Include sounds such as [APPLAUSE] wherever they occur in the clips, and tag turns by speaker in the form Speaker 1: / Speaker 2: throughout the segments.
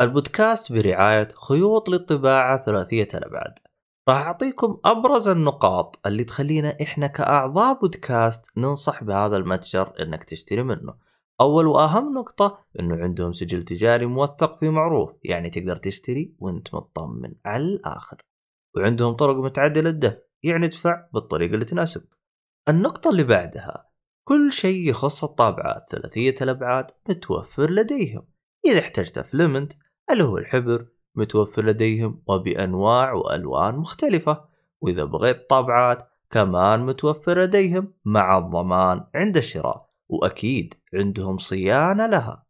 Speaker 1: البودكاست برعاية خيوط للطباعة ثلاثية الأبعاد راح أعطيكم أبرز النقاط اللي تخلينا إحنا كأعضاء بودكاست ننصح بهذا المتجر إنك تشتري منه. أول وأهم نقطة إنه عندهم سجل تجاري موثق في معروف يعني تقدر تشتري وأنت مطمن على الآخر. وعندهم طرق متعدلة للدفع يعني ادفع بالطريقة اللي تناسبك النقطة اللي بعدها كل شيء يخص الطابعات ثلاثية الأبعاد متوفر لديهم. إذا احتجت فلمنت اللي هو الحبر متوفر لديهم وبأنواع وألوان مختلفة؟ وإذا بغيت طابعات كمان متوفر لديهم مع الضمان عند الشراء وأكيد عندهم صيانة لها.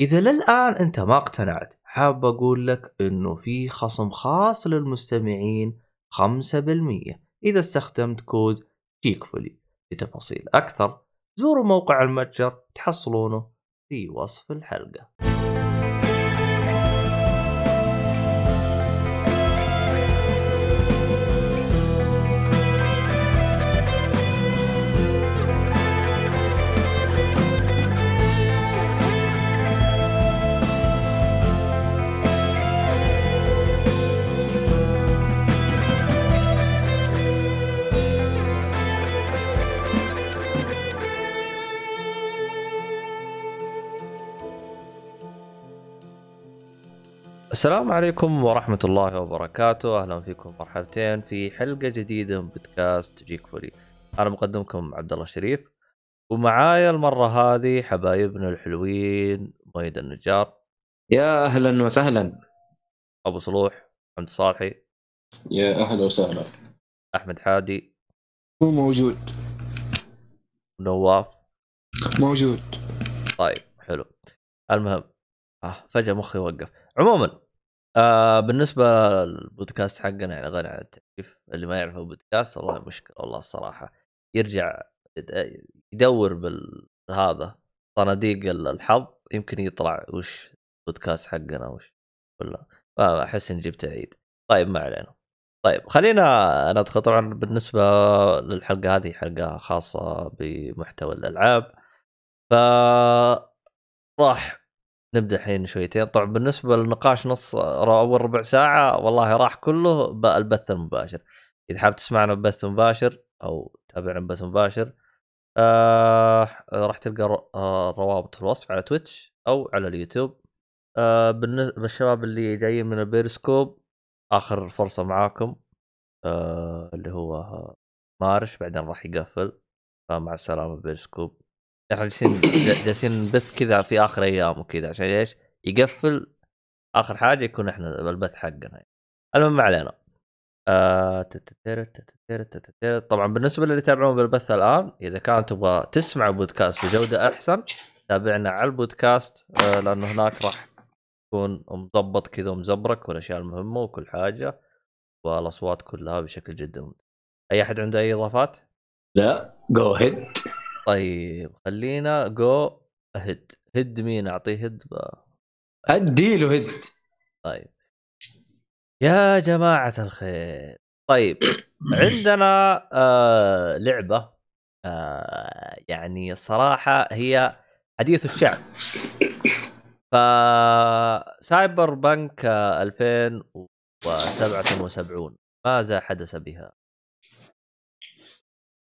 Speaker 1: إذا للآن أنت ما اقتنعت حاب أقول لك أنه في خصم خاص للمستمعين 5% إذا استخدمت كود جيكفولي لتفاصيل أكثر زوروا موقع المتجر تحصلونه في وصف الحلقة. السلام عليكم ورحمة الله وبركاته. أهلا فيكم مرحبتين في حلقة جديدة من بودكاست جيك فولي. أنا مقدمكم عبد الله الشريف ومعايا المرة هذه حبايبنا الحلوين ميد النجار.
Speaker 2: يا أهلا وسهلا.
Speaker 1: أبو صلوح حمد صالحي
Speaker 3: يا أهلا وسهلا.
Speaker 1: أحمد حادي.
Speaker 4: هو موجود.
Speaker 1: نواف.
Speaker 4: موجود.
Speaker 1: طيب حلو. المهم آه فجأة مخي وقف. عموما آه بالنسبة للبودكاست حقنا يعني غني عن التعريف. اللي ما يعرف البودكاست والله مشكلة والله الصراحة يرجع يدور بالهذا صناديق الحظ يمكن يطلع وش البودكاست حقنا وش ولا. ما احس إني جبت عيد. طيب ما علينا. طيب خلينا ندخل طبعا بالنسبة للحلقة هذه حلقة خاصة بمحتوى الألعاب. ف راح نبدأ الحين شويتين. طبعا بالنسبة للنقاش نص اول ربع ساعة والله راح كله بالبث المباشر. إذا حاب تسمعنا ببث مباشر أو تابعنا ببث مباشر آه راح تلقى ر- آه في الوصف على Twitch أو على اليوتيوب. آه بالنسبة للشباب اللي جايين من البيرسكوب آخر فرصة معاكم آه اللي هو March بعدين راح يقفل. فمع السلامة بيرسكوب. جالسين جالسين نبث كذا في اخر أيام وكذا عشان إيش؟ يقفل اخر حاجة يكون إحنا بالبث حقنا المهم ما علينا آه. طبعا بالنسبة للي يتابعون بالبث الان اذا كان تبغى تسمع بودكاست بجوده احسن تابعنا على البودكاست آه لأنه هناك راح يكون مظبط كذا ومزبرك والاشياء المهمه وكل حاجة والاصوات كلها بشكل جدا. اي احد عنده اي اضافات؟
Speaker 2: لا جو هيد
Speaker 1: طيب خلينا جو هد هد مين؟ أعطيه هد ب-
Speaker 2: اديله هيد
Speaker 1: طيب. يا جماعة الخير. طيب [COUGHS] عندنا آه لعبة آه يعني الصراحة هي حديث الشعب. ف سايبر بنك آه، 2077 ماذا حدث بها؟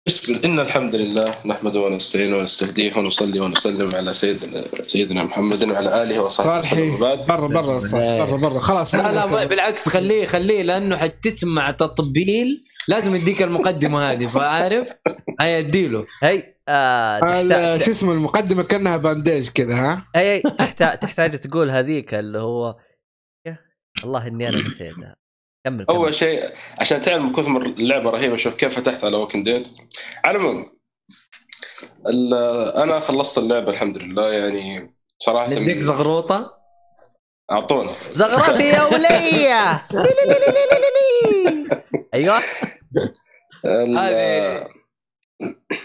Speaker 3: بسم الله إن الحمد لله نحمده ونستعينه ونستهديه ونصلي ونسلم على سيدنا سيدنا محمد وعلى آله وصحبه
Speaker 4: صالحي. برا برا برا برا خلاص
Speaker 2: لا لا
Speaker 4: نسوي.
Speaker 2: بالعكس خليه خليه لأنه حتسمع تطبيل لازم يديك المقدمة هذه فعارف؟ هيا أديله.
Speaker 1: هي آه تحتاج
Speaker 4: شو اسمه المقدمة كأنها بانديج كذا ها؟
Speaker 1: هي تحتاج تحتاج تقول هذيك اللي هو يا الله إني أنا نسيتها. كمل
Speaker 3: أول شيء عشان تعلم من كثر ما اللعبة رهيبة شوف كيف فتحت على ووكن ديت على العموم ال- أنا خلصت اللعبة الحمد لله يعني صراحة
Speaker 2: نديك زغروطة؟
Speaker 3: أعطونا.
Speaker 1: زغرتي يا ولية!
Speaker 3: أيوه.
Speaker 2: هذه-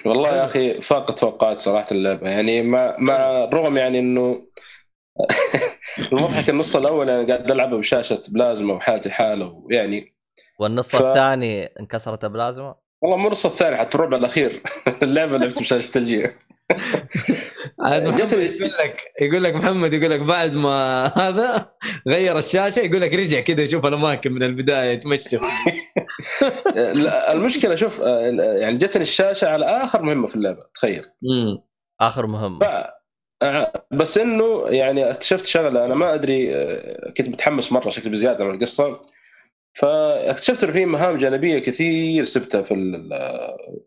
Speaker 3: والله يا أخي فاق توقعات صراحة اللعبة يعني مع مع الرغم يعني إنه [LAUGHS] المضحك النص الأول أنا قاعد العبها بشاشة بلازما وحالتي حالة ويعني
Speaker 1: والنص
Speaker 3: ف-
Speaker 1: الثاني انكسرت بلازما؟
Speaker 3: والله مو النص الثاني حتى الربع الأخير. [LAUGHS] اللعبة لعبت
Speaker 2: بشاشة
Speaker 3: جتني-
Speaker 2: يقول لك يقول لك محمد يقول لك بعد ما [LAUGHS] هذا غير الشاشة يقول لك رجع كذا يشوف الأماكن من البداية يتمشى
Speaker 3: المشكلة شوف آه، يعني جتني الشاشة على آخر مهمة في اللعبة تخيل. آخر مهمة. بس إنه يعني اكتشفت شغلة أنا ما أدري آه، كنت متحمس مرة شكلي بزيادة من القصة فاكتشفت إنه في مهام جانبية كثير سبتها في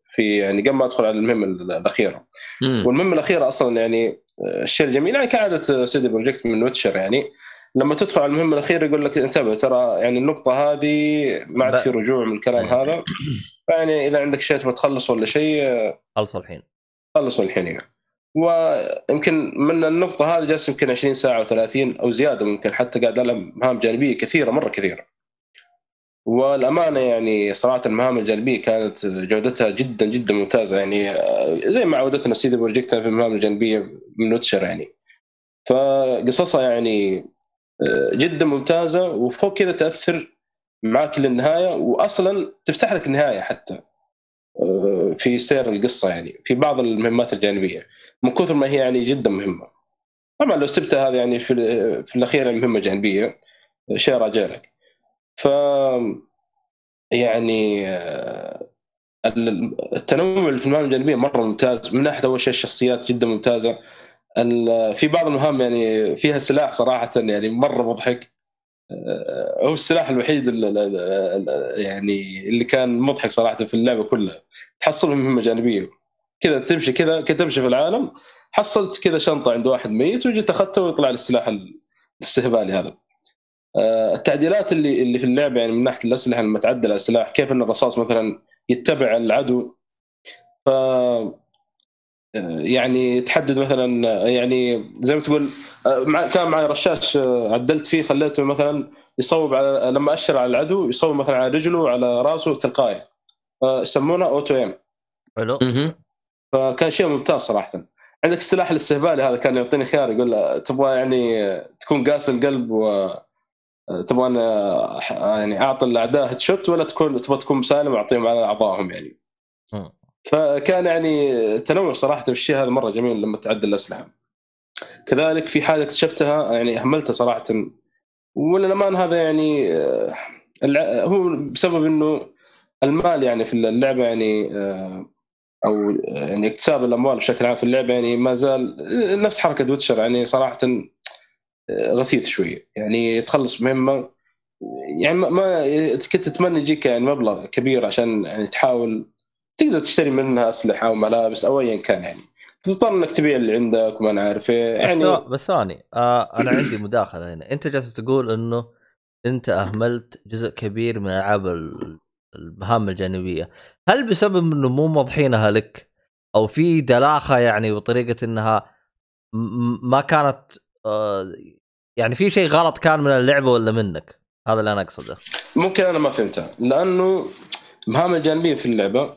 Speaker 3: في يعني قبل ما أدخل على المهمه الأخيرة
Speaker 2: مم.
Speaker 3: والمهمه الأخيرة أصلا يعني آه، الشيء الجميل يعني كعادة CD Projekt من Witcher يعني لما تدخل على المهمه الاخيره يقول لك انتبه ترى يعني النقطة هذه ما عاد في رجوع من الكلام. هذا [COUGHS] فيعني إذا عندك شيء تبغى تخلص ولا شيء آه،
Speaker 1: خلص الحين
Speaker 3: خلصوا الحين يعني. ويمكن من النقطة هذه جالس يمكن 20 ساعة و30 أو زيادة ممكن حتى قاعد ألعب مهام جانبية كثيرة مرة كثيرة. والأمانة يعني صراحة المهام الجانبية كانت جودتها جدا جدا ممتازة يعني آه، زي ما عودتنا سيدي بروجكت في المهام الجانبية من ويتشر يعني. فقصصها يعني آه، جدا ممتازة وفوق كذا تأثر معاك للنهاية وأصلا تفتح لك نهاية حتى. في سير القصة يعني في بعض المهمات الجانبية من كثر ما هي يعني جدا مهمة. طبعا لو سبتها هذا يعني في في الأخير مهمة جانبية شيء راجع لك. ف يعني آه، ال- التنوع في المهام الجانبية مرة ممتاز من ناحية أول شيء الشخصيات جدا ممتازة. في بعض المهام يعني فيها سلاح صراحة يعني مرة مضحك. آه، هو السلاح الوحيد اللي يعني اللي كان مضحك صراحة في اللعبة كلها. تحصل مهمه جانبيه كذا تمشي كذا تمشي في العالم. حصلت كذا شنطة عند واحد ميت وجيت أخذته ويطلع لي السلاح الاستهبالي هذا. آه، التعديلات اللي اللي في اللعبة يعني من ناحية الأسلحة لما تعدل السلاح كيف إن الرصاص مثلا يتبع العدو. ف يعني تحدد مثلا يعني زي ما تقول مع كان معي رشاش عدلت فيه خليته مثلا يصوب على لما أشر على العدو يصوب مثلا على رجله على رأسه تلقائي. يسمونه أوتو إيم.
Speaker 2: مهم.
Speaker 3: فكان شيء ممتاز صراحة. عندك السلاح الاستهبالي هذا كان يعطيني خيار يقول تبغى يعني تكون قاس القلب و تبغى يعني أعطي الأعداء هيد شوت ولا تكون تبغى تكون مسالم وأعطيهم على أعضائهم يعني. فكان يعني تنوع صراحة الشيء هذا مرة جميل لما تعدل الأسلحة. كذلك في حاجة اكتشفتها يعني أهملتها صراحة. وللأمان هذا يعني آه، هو بسبب إنه المال يعني في اللعبة يعني آه، أو يعني اكتساب الأموال بشكل عام في اللعبة يعني ما زال نفس حركة ويتشر يعني صراحة آه، غثيث شوية يعني تخلص مهمة يعني ما كنت تتمنى يجيك يعني مبلغ كبير عشان يعني تحاول تقدر تشتري منها أسلحة أو ملابس أو ايا كان يعني. تضطر إنك تبيع اللي عندك وما نعرف إيه.
Speaker 1: يعني بس ثواني آه أنا عندي مداخلة هنا. أنت جالس تقول إنه أنت أهملت جزء كبير من ألعاب ال- المهام الجانبية. هل بسبب إنه مو موضحينها لك؟ أو في دلاخة يعني بطريقة إنها ما كانت آه يعني في شيء غلط كان من اللعبة ولا منك؟ هذا اللي أنا أقصده.
Speaker 3: ممكن أنا ما فهمتها. لأنه المهام الجانبية في اللعبة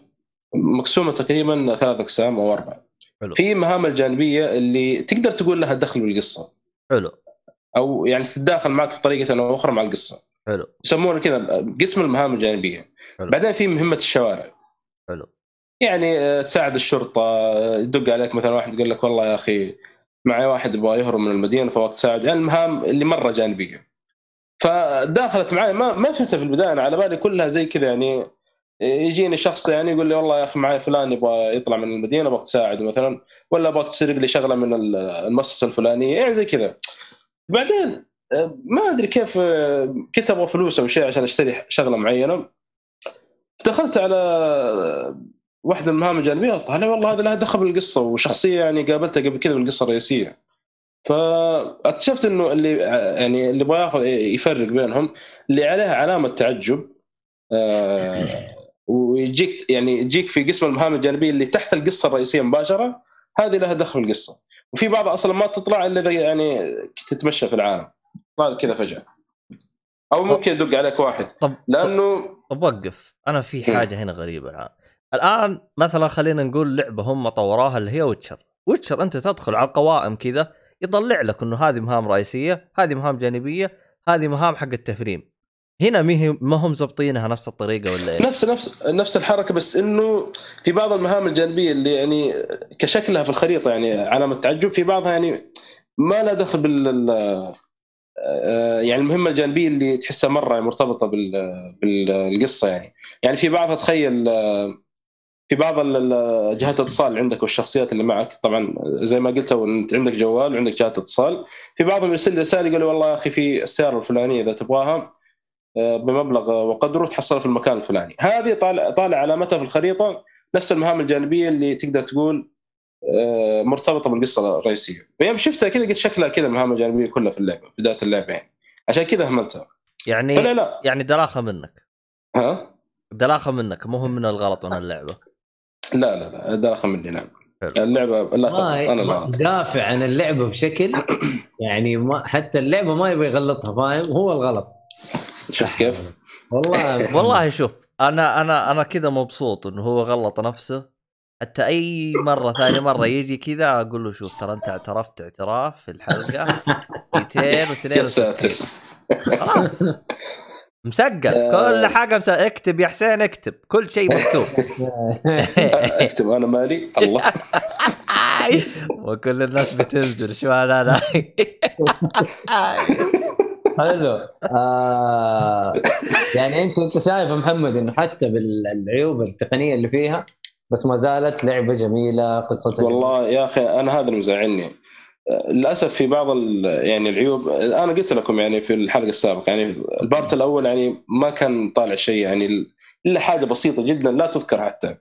Speaker 3: مقسومة تقريبا ثلاث أقسام أو أربع
Speaker 1: حلو.
Speaker 3: في مهام الجانبية اللي تقدر تقول لها دخل بالقصة.
Speaker 1: حلو.
Speaker 3: أو يعني تتداخل معك بطريقة أو أخرى مع القصة.
Speaker 1: حلو.
Speaker 3: يسمونه كذا قسم المهام الجانبية.
Speaker 1: حلو.
Speaker 3: بعدين في مهمة الشوارع.
Speaker 1: حلو.
Speaker 3: يعني آه، تساعد الشرطة آه، يدق عليك مثلا واحد يقول لك والله يا أخي معي واحد يبغى يهرب من المدينة فوقت تساعد. يعني المهام اللي مرة جانبية. فداخلت معي ما ما فهمتها في البداية أنا على بالي كلها زي كذا يعني يجيني شخص يعني يقول لي والله يا أخي معي فلان يبغى يطلع من المدينة ابغاك تساعده مثلا ولا ابغاك تسرق لي شغلة من المؤسسة الفلانية يعني زي كذا. بعدين آه، ما أدري كيف آه، كنت أبغى فلوس أو شيء عشان أشتري شغلة معينة. دخلت على واحدة من المهام الجانبيه طالع والله هذا لها دخل بالقصة وشخصية يعني قابلتها قبل كذا بالقصة الرئيسية. فاكتشفت إنه اللي يعني اللي يبغى ياخذ يفرق بينهم اللي عليها علامة تعجب ويجيك يعني يجيك في قسم المهام الجانبية اللي تحت القصة الرئيسية مباشرة هذه لها دخل بالقصة وفي بعض أصلا ما تطلع إلا إذا يعني تتمشى في العالم. طالع كذا فجأة. أو ممكن يدق عليك واحد.
Speaker 1: طب
Speaker 3: لأنه
Speaker 1: طب وقف. أنا في حاجة هنا غريبة الآن. الآن مثلا خلينا نقول لعبة هم طوروها اللي هي Witcher. Witcher أنت تدخل على القوائم كذا يطلع لك إنه هذه مهام رئيسية هذه مهام جانبية هذه مهام حق التفريم. هنا ما هم زبطينها نفس الطريقة ولا إيه؟
Speaker 3: نفس نفس نفس الحركة بس إنه في بعض المهام الجانبية اللي يعني كشكلها في الخريطة يعني علامة تعجب في بعضها يعني ما لها دخل بال آه، يعني المهمة الجانبية اللي تحسها مرة مرتبطة بال- بالقصة يعني. يعني في بعضها تخيل آه، في بعض جهات الاتصال عندك والشخصيات اللي معك. طبعا زي ما قلت أنت عندك جوال وعندك جهات اتصال. في بعضهم يرسل رسالة يقول والله يا أخي في السيارة الفلانية إذا تبغاها بمبلغ وقدره تحصلها في المكان الفلاني. هذه طالع طالع علامتها في الخريطة؟ نفس المهام الجانبية اللي تقدر تقول آه، مرتبطة بالقصة الرئيسية. فيوم شفتها كذا قلت شكلها كذا المهام الجانبيه كلها في اللعبة في بداية اللعبة يعني. عشان كذا اهملتها
Speaker 1: يعني
Speaker 3: لا.
Speaker 1: يعني دلاخه منك.
Speaker 3: ها؟
Speaker 1: دلاخه منك مو هم من الغلط من اللعبة.
Speaker 3: لا لا لا داخل مني نعم. اللعبة لا
Speaker 2: ما
Speaker 3: أنا
Speaker 2: ما
Speaker 3: لا
Speaker 2: دافع عن اللعبة بشكل [COUGHS] يعني ما حتى اللعبة ما يبغى يغلطها فاهم؟ هو الغلط.
Speaker 3: شفت كيف؟
Speaker 2: والله [LAUGHS]
Speaker 1: والله شوف أنا أنا أنا كذا مبسوط إنه هو غلط نفسه. حتى أي مرة ثاني مرة يجي كذا أقول له شوف ترى أنت اعترفت اعتراف في الحلقة. 262 [LAUGHS]
Speaker 3: يا ساتر.
Speaker 1: خلاص. مسجل
Speaker 3: آه.
Speaker 1: كل حاجة مسجل اكتب يا حسين اكتب. كل شيء مكتوب. [LAUGHS]
Speaker 3: اكتب أنا مالي. الله.
Speaker 1: وكل الناس بتنزل. شو أنا
Speaker 2: حلو. آه يعني انت انت شايف محمد إنه حتى بالعيوب التقنية اللي فيها بس ما زالت لعبة جميلة قصتها
Speaker 3: والله يا أخي أنا هذا اللي مزعلني. آه، للأسف في بعض يعني العيوب أنا قلت لكم يعني في الحلقة السابقة يعني البارت الأول يعني ما كان طالع شيء يعني إلا حاجة بسيطة جدا لا تذكر حتى.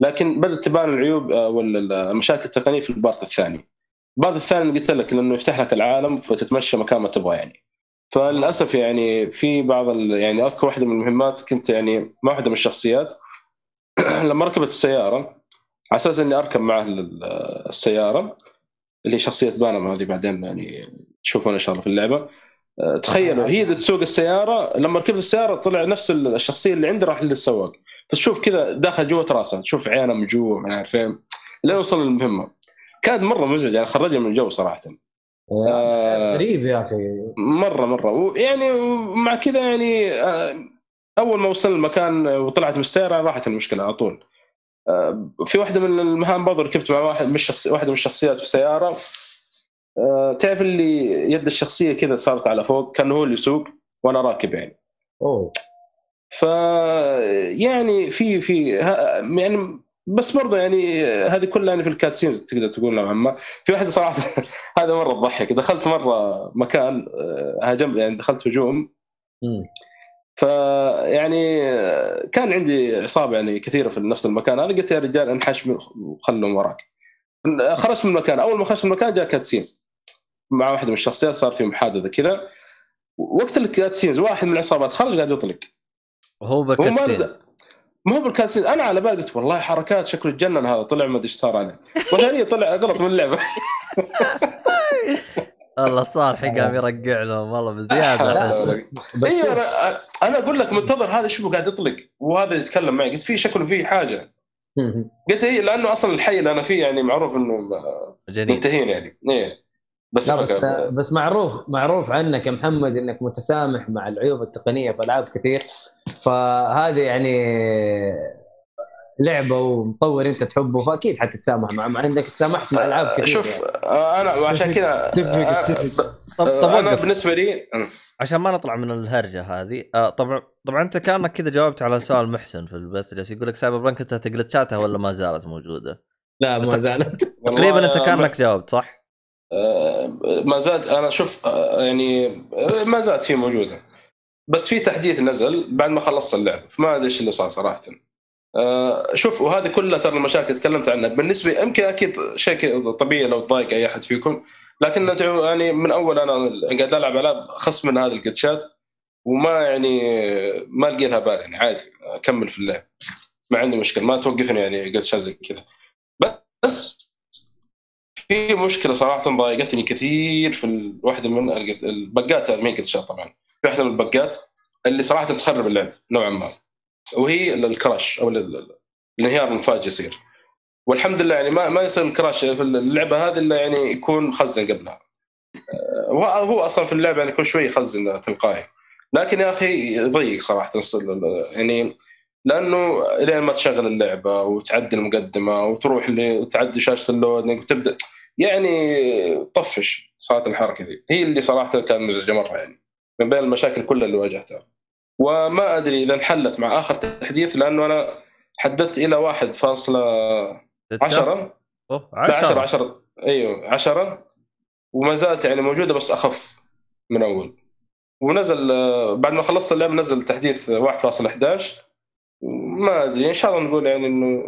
Speaker 3: لكن بدأت تبان العيوب آه، ولا المشاكل التقنية في ال part الثاني. ال part الثاني قلت لك إنه يفتح لك العالم فتتمشى مكان ما تبغى يعني. فللأسف يعني في بعض يعني أذكر واحدة من المهمات كنت يعني مع واحدة من الشخصيات. [CLEARS THROAT] لما ركبت السيارة على أساس إني أركب معه ال- السيارة اللي شخصية Panam هذه بعدين يعني تشوفون إن شاء الله في اللعبة. أه، تخيلوا هي تسوق السيارة لما ركبت السيارة طلع نفس ال- الشخصية اللي عندي راح للسواق. فتشوف كذا داخل جوة راسه تشوف عينه من جوا ما عارف فين لين وصل للمهمة. كانت مرة مزعج يعني خرجني من الجو صراحة. آه،
Speaker 2: غريب يا أخي.
Speaker 3: مرة مرة. يعني مع كذا يعني آه، أول ما وصل المكان وطلعت من السيارة راحت المشكلة على طول. آه، في واحدة من المهام برضه ركبت مع واحد من الشخص واحدة من الشخصيات في سيارة. آه، تعرف اللي يد الشخصية كذا صارت على فوق كان هو اللي يسوق وأنا راكب يعني.
Speaker 2: أوه.
Speaker 3: ف يعني في في يعني بس برضه يعني هذه كلها يعني في ال cutscenes تقدر تقول نوعا ما. في واحدة صراحة [LAUGHS] هذا مرة تضحك. دخلت مرة مكان آه، هاجم يعني دخلت هجوم. فيعني كان عندي عصابة يعني كثيرة في نفس المكان هذا. قلت يا رجال انحش وخلهم وراك. خرجت من المكان. أول ما خرجت من المكان جاء cutscenes. مع واحدة من الشخصيات صار في محادثة كذا. وقت ال cutscenes واحد من العصابات خرج قاعد يطلق.
Speaker 1: وهو
Speaker 3: هو ما هو بال cutscene أنا على بالي قلت والله حركات شكله تجنن هذا طلع ما أدري إيش صار عليه. والثانيه طلع غلط من اللعبة. [LAUGHS]
Speaker 1: والله صالح قام يرقع لهم. والله
Speaker 2: بزيادة.
Speaker 3: اي أنا أنا أقول لك منتظر هذا شو قاعد يطلق وهذا يتكلم معي. قلت في شكله في
Speaker 2: حاجة.
Speaker 3: قلت هي لأنه أصلا الحي اللي أنا فيه يعني معروف
Speaker 1: إنه
Speaker 3: منتهين يعني. إيه. بس,
Speaker 2: بس بس معروف معروف عنك يا محمد إنك متسامح مع العيوب التقنية في ألعاب كثير فهذه يعني لعبة ومطور أنت تحبه فأكيد حتتسامح مع مع إنك تسامحت مع ألعاب كثير
Speaker 3: شوف
Speaker 2: يعني.
Speaker 3: أنا عشان كذا
Speaker 4: اتفق-
Speaker 3: آه،
Speaker 1: طب طب
Speaker 3: أنا
Speaker 1: وقف
Speaker 3: بالنسبة لي
Speaker 1: عشان ما نطلع من الهرجة هذه آه طبعا طبعا أنت كأنك كذا جاوبت على سؤال محسن في البث جالس يقول لك سايبر بانك انت تقلتشاتها ولا ما زالت موجودة؟
Speaker 2: لا ما زالت
Speaker 1: تقريبا
Speaker 3: أنت
Speaker 1: كأنك جاوبت صح؟
Speaker 3: ما زالت أنا شوف يعني ما زالت هي موجودة. بس في تحديث نزل بعد ما خلصت اللعبه فما أدري إيش اللي صار صراحة. آه، شوف وهذه كلها ترى المشاكل تكلمت عنها. بالنسبة يمكن أكيد شيء طبيعي لو تضايق أي أحد فيكم لكن يعني من أول أنا قاعد ألعب ألعاب خص من هذه الجلتشات وما يعني ما لقي لها بال يعني عادي أكمل في اللعب. ما عندي مشكلة ما توقفني يعني جلتشات زي كذا. بس في مشكلة صراحة ضايقتني كثير في واحدة من البقات مين جلتشات طبعا. في واحدة من البقات اللي صراحة تخرب اللعب نوعا ما. وهي الكراش أو ال- ال- الانهيار المفاجئ يصير. والحمد لله يعني ما ما يصير الكراش في اللعبة هذه إلا يعني يكون مخزن قبلها. آه، وهو هو أصلا في اللعبة يعني كل شوي يخزن تلقائي. لكن يا أخي يضيق صراحة. يعني لأنه لين ما تشغل اللعبة وتعدي المقدمة وتروح وتعدي شاشة اللودنج وتبدا يعني طفش صارت الحركة ذي. هي اللي صراحة كان مزعجة مرة يعني. من بين المشاكل كلها اللي واجهتها. وما أدري إذا انحلت مع آخر تحديث لأنه أنا حدثت إلى 1.10
Speaker 1: ستة؟ أوه،
Speaker 3: لا 10
Speaker 1: 10
Speaker 3: 10 أيوه 10 وما زالت يعني موجودة بس أخف من أول. ونزل بعد ما خلصت اللعبة نزل تحديث 1.11 ما أدري إن شاء الله نقول يعني إنه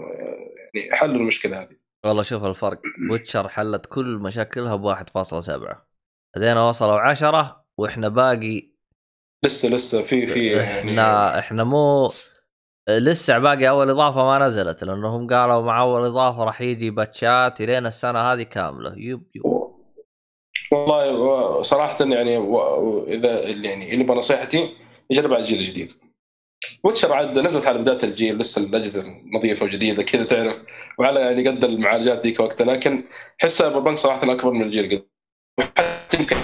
Speaker 3: يعني حلوا المشكلة هذه.
Speaker 1: والله شوف الفرق. ويتشر حلت كل مشاكلها ب 1.7 بعدين وصلوا 10 وإحنا باقي
Speaker 3: لسه لسه في في يعني
Speaker 1: إحنا إحنا مو لسه باقي أول إضافة ما نزلت لأنهم قالوا مع أول إضافة راح يجي باتشات لين السنة هذه كاملة. يب يب.
Speaker 3: والله صراحة يعني إذا يعني اللي بنصيحتي يجرب على الجيل الجديد Witcher عاد نزلت على بداية الجيل لسه الأجهزة نظيفة وجديدة كذا تعرف. وعلى يعني قد المعالجات ذيك وقتها لكن احس Cyberpunk صراحة أكبر من الجيل قد حتى يمكن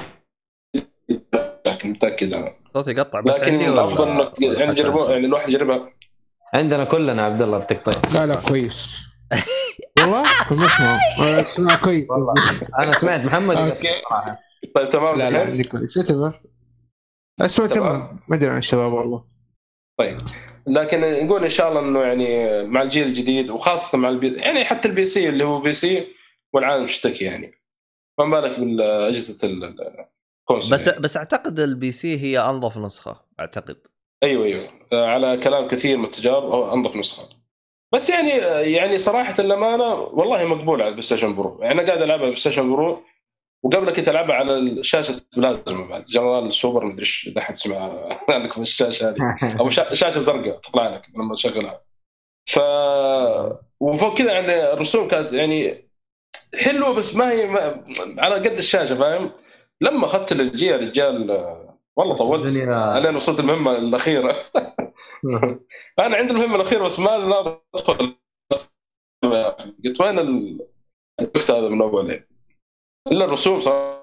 Speaker 3: لكن متأكد أنا.
Speaker 1: صوتي يقطع بس
Speaker 3: لكن
Speaker 1: ولا-
Speaker 3: أفضل
Speaker 1: إنك
Speaker 3: يعني جربوا؟ يعني الواحد يجربها.
Speaker 2: عندنا كلنا عبد الله التقطيع
Speaker 4: لا لا كويس. والله؟ ما اسمع أسمع كويس.
Speaker 2: والله. أنا سمعت محمد okay.
Speaker 3: طيب تمام.
Speaker 4: لا لا كويس. اعتبر أسمع
Speaker 3: تمام.
Speaker 4: تمام. ما أدري عن الشباب والله.
Speaker 3: طيب. لكن نقول إن شاء الله إنه يعني مع الجيل الجديد وخاصة مع ال P يعني حتى ال PC اللي هو PC والعالم تشتكي يعني. فما بالك بالأجهزة ال- ال- ال console
Speaker 1: بس
Speaker 3: يعني.
Speaker 1: بس أعتقد ال PC هي أنظف نسخة
Speaker 3: أعتقد. أيوه أيوه. على كلام كثير من التجار أنظف نسخة. بس يعني يعني صراحة الأمانة والله مقبول على ال PlayStation Pro. يعني أنا قاعد ألعبها على ال PlayStation Pro وقبل كنت ألعبها على شاشه بلازما بعد. General Super مدري إيش إذا حد سمع لكم الشاشة هذه. [LAUGHS] أو شا- شاشة زرقاء تطلع لك لما تشغلها. ف وفوق كذا يعني الرسوم كانت يعني حلوة بس ما هي ما... على قد الشاشة فاهم؟ لما أخذت الجي يا رجال والله طولت.
Speaker 2: الدنيا-
Speaker 3: الين وصلت المهمة الأخيرة. [LAUGHS] أنا عندي المهمة الأخيرة بس ما أدخل. قلت وين ال- الوقت هذا من أول؟ إلا الرسوم صراحة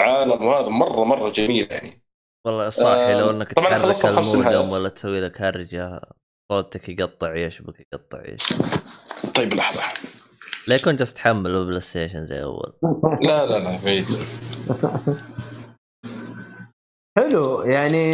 Speaker 3: العالم وهذا مره مرة جميل يعني.
Speaker 1: والله صاحي لو
Speaker 3: آه،
Speaker 1: إنك
Speaker 3: طبعاً
Speaker 1: تحرك المودم. ولا تسوي لك هرجة صوتك يقطع يشبك يقطع يشبك.
Speaker 3: طيب لحظة.
Speaker 1: لا يكون جالس تحمل بلاي ستيشن زي أول. [LAUGHS]
Speaker 3: لا لا لا بعيد.
Speaker 2: حلو يعني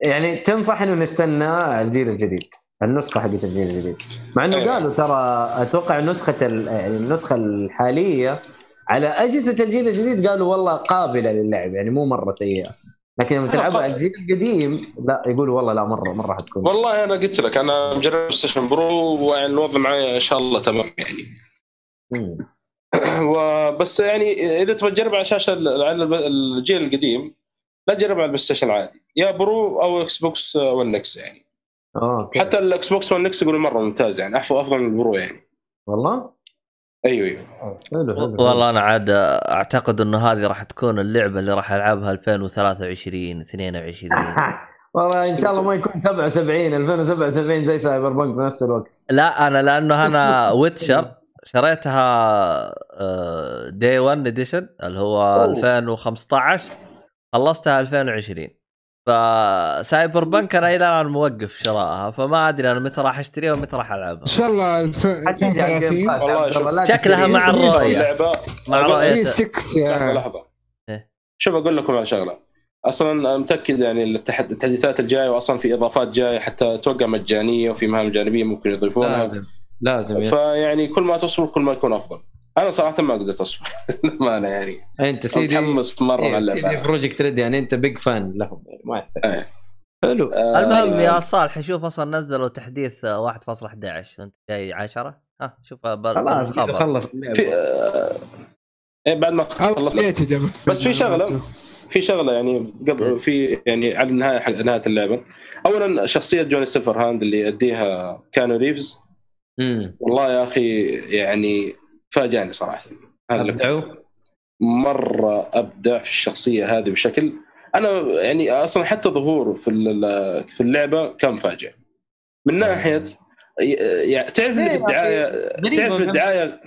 Speaker 2: يعني تنصح إنه نستنى الجيل الجديد. النسخة حقت الجيل الجديد. مع إنه
Speaker 3: أيوة.
Speaker 2: قالوا ترى أتوقع نسخة يعني النسخة الحالية على أجهزة الجيل الجديد قالوا والله قابلة للعب يعني مو مرة سيئة. لكن لما تلعبها على الجيل القديم لا يقولوا والله لا مره مرة حتكون.
Speaker 3: والله أنا قلت لك أنا مجرب Station Pro ويعني الوضع معي إن شاء الله تمام يعني. [CLEARS THROAT] وبس يعني إذا تبغى تجرب على شاشة على الجيل القديم لا تجرب على ال PlayStation عادي. يا Pro أو Xbox 1 X يعني.
Speaker 2: أوكي.
Speaker 3: حتى ال Xbox 1 X يقولوا مرة ممتاز يعني افضل من ال Pro يعني.
Speaker 2: والله؟
Speaker 3: أيوه أيوه.
Speaker 2: حلو حلو
Speaker 1: والله أنا عاد أعتقد إنه هذه راح تكون اللعبة اللي راح ألعبها 2023 22 [LAUGHS]
Speaker 2: والله إن شاء الله ما يكون 77 2077 زي سايبر بانك بنفس الوقت.
Speaker 1: لا أنا لأنه أنا [LAUGHS] Witcher شريتها day 1 edition اللي هو
Speaker 2: أوه.
Speaker 1: 2015 خلصتها 2020 ف Cyberpunk أنا إلى الآن موقف شرائها فما أدري أنا متى راح أشتريها ومتى راح ألعبها.
Speaker 4: إن شاء الله الف-
Speaker 2: حتيجي على ال Game
Speaker 4: 2030
Speaker 2: Pass
Speaker 3: والله
Speaker 1: شكلها. مع الرؤية.
Speaker 3: اللعبه
Speaker 1: مع
Speaker 3: أقول-
Speaker 1: رؤية.
Speaker 4: في 6
Speaker 3: لحظه
Speaker 4: يا
Speaker 3: لحظة.
Speaker 1: إيه.
Speaker 3: شوف أقول لكم على شغلة. أصلا متأكد يعني التحد- التحديثات الجاية واصلا في إضافات جاية حتى أتوقع مجانية وفي مهام جانبية ممكن يضيفونها.
Speaker 2: لازم لازم.
Speaker 3: فيعني كل ما تصبر كل ما يكون أفضل. أنا صراحة ما قدرت أصبر. [LAUGHS] للأمانة يعني.
Speaker 2: أنت سيدي
Speaker 3: متحمس مرة مع
Speaker 2: إيه، سيدي
Speaker 3: اللعبة.
Speaker 2: Projekt Red يعني أنت big fan لهم يعني ما يحتاج.
Speaker 3: إيه.
Speaker 2: حلو.
Speaker 3: آه،
Speaker 1: المهم يا صالح شوف أصلا نزلوا تحديث 1.11 وانت جاي 10 ها شوف بال-
Speaker 2: خلاص. خلص.
Speaker 3: في آه، إيه بعد ما خلصت.
Speaker 4: ابديت
Speaker 3: بس في شغلة في شغلة يعني قبل في يعني على النهايه حق نهاية اللعبة. اولا شخصية Johnny Silverhand اللي يديها Keanu Reeves.
Speaker 2: امم
Speaker 3: والله يا أخي يعني فاجأني صراحة
Speaker 2: أبدعوا
Speaker 3: مرة أبدع في الشخصية هذه بشكل أنا يعني أصلا حتى ظهوره في ال- في اللعبة كان مفاجئ من ناحية يعني تعرف
Speaker 2: يا أخي؟
Speaker 3: الدعاية
Speaker 2: غريبة
Speaker 3: تعرف. الدعاية.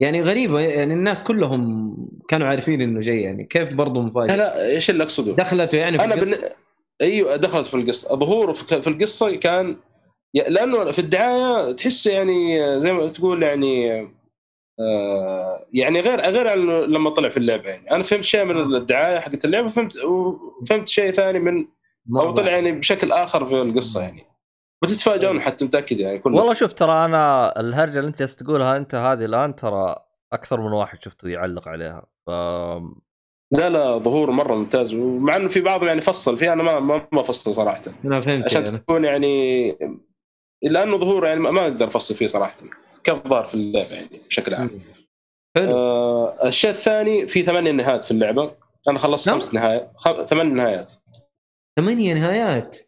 Speaker 2: يعني غريبة يعني الناس كلهم كانوا عارفين إنه جاي يعني كيف برضه مفاجئ
Speaker 3: لا إيش اللي أقصده؟
Speaker 2: دخلته يعني في
Speaker 3: أنا
Speaker 2: القصة؟
Speaker 3: بن... أيوه دخلت في القصة ظهوره في في القصة كان لأنه في الدعاية تحس يعني زي ما تقول يعني يعني غير غير عن لما طلع في اللعبة يعني. أنا فهمت شيء من الدعاية حقت اللعبة فهمت وفهمت شيء ثاني من
Speaker 2: أو.
Speaker 3: طلع يعني بشكل آخر في القصة يعني. بتتفاجئون حتى متأكد يعني كله
Speaker 1: والله شوف ترى أنا الهرجة اللي أنت جالس تقولها أنت هذه الآن ترى أكثر من واحد شفته يعلق عليها. ف
Speaker 3: لا لا ظهور مرة ممتاز ومع إنه في بعضهم يعني فصل فيه أنا ما ما, ما فصل صراحة.
Speaker 2: أنا فهمت
Speaker 3: عشان
Speaker 2: يعني.
Speaker 3: تكون يعني لأنه ظهوره يعني ما ما أقدر أفصل فيه صراحة. كالظاهر في اللعبة يعني بشكل عام.
Speaker 2: حلو.
Speaker 3: آه الشيء الثاني في ثمانية نهايات في اللعبة. أنا خلصت
Speaker 2: نعم.
Speaker 3: خمس نهايات خم... ثمان نهايات.
Speaker 2: ثمانية نهايات؟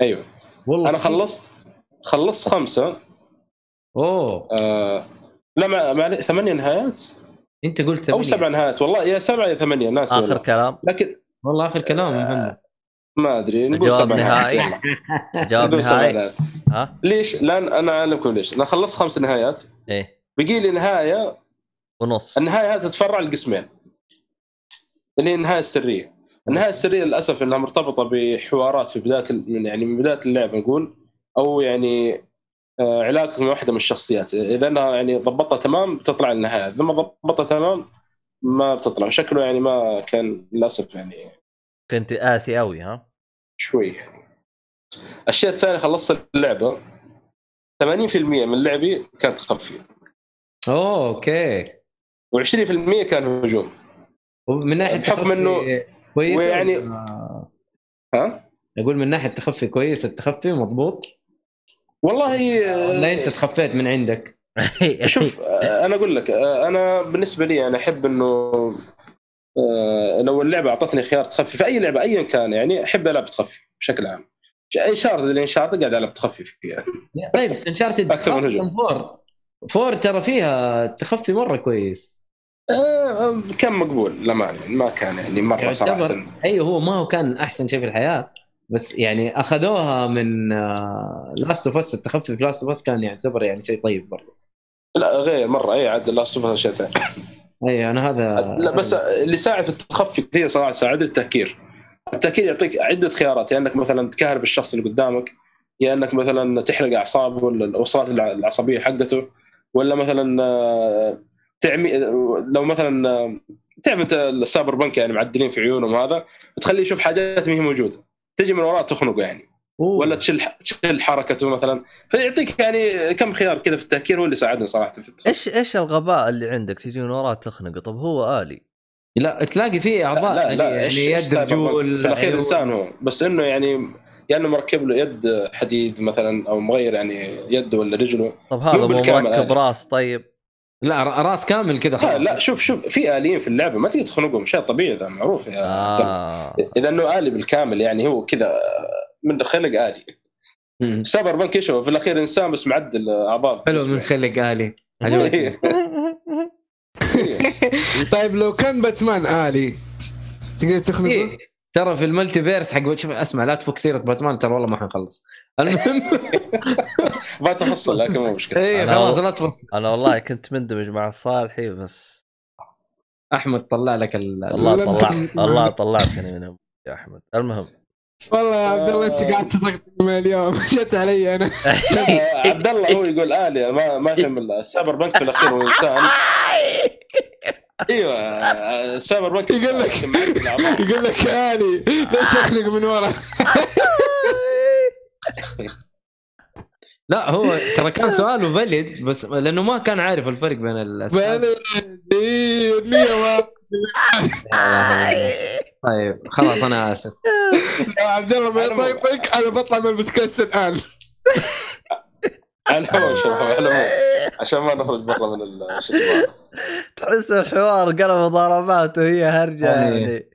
Speaker 3: أيوه.
Speaker 2: والله أنا.
Speaker 3: خلصت خلصت خمسة.
Speaker 2: أوه.
Speaker 3: آه لا ما ما ثمانية نهايات؟
Speaker 2: أنت قلت ثمانية.
Speaker 3: أو سبع نهايات. والله يا سبعة يا ثمانية ناس
Speaker 1: آخر
Speaker 3: والله.
Speaker 1: كلام.
Speaker 3: لكن
Speaker 2: والله آخر كلام
Speaker 3: آه،
Speaker 2: محمد
Speaker 3: ما أدري نقول سبع نهايات.
Speaker 1: نهائي؟ جواب نهائي. ها؟
Speaker 3: ليش؟ لأن أنا أعلمكم ليش. أنا خلصت خمس نهايات.
Speaker 1: إيه.
Speaker 3: بقي لي نهاية.
Speaker 1: ونص.
Speaker 3: النهاية هذه تتفرع لقسمين. اللي هي النهاية السرية. النهاية السرية للأسف إنها مرتبطة بحوارات في بداية من يعني من بداية اللعبه نقول. أو يعني آه، علاقة مع واحدة من الشخصيات. إذا أنها يعني ضبطها تمام بتطلع النهاية. إذا ما ضبطها تمام ما بتطلع. شكله يعني ما كان للأسف يعني
Speaker 1: كنت قاسي قوي ها؟
Speaker 3: شوي. يعني الشيء الثاني خلصت اللعبة. 80% من لعبي كانت تخفي
Speaker 2: أوه أوكي.
Speaker 3: و20% كان هجوم.
Speaker 2: ومن ناحية
Speaker 3: بحكم
Speaker 2: تخفي
Speaker 3: إنه-
Speaker 2: كويسة
Speaker 3: ويعني-
Speaker 2: ولا-
Speaker 3: ها؟
Speaker 2: أقول من ناحية تخفي كويس التخفي مضبوط؟
Speaker 3: والله
Speaker 2: لا أنت تخفيت من عندك؟ [LAUGHS]
Speaker 3: شوف آه، أنا أقول لك آه، أنا بالنسبة لي أنا أحب إنه آه، لو اللعبة أعطتني خيار تخفي في أي لعبة ايا كان يعني أحب ألعب تخفي بشكل عام. Uncharted اللي Uncharted قاعد العب تخفي فيها
Speaker 2: طيب Uncharted
Speaker 3: أكثر من هجوم.
Speaker 2: فور. فور ترى فيها تخفي مرة كويس.
Speaker 3: آه، كان مقبول للأمانة ما كان يعني مرة
Speaker 2: صراحة. أيوه هو ما هو كان أحسن شيء في الحياة بس يعني أخذوها من Last of Us التخفي في Last of Us كان يعتبر يعني شيء طيب برضه.
Speaker 3: لا غير مرة. أي عاد لا صفه شيء ثاني.
Speaker 2: أي أنا هذا
Speaker 3: لا بس اللي يساعد في التخفي كثير صراحة يساعد التهكير. التهكير يعطيك عدة خيارات يا إنك مثلا تكهرب الشخص اللي قدامك يا إنك مثلا تحرق أعصابه ولا الاوصالات الع- العصبية حقته ولا مثلا آه، تعمي لو مثلا آه، تعرف أنت السايبر بنك يعني معدلين في عيونهم هذا بتخليه يشوف حاجات ما هي موجودة. تجي من وراه تخنقه يعني.
Speaker 2: أوه.
Speaker 3: ولا تشيل تشيل حركته مثلا. فيعطيك يعني كم خيار كذا في التهكير هو اللي ساعدني صراحة في التخفي
Speaker 1: إيش إيش الغباء اللي عندك تجي من وراه تخنقه؟ طب هو آلي.
Speaker 2: لا تلاقي فيه أعضاء
Speaker 3: لا لا
Speaker 2: يعني
Speaker 3: إيش-
Speaker 2: يد رجول؟
Speaker 3: في
Speaker 2: الأخير.
Speaker 3: إنسان هو بس إنه يعني يا انه مركب له يد حديد مثلا أو مغير يعني يده ولا رجله
Speaker 1: طب هذا مركب. راس طيب
Speaker 2: لا ر- راس كامل كذا
Speaker 3: لا,
Speaker 2: خلاص
Speaker 3: لا شوف شوف في آليين في اللعبة ما تقدر تخنقهم شيء طبيعي ذا معروف يا.
Speaker 1: آه.
Speaker 3: إذا إنه آلي بالكامل يعني هو كذا من خلق آلي. Cyberpunk يشوف في الأخير إنسان بس معدل أعضاء
Speaker 2: حلو من خلق آلي [LAUGHS] عجبتني
Speaker 3: إيه. [LAUGHS]
Speaker 4: طيب لو كان باتمان آلي تقدر تخنقه؟
Speaker 2: إيه. ترى في ال multiverse حق شوف اسمع لا تفك سيرة باتمان ترى والله ما حنخلص. المهم [LAUGHS]
Speaker 3: ما تفصل لكن مو مشكلة.
Speaker 2: اي
Speaker 1: أنا-
Speaker 2: خلاص لا تفصل.
Speaker 1: أنا والله كنت مندمج مع الصالحي بس
Speaker 2: أحمد طلع لك ال...
Speaker 1: الله طلع الله طلعتني منهم يا أحمد. المهم.
Speaker 4: والله يا عبد الله أنت قاعد تضغط من اليوم. [LAUGHS] جت علي
Speaker 3: أنا. عبد الله هو يقول آلي ما ما يهم ال Cyberpunk في الأخير هو إنسان. أيوه ال Cyberpunk
Speaker 4: يقول لك-. يقول لك آلي ليش اخنق من ورا؟
Speaker 2: لا هو ترى كان سؤاله فاليد بس لأنه ما كان عارف الفرق بين الاسماء
Speaker 4: بلد إيه، النية ما-
Speaker 2: طيب خلاص أنا آسف
Speaker 4: يا عبد الله ما يطيقك أنا بطلع من البودكاست
Speaker 3: الآن الهواء عشان ما نخرج برا من ال- شو اسمه
Speaker 1: تحس الحوار قلب ضربات وهي هرجة
Speaker 2: يعني-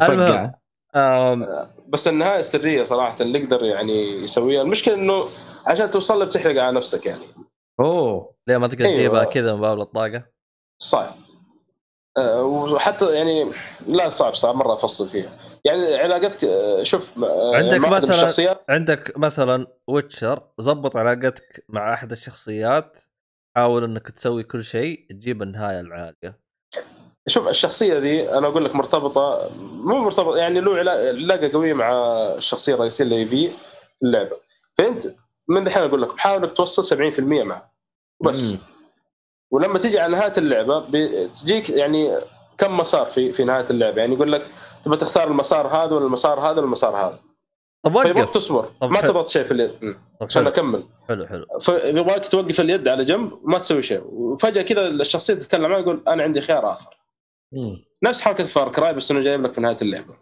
Speaker 1: يعني. آم،
Speaker 3: بس النهاية السريه صراحة اللي يقدر يعني يسويها. المشكلة إنه عشان توصل له بتحرق على نفسك يعني.
Speaker 2: أوه
Speaker 1: ليه ما تقدر
Speaker 3: أيوة.
Speaker 1: تجيبها كذا من باب الطاقة؟
Speaker 3: صعب. أه، وحتى يعني لا صعب صعب مرة أفصل فيها. يعني علاقتك أه، شوف
Speaker 1: عندك مثلاً- عندك مثلا ويتشر زبط علاقتك مع أحد الشخصيات. حاول إنك تسوي كل شيء تجيب النهاية العالية.
Speaker 3: شوف الشخصية ذي أنا أقول لك مرتبطة مو مرتبطه يعني له علا- علاقة قوية مع الشخصية الرئيسية اللي في اللعبة. فأنت من دحين أقول لك حاول إنك توصل 70% معه بس.
Speaker 2: مم.
Speaker 3: ولما تيجي على نهاية اللعبة بتجيك يعني كم مسار في في نهاية اللعبة؟ يعني يقول لك تبغى تختار المسار هذا ولا المسار هذا ولا المسار هذا.
Speaker 1: طب وقف
Speaker 3: تصبر.
Speaker 1: طب
Speaker 3: ما. تضغط شيء في اليد. عشان أكمل.
Speaker 1: حلو حلو.
Speaker 3: فيبغاك توقف اليد على جنب وما تسوي شيء. وفجأة كذا الشخصية تتكلم معي يقول أنا عندي خيار آخر.
Speaker 2: مم.
Speaker 3: نفس حركة فار كراي بس إنه جايب لك في نهاية اللعبة.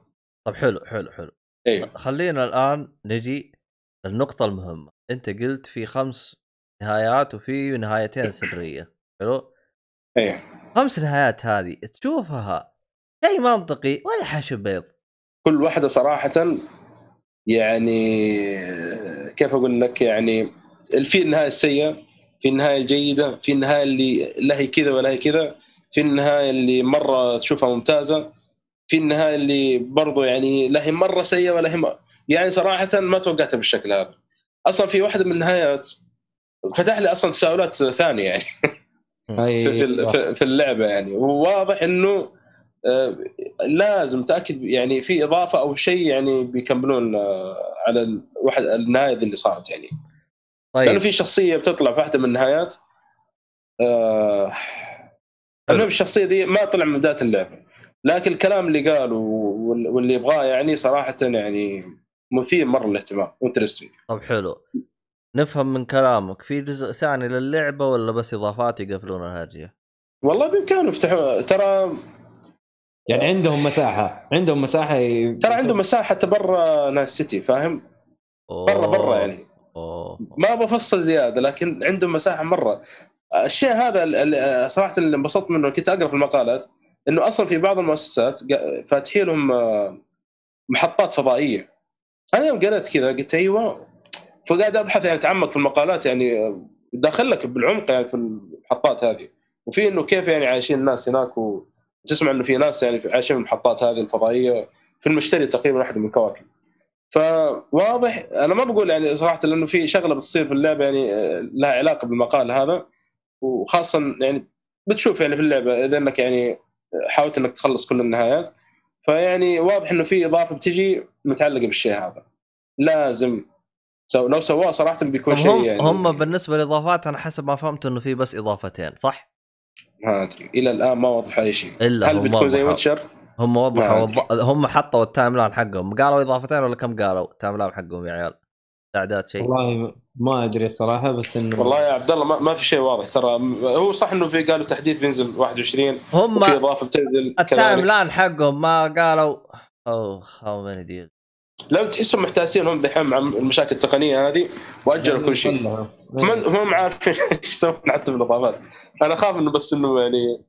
Speaker 1: طب حلو حلو حلو.
Speaker 3: أيوه
Speaker 1: خلينا الآن نجي للنقطة المهمة. أنت قلت في خمس نهايات وفي نهايتين سرية. حلو؟
Speaker 3: أيوه
Speaker 1: خمس نهايات هذه تشوفها شيء منطقي ولا حشو بيض؟
Speaker 3: كل واحدة صراحة يعني كيف أقول لك؟ يعني في النهاية السيئة في النهاية الجيدة في النهاية اللي لا هي كذا ولا هي كذا في النهاية اللي مرة تشوفها ممتازة في النهاية اللي برضو يعني لا هي مرة سيئة ولا هي م... يعني صراحة ما توقعتها بالشكل هذا. أصلا في واحدة من النهايات فتح لي أصلا تساؤلات ثانية يعني. [LAUGHS] في, في, في, اللعبة يعني. وواضح إنه لازم تأكد يعني في إضافة أو شيء يعني بيكملون آه، على واحد النهاية اللي صارت يعني. لأنه
Speaker 1: طيب
Speaker 3: في شخصية بتطلع في واحدة من النهايات آه المهم الشخصيه دي ما طلع من بداية اللعبة. لكن الكلام اللي قاله وال- واللي يبغاه يعني صراحة يعني مثير مرة للاهتمام انترستنج
Speaker 1: طب حلو. نفهم من كلامك في جزء ثاني للعبة ولا بس إضافات يقفلون الهرجه؟
Speaker 3: والله بإمكانهم يفتحوا ترى
Speaker 2: يعني عندهم مساحة عندهم مساحة ي-
Speaker 3: ترى عندهم مساحة حتى برا نايس سيتي فاهم؟ برا برا يعني.
Speaker 1: أوه.
Speaker 3: ما بفصل زيادة لكن عندهم مساحة مرة. الشيء هذا ال- ال- صراحة اللي انبسطت منه كنت أقرأ في المقالات إنه أصلا في بعض المؤسسات قا- فاتحين لهم آه، محطات فضائية. أنا يوم قريت كذا قلت أيوه فقاعد أبحث يعني أتعمق في المقالات يعني آه، داخل لك بالعمق يعني في المحطات هذه. وفي إنه كيف يعني عايشين الناس هناك وتسمع إنه في ناس يعني عايشين في المحطات هذه الفضائية في المشتري تقريبا واحدة من الكواكب فواضح أنا ما بقول يعني صراحة لأنه في شغلة بتصير في اللعبة يعني آه، لها علاقة بالمقال هذا. وخاصه يعني بتشوف يعني في اللعبة إذا إنك يعني حاولت إنك تخلص كل النهايات. فيعني واضح إنه في إضافة بتجي متعلقة بالشيء هذا. لازم سو لو سواه صراحة بيكون شيء يعني
Speaker 1: هم بالنسبة للاضافات أنا حسب ما فهمت إنه في بس إضافتين صح؟
Speaker 3: ما أدري. إلى الآن ما وضح أي شيء.
Speaker 1: إلا
Speaker 3: هل
Speaker 1: هم
Speaker 3: بتكون زي
Speaker 1: وضحوا.
Speaker 3: Witcher؟
Speaker 1: هم وضحوا. وض... هم حطوا ال timeline حقهم. قالوا إضافتين ولا كم قالوا؟ ال timeline حقهم يا عيال. تعداد شيء.
Speaker 2: والله ما- أدري الصراحه بس إنه
Speaker 3: والله يا عبد الله ما, ما في شيء واضح. ترى هو صح إنه في قالوا تحديث بينزل 21
Speaker 1: هم
Speaker 3: وفي إضافة بتنزل
Speaker 1: التايم لاين حقهم ما قالوا. أوه هاو ماني ديل
Speaker 3: لو تحسهم محتاسين هم دحين مع المشاكل التقنية هذه وأجلوا كل شيء. هم هم عارفين [LAUGHS] إيش يسوون حتى بالاضافات أنا أخاف إنه بس إنه يعني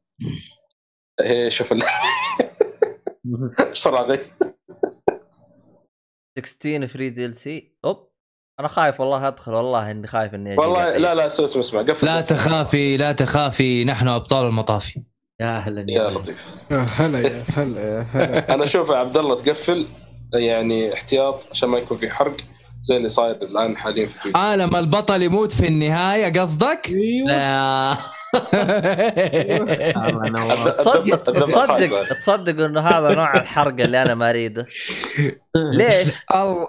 Speaker 3: إيه شوف ال- [LAUGHS] ذي
Speaker 1: 16 فري دي إل سي. أوب. أنا خايف والله أدخل والله إني خايف إني
Speaker 3: والله. لا لا اسمع اسمع اسمع قفل
Speaker 4: لا تخافي لا تخافي نحن أبطال المطافي
Speaker 2: يا أهلا
Speaker 3: يا
Speaker 2: أهلاً.
Speaker 3: لطيف.
Speaker 5: يا هلا يا هلا يا هلا. [LAUGHS]
Speaker 3: أنا أشوف يا عبد الله تقفل. يعني احتياط عشان ما يكون في حرق زي اللي صاير الآن حاليا في تويتر
Speaker 4: آه لما البطل يموت في النهاية قصدك؟
Speaker 2: أيوه ينور.
Speaker 1: تصدق تصدق
Speaker 3: هذا.
Speaker 1: تصدق إنه هذا نوع الحرق اللي أنا ما أريده ليش؟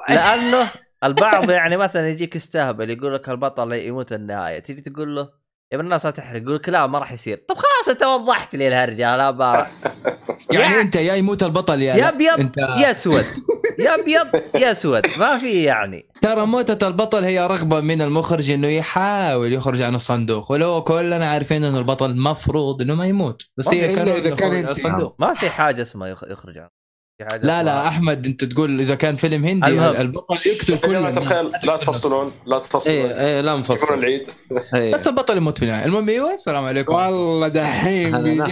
Speaker 1: لأنه البعض يعني مثلا يجيك يستهبل يقول لك البطل يموت النهاية تيجي تقول له يا ابن الناس لا تحرق يقول لك لا ما راح يصير طب خلاص انت وضحت لي الهرجة لا بارا
Speaker 4: يعني انت يا يموت البطل يا
Speaker 1: يا. أبيض
Speaker 4: انت
Speaker 1: يا أسود يا أبيض يا أسود ما في يعني
Speaker 4: ترى موتة البطل هي رغبة من المخرج إنه يحاول يخرج عن الصندوق ولو كلنا عارفين انه البطل مفروض إنه ما يموت بس هي كان
Speaker 5: إذا كان
Speaker 4: عن. الصندوق
Speaker 1: ما في حاجة اسمها يخ- يخرج حاجة
Speaker 4: لا لا أحمد أنت تقول إذا كان فيلم هندي
Speaker 1: المهم.
Speaker 4: البطل يقتل
Speaker 3: يا
Speaker 4: كل
Speaker 3: جماعة
Speaker 4: الناس.
Speaker 3: الخير لا تفصلون لا
Speaker 2: إيه
Speaker 3: تفصلون.
Speaker 2: إيه لا
Speaker 3: يكون
Speaker 2: مفصل
Speaker 3: العيد.
Speaker 2: إيه.
Speaker 4: بس البطل يموت في النهاية. المهم أيوه السلام عليكم.
Speaker 5: والله دحين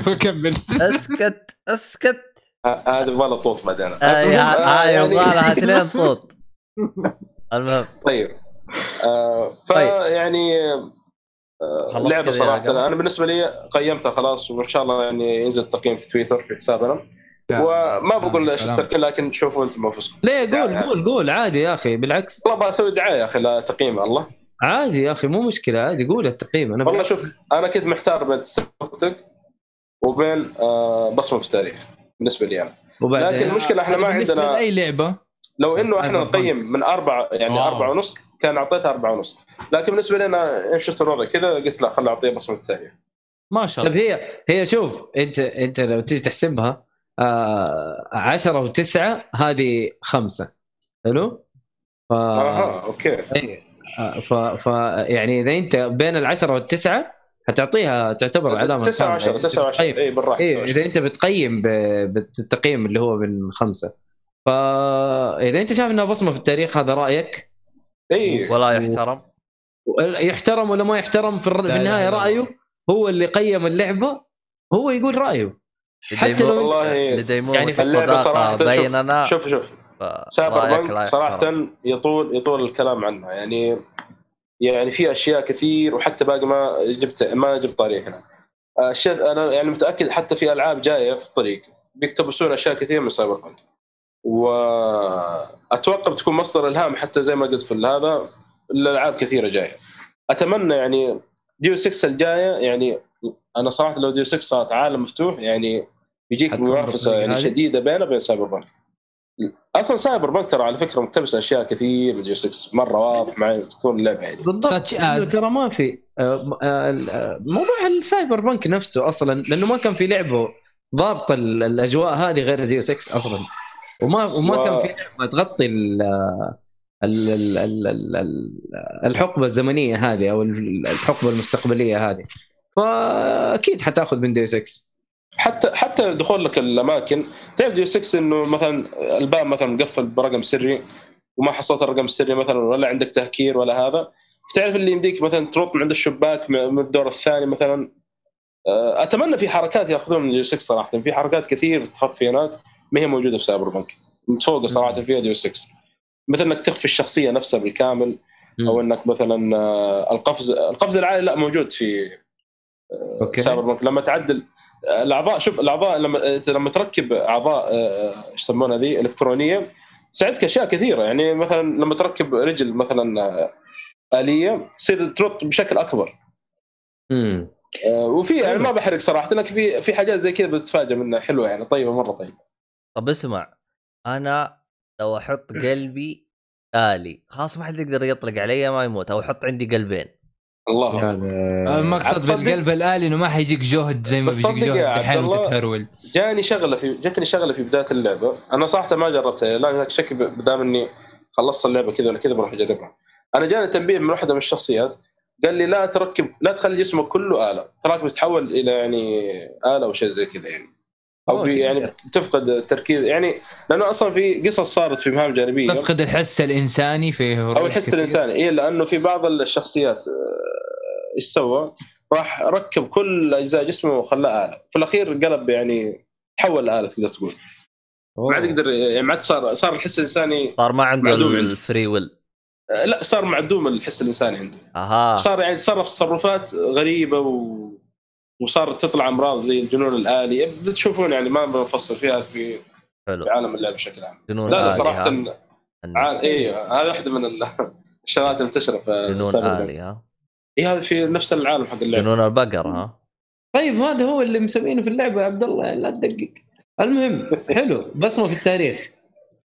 Speaker 5: فكمل
Speaker 1: أسكت
Speaker 3: أسكت. هذا يبغى له طوط بعدين.
Speaker 1: آه، يا-
Speaker 3: آه،
Speaker 1: آه،
Speaker 3: يعني-
Speaker 1: يبغى لها [LAUGHS] اثنين صوت. المهم.
Speaker 3: طيب. آه
Speaker 1: طيب.
Speaker 3: فيعني آه
Speaker 1: خلصت
Speaker 3: لعبة
Speaker 1: صراحة؟
Speaker 3: أنا بالنسبة لي قيمتها خلاص وإن شاء الله يعني ينزل التقييم في تويتر في حسابنا. وما بقول
Speaker 4: إيش.
Speaker 3: التقييم لكن شوفوا أنتم انفسكم
Speaker 2: ليه؟ قول
Speaker 3: يعني-
Speaker 2: قول قول عادي يا أخي بالعكس.
Speaker 3: والله أبغى أسوي دعاية يا أخي لتقييم الله.
Speaker 2: عادي يا أخي مو مشكلة عادي قول التقييم أنا
Speaker 3: والله شوف أنا كنت محتار بين سبتك وبين آه، بصمة في التاريخ بالنسبة لي أنا.
Speaker 2: وبعدين
Speaker 3: لكن المشكلة إحنا ما عندنا-
Speaker 4: لأي لعبة؟
Speaker 3: لو
Speaker 2: إنه إحنا.
Speaker 3: نقيم من أربعة يعني
Speaker 4: آه.
Speaker 3: أربعة ونص كان اعطيتها أربعة ونص. لكن بالنسبة لي أنا شفت الوضع كذا قلت لا خلي أعطيه بصمة في التاريخ.
Speaker 4: ما شاء
Speaker 2: طيب
Speaker 4: الله.
Speaker 2: هي هي شوف أنت أنت لو تيجي تحسبها 10 و9 هذه خمسة حلو؟ ف...
Speaker 3: آها أوكي
Speaker 2: إيه. آه، ف... ف يعني إذا أنت بين العشرة والتسعة حتعطيها تعتبر علامة
Speaker 3: 9
Speaker 2: كاملة.
Speaker 3: 10 9 10
Speaker 2: طيب.
Speaker 3: اي
Speaker 2: بالراحة
Speaker 3: 9
Speaker 2: إذا أنت بتقيم ب... بالتقييم اللي هو من خمسة فاذا أنت شايف إنها بصمة في التاريخ هذا رأيك
Speaker 3: اي
Speaker 1: ولا يحترم
Speaker 2: يحترم ولا ما يحترم في, الر... في
Speaker 4: النهاية.
Speaker 2: رأيه هو اللي قيم اللعبة هو يقول رأيه حتى لو-
Speaker 3: والله
Speaker 2: يعني في
Speaker 3: صراحة شوف-
Speaker 1: بيننا
Speaker 3: شوف. شوف
Speaker 1: Cyberpunk.
Speaker 3: صراحة يطول يطول الكلام عنها يعني يعني في أشياء كثير وحتى باقي ما جبت ما جبت طاري هنا. اشياء أنا يعني متأكد حتى في ألعاب جاية في الطريق بيقتبسون أشياء كثير من Cyberpunk واتوقع بتكون مصدر إلهام حتى زي ما قلت في هذا الألعاب كثيرة جاية. أتمنى يعني Deus Ex الجاية يعني أنا صراحة لو Deus Ex صارت عالم مفتوح يعني بيجيك منافسه يعني؟ شديدة بينه وبين Cyberpunk أصلا Cyberpunk ترى على فكرة مقتبس أشياء كثير من Deus Ex مرة واضح في طول اللعبة يعني.
Speaker 2: بالضبط. ترى ما في آه، آه، آه، موضوع ال Cyberpunk نفسه أصلا لأنه ما كان في لعبة ضابطه ال- الأجواء هذه غير Deus Ex أصلا. وما وما
Speaker 3: و-
Speaker 2: كان في لعبة تغطي ال ال- ال- ال- ال- ال- الحقبة الزمنية هذه أو ال- الحقبة المستقبلية هذه. فأكيد حتاخذ من ديو 6
Speaker 3: حتى حتى دخول لك الأماكن تعرف ديو 6 إنه مثلا الباب مثلا مقفل برقم سري وما حصلت الرقم السري مثلا ولا عندك تهكير ولا هذا. فتعرف اللي يمديك مثلا تنط من عند الشباك من الدور الثاني مثلا. آه، أتمنى في حركات يأخذون من ديو 6 صراحة. في حركات كثير تخفي هناك ما هي موجودة في سايبر بانك متفوقة صراحة فيها Deus Ex مثل إنك تخفي الشخصية نفسها بالكامل أو إنك مثلا آه، القفز القفز العالي لا موجود في
Speaker 2: okay.
Speaker 3: سايبر بانك. لما تعدل الأعضاء شوف الأعضاء لما لما تركب أعضاء آه، إيش يسمونها ذي إلكترونية تساعدك أشياء كثيرة. يعني مثلا لما تركب رجل مثلا آه، آلية تصير تنط بشكل أكبر.
Speaker 2: امم
Speaker 3: وفي يعني ما بحرق صراحة لكن في في حاجات زي كذا بتتفاجئ منها حلوة يعني طيبة مرة طيبة.
Speaker 1: طب اسمع أنا لو أحط [CLEARS THROAT] قلبي آلي خلاص ما حد يقدر يطلق علي ما يموت. أو أحط عندي قلبين.
Speaker 3: الله.
Speaker 2: يعني
Speaker 4: المقصد بالقلب الآلي إنه ما حيجيك جهد زي ما
Speaker 3: بس
Speaker 4: بيجيك
Speaker 3: صدق يا
Speaker 4: جهد دحين وتتهرول
Speaker 3: جاني شغلة في جتني شغلة في بداية اللعبة. أنا صراحة ما جربتها. لا شك بدام إني خلصت اللعبة كذا ولا كذا بروح أجربها. أنا جاني تنبيه من واحدة من الشخصيات. قال لي لا تركب لا تخلي جسمك كله آلة. تراك بتتحول إلى يعني آلة أو شيء زي كذا يعني.
Speaker 2: أو.
Speaker 3: يعني تفقد التركيز. يعني لأنه أصلا في قصص صارت في مهام جانبية.
Speaker 4: تفقد الحس الإنساني في
Speaker 3: أو الحس الإنساني. اي لأنه في بعض الشخصيات آه، إيش سوى؟ راح ركب كل أجزاء جسمه وخلاه آلة. في الأخير قلب يعني تحول اله تقدر تقول. ما عاد يقدر يعني ما عاد صار صار الحس الإنساني
Speaker 1: صار ما عنده
Speaker 3: معدوم عنده.
Speaker 1: الفري ويل
Speaker 3: آه، لا صار معدوم الحس الإنساني عنده.
Speaker 1: أها.
Speaker 3: صار يعني تصرف تصرفات غريبة و... وصارت تطلع أمراض زي الجنون الآلي. بتشوفون يعني ما بنفصل فيها في
Speaker 1: حلو.
Speaker 3: في عالم اللعب بشكل عام.
Speaker 1: جنون
Speaker 3: لا لا صراحة
Speaker 1: ها؟
Speaker 3: عال... أيوه هذه واحدة من ال- [LAUGHS] الشغلات المنتشره في
Speaker 1: جنون
Speaker 3: سايبر بانك.
Speaker 1: الي ها؟
Speaker 3: اي هذا في نفس العالم حق اللعبه
Speaker 1: جنون البقر ها؟
Speaker 2: طيب هذا هو اللي مسوينه في اللعبة يا عبد الله يعني لا تدقق. المهم حلو بصمة في التاريخ.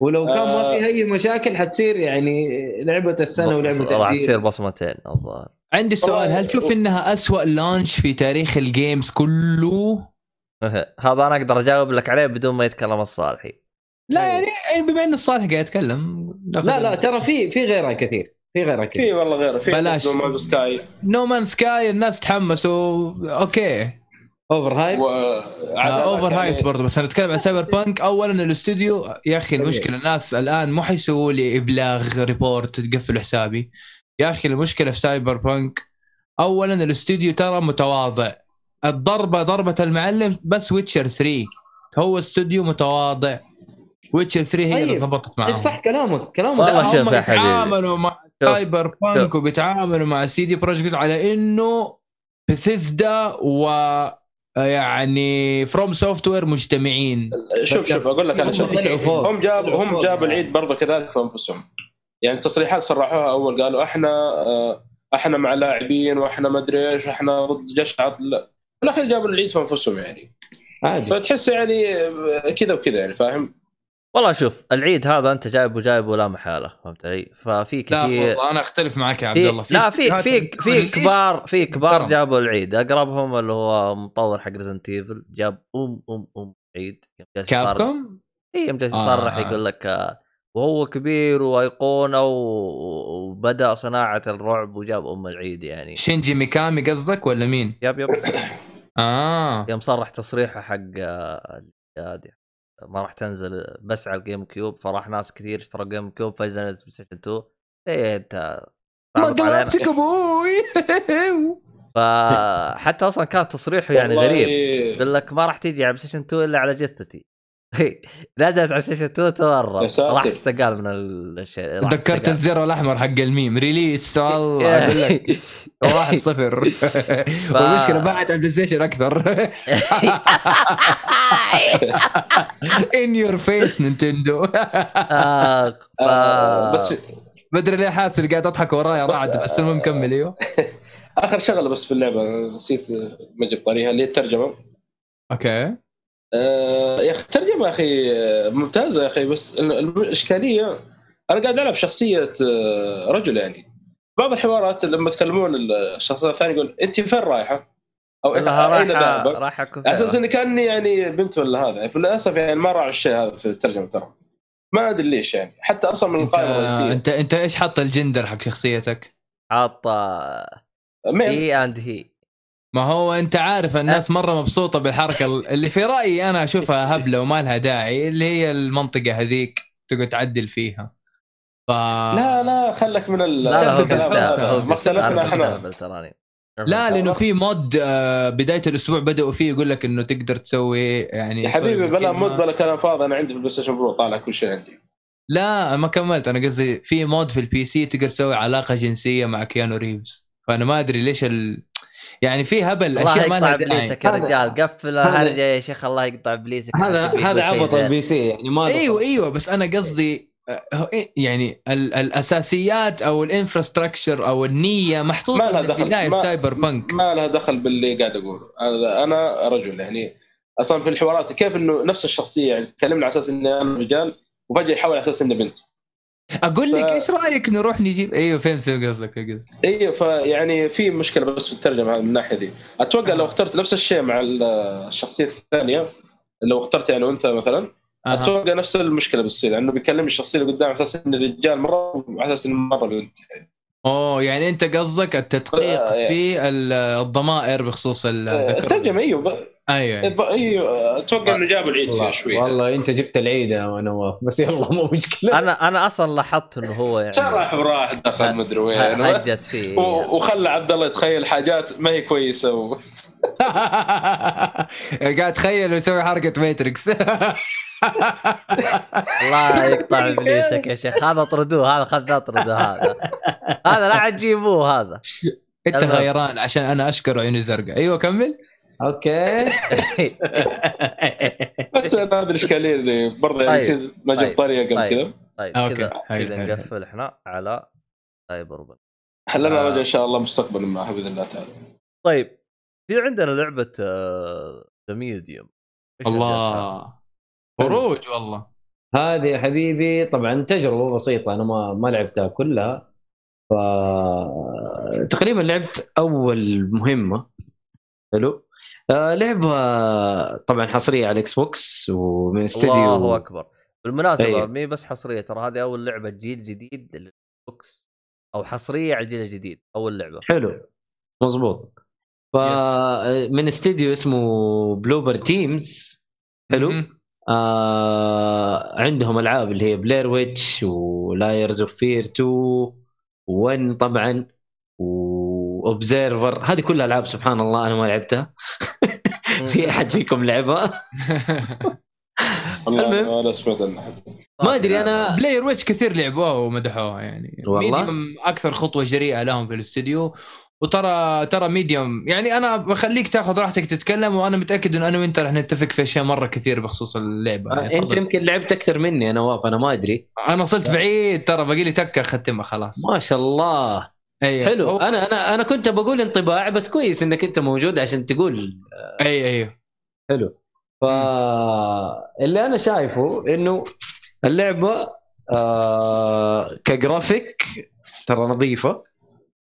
Speaker 2: ولو كان ما
Speaker 3: آه.
Speaker 2: في أي مشاكل حتصير يعني لعبة السنة ولعبة
Speaker 1: راح تصير بصمتين الظاهر
Speaker 4: عندي سؤال هل تشوف إنها أسوأ launch في تاريخ ال games كله؟
Speaker 1: هذا أنا أقدر أجاوب لك عليه بدون ما يتكلم الصالحي.
Speaker 4: لا يعني يعني بما انه الصالح قاعد يتكلم
Speaker 2: لا لا ترى في في غيرها كثير في غيرها كثير.
Speaker 3: في والله غيره في
Speaker 4: بلاش.
Speaker 3: نوماد سكاي
Speaker 4: نو مان سكاي الناس تحمسوا. okay.
Speaker 2: over hype
Speaker 3: و
Speaker 4: over hype برضه بس أنا أتكلم عن سايبر بانك اولا الاستوديو يا أخي المشكلة الناس الآن مو حيسووا لي إبلاغ report تقفل حسابي. يا أخي المشكلة في سايبر بانك اولا الاستوديو ترى متواضع الضربة ضربة المعلم بس ويتشر 3 هو استوديو متواضع ويتشر 3 هي اللي
Speaker 2: طيب. طيب
Speaker 4: معاهم
Speaker 2: صح كلامك كلامك
Speaker 1: والله شوف يا حبيبي.
Speaker 4: يتعاملوا مع. سايبر بانك وبيتعاملوا مع سي دي بروجكت على إنه بثيسدا و يعني فروم سوفت وير مجتمعين
Speaker 3: شوف شوف أقول لك
Speaker 2: أنا
Speaker 3: شوف. هم جابوا هم. جابوا العيد برضه كذلك في أنفسهم يعني تصريحات صرحوها أول قالوا إحنا آه، إحنا مع لاعبين وإحنا ما أدري إيش وإحنا ضد جشع لا في الأخير جابوا العيد في أنفسهم يعني
Speaker 2: عادي
Speaker 3: فتحس يعني كذا وكذا يعني فاهم؟
Speaker 1: والله شوف العيد هذا أنت جايبه جايبه لا محاله فهمت علي؟ ففي
Speaker 4: لا
Speaker 1: كثير
Speaker 4: والله أنا أختلف معك يا عبد
Speaker 1: في
Speaker 4: الله
Speaker 1: لا في
Speaker 4: استديوهات
Speaker 1: في في
Speaker 4: release
Speaker 1: كبار في كبار. جابوا العيد أقربهم اللي هو مطور حق ريزنت ايفل جاب ام ام أم عيد
Speaker 4: كابكوم
Speaker 1: اي يوم جالس
Speaker 4: آه.
Speaker 1: يصرح يقول لك آه، وهو كبير وأيقونة وبدأ صناعة الرعب وجاب أم العيد يعني.
Speaker 4: شينجي ميكامي قصدك ولا مين؟
Speaker 1: yep yep. [COUGHS]
Speaker 4: آه.
Speaker 1: يوم صرح تصريحه حق آه، هذه ما راح تنزل بس على الجيم كيوب فراح ناس كثير اشتروا جيم كيوب فنزلت بلاي ستيشن 2 إيه أنت
Speaker 4: ما. قلبتك أبوي. [LAUGHS]
Speaker 1: فحتى أصلا كان تصريحه يعني غريب. يقول لك ما راح تيجي على بلاي ستيشن 2 إلا على جثتي. [LAUGHS] نزلت على ستيشن 2
Speaker 3: يا
Speaker 1: تورط. راح استقال من الشيء
Speaker 4: تذكرت. الزر الأحمر حق الميم. release والله [LAUGHS] أقول لك. واحد صفر. [LAUGHS] والمشكلة بعد على البلاي ستيشن أكثر. in your face نينتندو
Speaker 3: آه بس
Speaker 4: بدري ليه حاسس اللي قاعد أضحك ورايا
Speaker 3: بس-
Speaker 4: رعد بس المهم كمل أيوه.
Speaker 3: آخر شغلة بس في اللعبة نسيت ما جبت طريقها اللي هي الترجمة.
Speaker 4: okay.
Speaker 3: آه يا أخي الترجمة يا أخي آه، ممتازة يا أخي بس ال- الإشكالية أنا قاعد ألعب شخصية آه، رجل يعني بعض الحوارات لما يتكلمون الشخصية الثانية يقول أنت فين رايحة؟
Speaker 1: أو
Speaker 3: اين ذاهبه؟
Speaker 1: راحه
Speaker 3: على
Speaker 1: أساس
Speaker 3: إني كأني يعني بنت ولا هذا يعني فللأسف يعني ما راعوا الشيء هذا في الترجمة ترى ما أدري ليش يعني حتى أصلا من القائمة الرئيسية
Speaker 4: انت أنت إيش حاط الجندر حق شخصيتك؟
Speaker 3: مين؟
Speaker 1: he and he
Speaker 4: ما هو انت عارف الناس مرة مبسوطة بالحركة اللي في رأيي أنا أشوفها هبلة وما لها داعي اللي هي المنطقة هذيك تقعد تعدل فيها. ف
Speaker 3: لا لا خلك من ال
Speaker 1: لا لا هو
Speaker 3: ما اختلفنا
Speaker 1: إحنا.
Speaker 4: لا لأنه في mod آه، بداية الأسبوع بدأوا فيه يقول لك إنه تقدر تسوي يعني
Speaker 3: يا حبيبي بلا. mod بلا كلام فاضي أنا عندي في البلاي ستيشن Pro طالع كل شيء عندي.
Speaker 4: لا ما كملت. أنا قصدي في mod في ال PC تقدر تسوي علاقة جنسية مع كيانو ريفز. فأنا ما أدري ليش ال... يعني في هبل
Speaker 1: الله
Speaker 4: أشياء ما لها داعي
Speaker 1: إبليسك يا
Speaker 2: هذا-
Speaker 1: رجال قفل
Speaker 2: هذا-
Speaker 1: الهرجه يا شيخ الله يقطع إبليسك
Speaker 2: هذا هذا عبط. البي سي يعني ما أيوه.
Speaker 4: أيوه بس أنا قصدي هو إيه يعني ال- الأساسيات أو ال infrastructure أو النية محطوطة
Speaker 3: ما لها دخل.
Speaker 4: في
Speaker 3: ما-
Speaker 4: سايبر بانك
Speaker 3: ما لها دخل باللي قاعد أقوله أنا أنا رجل يعني أصلا في الحوارات كيف إنه نفس الشخصية يعني تكلمنا على أساس إني أنا رجال وفجأة يحول على أساس إني بنت
Speaker 4: أقول لك
Speaker 3: ف-
Speaker 4: إيش رأيك نروح نجيب أيوه فين فين قصدك
Speaker 3: أيوه فيعني في مشكلة بس في الترجمة من الناحية دي. أتوقع لو اخترت نفس الشيء مع ال- الشخصية الثانية لو اخترت يعني أنثى مثلا
Speaker 4: أها.
Speaker 3: أتوقع نفس المشكلة بتصير لأنه بيكلم الشخصية اللي قدام على أساس انه رجال مرة وعلى أساس إنه مرة بنت
Speaker 4: أوه يعني أنت قصدك التدقيق
Speaker 3: آه، يعني.
Speaker 4: في ال- الضمائر بخصوص الذكر.
Speaker 3: الترجمة أيوه
Speaker 4: أيوه أيوة.
Speaker 3: أيوه أتوقع إنه جابوا العيد فيها
Speaker 2: والله,
Speaker 3: شوي
Speaker 2: والله أنت جبت العيد يا نواف بس يلا مو مشكلة.
Speaker 1: أنا أنا أصلا لاحظت إنه هو يعني
Speaker 3: شرح وراح دخل مدري وين.
Speaker 1: هجت فيه.
Speaker 3: وخلى عبد الله يتخيل حاجات ما هي كويسة. و... [LAUGHS]
Speaker 4: قاعد تخيل يسوي حركة ماتريكس [LAUGHS]
Speaker 1: الله يقطع إبليسك يا شيخ. هذا طردوه هذا خذنا طردوه هذا. هذا لا عاد تجيبوه هذا. [LAUGHS] أنت.
Speaker 4: غيران عشان أنا أشكر عيوني زرقاء. أيوه كمل.
Speaker 2: okay [LAUGHS]
Speaker 3: بس أنا هذه الاشكاليه اللي برضه يعني
Speaker 1: طيب.
Speaker 3: يصير ما جاب
Speaker 1: طيب.
Speaker 3: طريقه قبل
Speaker 1: طيب.
Speaker 3: كذا
Speaker 1: طيب
Speaker 4: okay.
Speaker 1: كذا. نقفل إحنا على سايبر بانك
Speaker 3: حلنا
Speaker 1: آه.
Speaker 3: رجع إن شاء الله مستقبلا معها بإذن الله تعالى
Speaker 1: طيب في عندنا لعبة ذا ميديوم
Speaker 4: الله خروج والله
Speaker 2: هذه يا حبيبي طبعا تجربة بسيطة أنا ما ما لعبتها كلها ف تقريبا لعبت أول مهمة حلو آه لعبه طبعا حصرية على ال Xbox ومن استديو
Speaker 1: الله أكبر. بالمناسبة
Speaker 2: أيوه.
Speaker 1: مي بس حصرية ترى هذه أول لعبة جيل جديد للبوكس أو حصرية على الجيل الجديد أول لعبة.
Speaker 2: حلو. مظبوط. ف من استديو اسمه Bloober Team حلو. آه عندهم ألعاب اللي هي Blair Witch و Layers of Fear 2 1 طبعا. و Observer هذه كلها ألعاب سبحان الله أنا ما لعبتها. [LAUGHS] في أحد فيكم لعبها؟ [LAUGHS]
Speaker 3: والله ولا سمعت
Speaker 2: ما أدري أنا
Speaker 4: Blair Witch كثير لعبوها ومدحوها يعني.
Speaker 2: والله؟
Speaker 4: Medium أكثر خطوة جريئة لهم في الاستديو وترى ترى Medium يعني أنا بخليك تاخذ راحتك تتكلم وأنا متأكد انه أنا وإنت رح نتفق في أشياء مرة كثير بخصوص اللعبة. يعني أنت.
Speaker 2: يمكن لعبت أكثر مني أنا واف أنا ما أدري.
Speaker 4: أنا صرت بعيد ترى باقي لي تكة اختمها خلاص.
Speaker 2: ما شاء الله.
Speaker 4: اي
Speaker 2: حلو.
Speaker 4: هو-
Speaker 2: أنا أنا أنا كنت بقول انطباع بس كويس إنك أنت موجود عشان تقول.
Speaker 4: اي اي
Speaker 2: حلو. فاللي أنا شايفه إنه اللعبة آه كجرافيك ترى نظيفة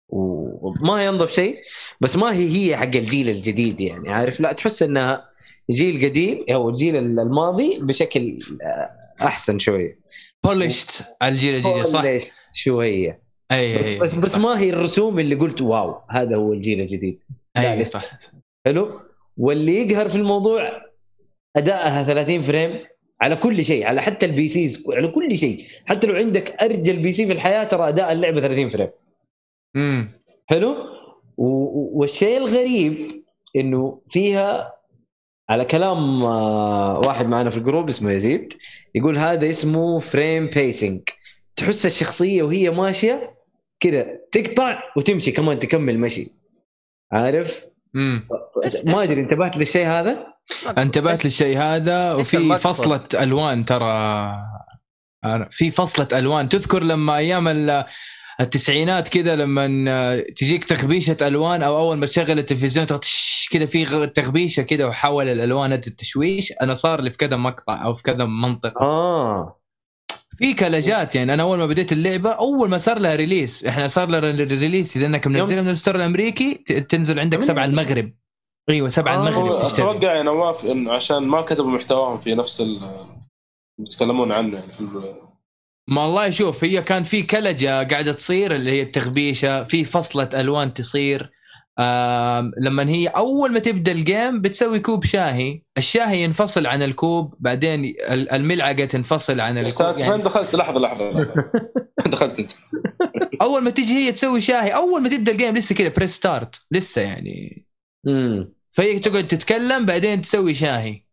Speaker 2: وما هي انظف شيء بس ما هي هي حق الجيل الجديد يعني عارف؟ لا تحس إنها جيل قديم أو الجيل الماضي بشكل آه، أحسن شوية.
Speaker 4: polished على الجيل الجديد صح؟
Speaker 2: ليش شوية.
Speaker 4: أي
Speaker 2: بس
Speaker 4: أي
Speaker 2: بس, بس ما هي الرسوم اللي قلت wow هذا هو الجيل الجديد. لا،
Speaker 4: أي
Speaker 2: لسه.
Speaker 4: صح.
Speaker 2: حلو؟ واللي يقهر في الموضوع أدائها 30 frame على كل شيء على حتى ال PCs على كل شيء. حتى لو عندك أرجل PC في الحياة ترى أداء اللعبة 30 frame.
Speaker 4: امم
Speaker 2: حلو؟ والشيء الغريب إنه فيها على كلام آه، واحد معنا في ال group اسمه يزيد يقول هذا اسمه frame pacing تحس الشخصية وهي ماشية كذا تقطع وتمشي. كمان تكمل مشي. عارف؟
Speaker 4: امم
Speaker 2: ما أدري انتبهت للشيء هذا؟
Speaker 4: انتبهت للشيء هذا وفي؟ فصلة ألوان ترى. في فصلة ألوان. تذكر لما أيام ال- التسعينات كذا لما تجيك تغبيشه ألوان أو أول ما تشغل التلفزيون كذا في غ- تغبيشه كذا وحول الألوان التشويش. أنا صار لي في كذا مقطع أو في كذا منطقة.
Speaker 2: آه.
Speaker 4: في glitch ات يعني أنا أول ما بديت اللعبة أول ما صار لها release إحنا صار لها ريليس لأنك منزلها من ال store الأمريكي تنزل عندك
Speaker 2: يوم-
Speaker 4: سبعة المغرب. أيوه سبعة
Speaker 2: آه.
Speaker 4: المغرب تشتري.
Speaker 3: أتوقع يا نواف انه عشان ما كتبوا محتواهم في نفس ال يتكلمون عنه يعني في ال-
Speaker 4: ما والله شوف هي كان في glitch ة قاعدة تصير اللي هي التغبيشه في فصلة ألوان تصير. لما هي أول ما تبدأ ال game بتسوي كوب شاهي. الشاهي ينفصل عن الكوب بعدين ال- الملعقة تنفصل عن الكوب
Speaker 3: ساتر
Speaker 4: يعني
Speaker 3: فين دخلت؟ لحظة لحظة لحظة. [LAUGHS] دخلت أنت.
Speaker 4: أول ما تيجي هي تسوي شاهي أول ما تبدأ ال game لسه كذا press start لسه يعني.
Speaker 2: امم
Speaker 4: فهي تقعد تتكلم بعدين تسوي شاهي.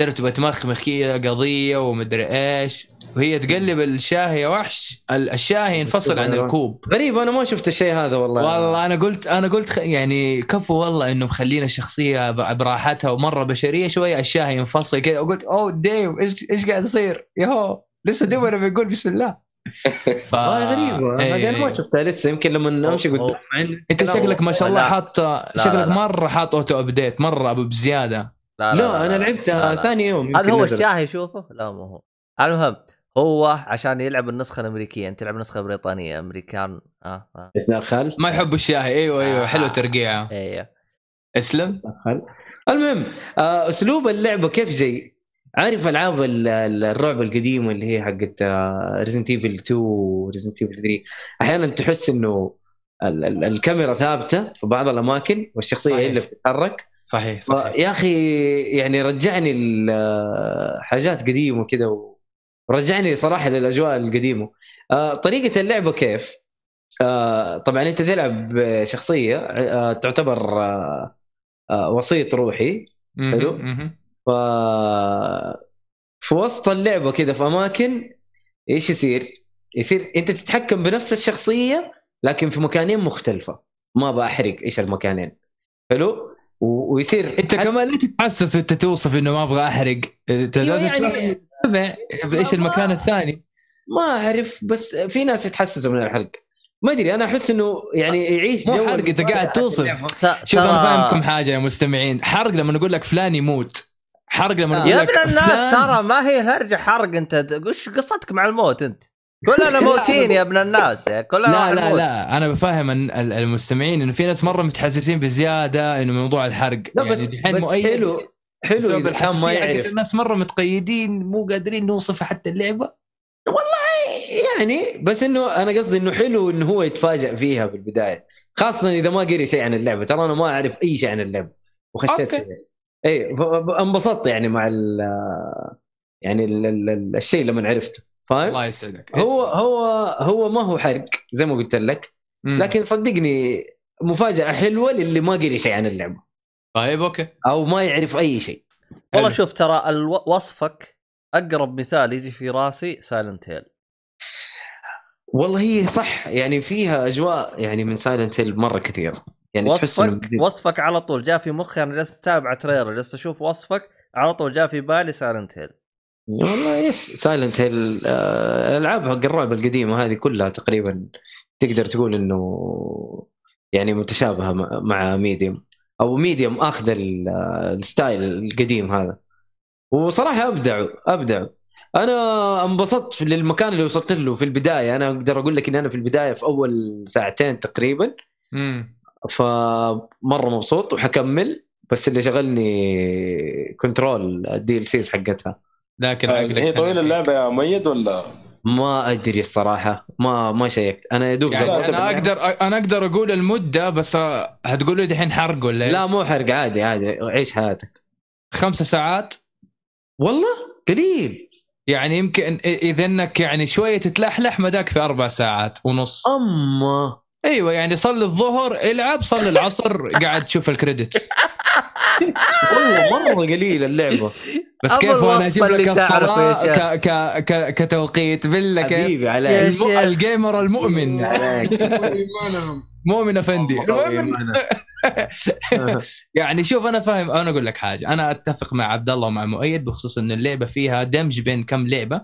Speaker 4: ترى تبغى تمخمخ كذا قضية ومدري إيش. وهي تقلب الشاهي يا وحش. ال- الشاهي ينفصل عن الكوب.
Speaker 2: غريب أنا ما شفت الشيء هذا والله.
Speaker 4: والله أنا قلت أنا قلت خ- يعني كفو والله إنه مخلينا الشخصية ب- براحتها ومرة بشرية شوية الشاهي ينفصل كذا. وقلت oh damn إيش إيش قاعد يصير؟ يهو لسه دوبنا بنقول بسم الله. [LAUGHS] ف... إيه.
Speaker 2: هذه أنا ما شفتها لسه. يمكن لما
Speaker 1: أمشي
Speaker 2: قدام أنت
Speaker 4: شكلك ما شاء الله. حاط
Speaker 1: لا،
Speaker 4: شكلك
Speaker 1: لا.
Speaker 4: مرة حاط auto update مرة أبو بزيادة.
Speaker 2: لا, أنا لعبتها
Speaker 1: لا، لا.
Speaker 2: ثاني يوم
Speaker 1: هذا هو. الشاهي شوفه؟ لا مو هو. المهم هو عشان يلعب النسخة الأمريكية. أنت تلعب نسخة بريطانية أمريكان. آه آه.
Speaker 2: إيش دخل؟
Speaker 4: ما يحبوا الشاي أيوه أيوه.
Speaker 1: آه.
Speaker 4: حلو ترقيعه.
Speaker 1: إيه
Speaker 4: اسلم.
Speaker 2: دخل المهم آه أسلوب اللعبه كيف جاي؟ عارف ألعاب ال- ال- الرعب القديمه اللي هي حقت Resident Evil 2 و Resident Evil 3 أحيانا تحس إنه ال- ال- الكاميرا ثابتة في بعض الأماكن والشخصية هي. اللي بتتحرك.
Speaker 4: صحيح صحيح
Speaker 2: يا أخي يعني رجعني حاجات قديمة كده ورجعني صراحة للأجواء القديمة آه، طريقة اللعبة كيف؟ آه، طبعا أنت تلعب بشخصيه آه، تعتبر وسيط روحي حلو. ف في وسط اللعبة كده في أماكن إيش يصير؟ يصير أنت تتحكم بنفس الشخصية لكن في مكانين مختلفة ما بحرق إيش المكانين حلو؟ و- ويصير
Speaker 4: انت كمان ليه تتحسس وانت توصف انه ما أبغى احرق؟ انت
Speaker 2: أيوة
Speaker 4: لازم
Speaker 2: يعني
Speaker 4: تتابع بايش المكان الثاني.
Speaker 2: ما اعرف بس في ناس يتحسسوا من الحرق. ما أدري أنا أحس إنه يعني يعيش
Speaker 4: مو
Speaker 2: جو
Speaker 4: حرق،
Speaker 2: المفاجأة
Speaker 4: قاعد توصف. شوف أنا فاهمكم حاجة يا مستمعين. حرق لما نقول لك فلان يموت. حرق لما نقول
Speaker 1: يا
Speaker 4: لك
Speaker 1: ابن الناس ترى ما هي الهرجه حرق أنت وش قصتك مع الموت أنت؟ كلنا موتين [LAUGHS] يا ابن الناس يا كلنا
Speaker 4: لا لا. لا أنا بفهم ال- ال- المستمعين انه في ناس مرة متحسسين بزيادة إنه موضوع الحرق
Speaker 2: لا بس
Speaker 4: دحين
Speaker 2: بس
Speaker 4: مؤيد
Speaker 2: حلو حلو
Speaker 4: بسبب
Speaker 2: ما يعرف
Speaker 4: الناس مرة متقيدين مو قادرين نوصف حتى اللعبة
Speaker 2: يعني بس إنه أنا قصدي إنه حلو إنه هو يتفاجئ فيها بالبدايه خاصة إذا ما قري شيء عن اللعبة ترى أنا ما أعرف أي شيء عن اللعبة وخشيت. شيء اي انبسطت يعني مع ال يعني ال ال ال الشيء لما عرفته فاهم؟
Speaker 4: الله يسعدك.
Speaker 2: هو هو هو ما هو حرق زي ما قلت لك.
Speaker 4: مم.
Speaker 2: لكن صدقني مفاجأة حلوة للي ما قري شيء عن اللعبة.
Speaker 4: طيب okay.
Speaker 2: أو ما يعرف أي شيء.
Speaker 1: والله. شوف ترى الو- وصفك أقرب مثال يجي في راسي سايلنت هيل
Speaker 2: والله هي صح يعني فيها أجواء يعني من Silent Hill مرة كثيره يعني تحس
Speaker 1: وصفك وصفك على طول جاء في مخي أنا جالس أتابع trailer جالس أشوف وصفك على طول جاء في بالي سايلنت هيل
Speaker 2: والله yes. Silent Hill آه، الالعاب حق الرعب القديمة هذه كلها تقريبا تقدر تقول إنه يعني متشابهة مع- Medium أو Medium أخذ ال- ال style القديم هذا. وصراحة ابدعوا ابدعوا أنا انبسطت للمكان اللي وصلت له في البداية. أنا أقدر أقول لك إن أنا في البداية في أول ساعتين تقريبا.
Speaker 4: امم
Speaker 2: فمرة مبسوط وحكمل. بس اللي شغلني Control ال DLCs حقتها.
Speaker 4: لكن
Speaker 3: آه،
Speaker 4: عقلك
Speaker 3: هي
Speaker 4: طويلة
Speaker 3: اللعبة يا مؤيد ولا؟
Speaker 2: ما أدري الصراحة. ما ما check ت. أنا يا دوب
Speaker 4: يعني أنا
Speaker 2: اللعبة.
Speaker 4: أقدر أنا أقدر أقول المدة بس هتقول لي دحين حرق ولا إيش؟
Speaker 2: لا مو حرق عادي عادي. عيش حياتك.
Speaker 4: خمسة ساعات.
Speaker 2: والله؟ قليل.
Speaker 4: يعني يمكن إذا إنك يعني شوية تتلحلح مداك في أربع ساعات ونص.
Speaker 2: اما.
Speaker 4: أيوه يعني صلي الظهر العب صلي العصر قاعد تشوف ال credits. [LAUGHS] [LAUGHS]
Speaker 2: والله مرة قليل اللعبة.
Speaker 4: بس كيف وأنا
Speaker 1: أجيب
Speaker 4: لك الصلاه ك ك ك كتوقيت. بالله كيف
Speaker 2: حبيبي عليك.
Speaker 4: الم... ال
Speaker 2: gamer
Speaker 5: المؤمن. [LAUGHS]
Speaker 4: مؤمن
Speaker 2: أفندي. [LAUGHS]
Speaker 4: يعني شوف أنا فاهم. أنا أقول لك حاجة. أنا أتفق مع عبد الله ومع مؤيد بخصوص إن اللعبة فيها دمج بين كم لعبة.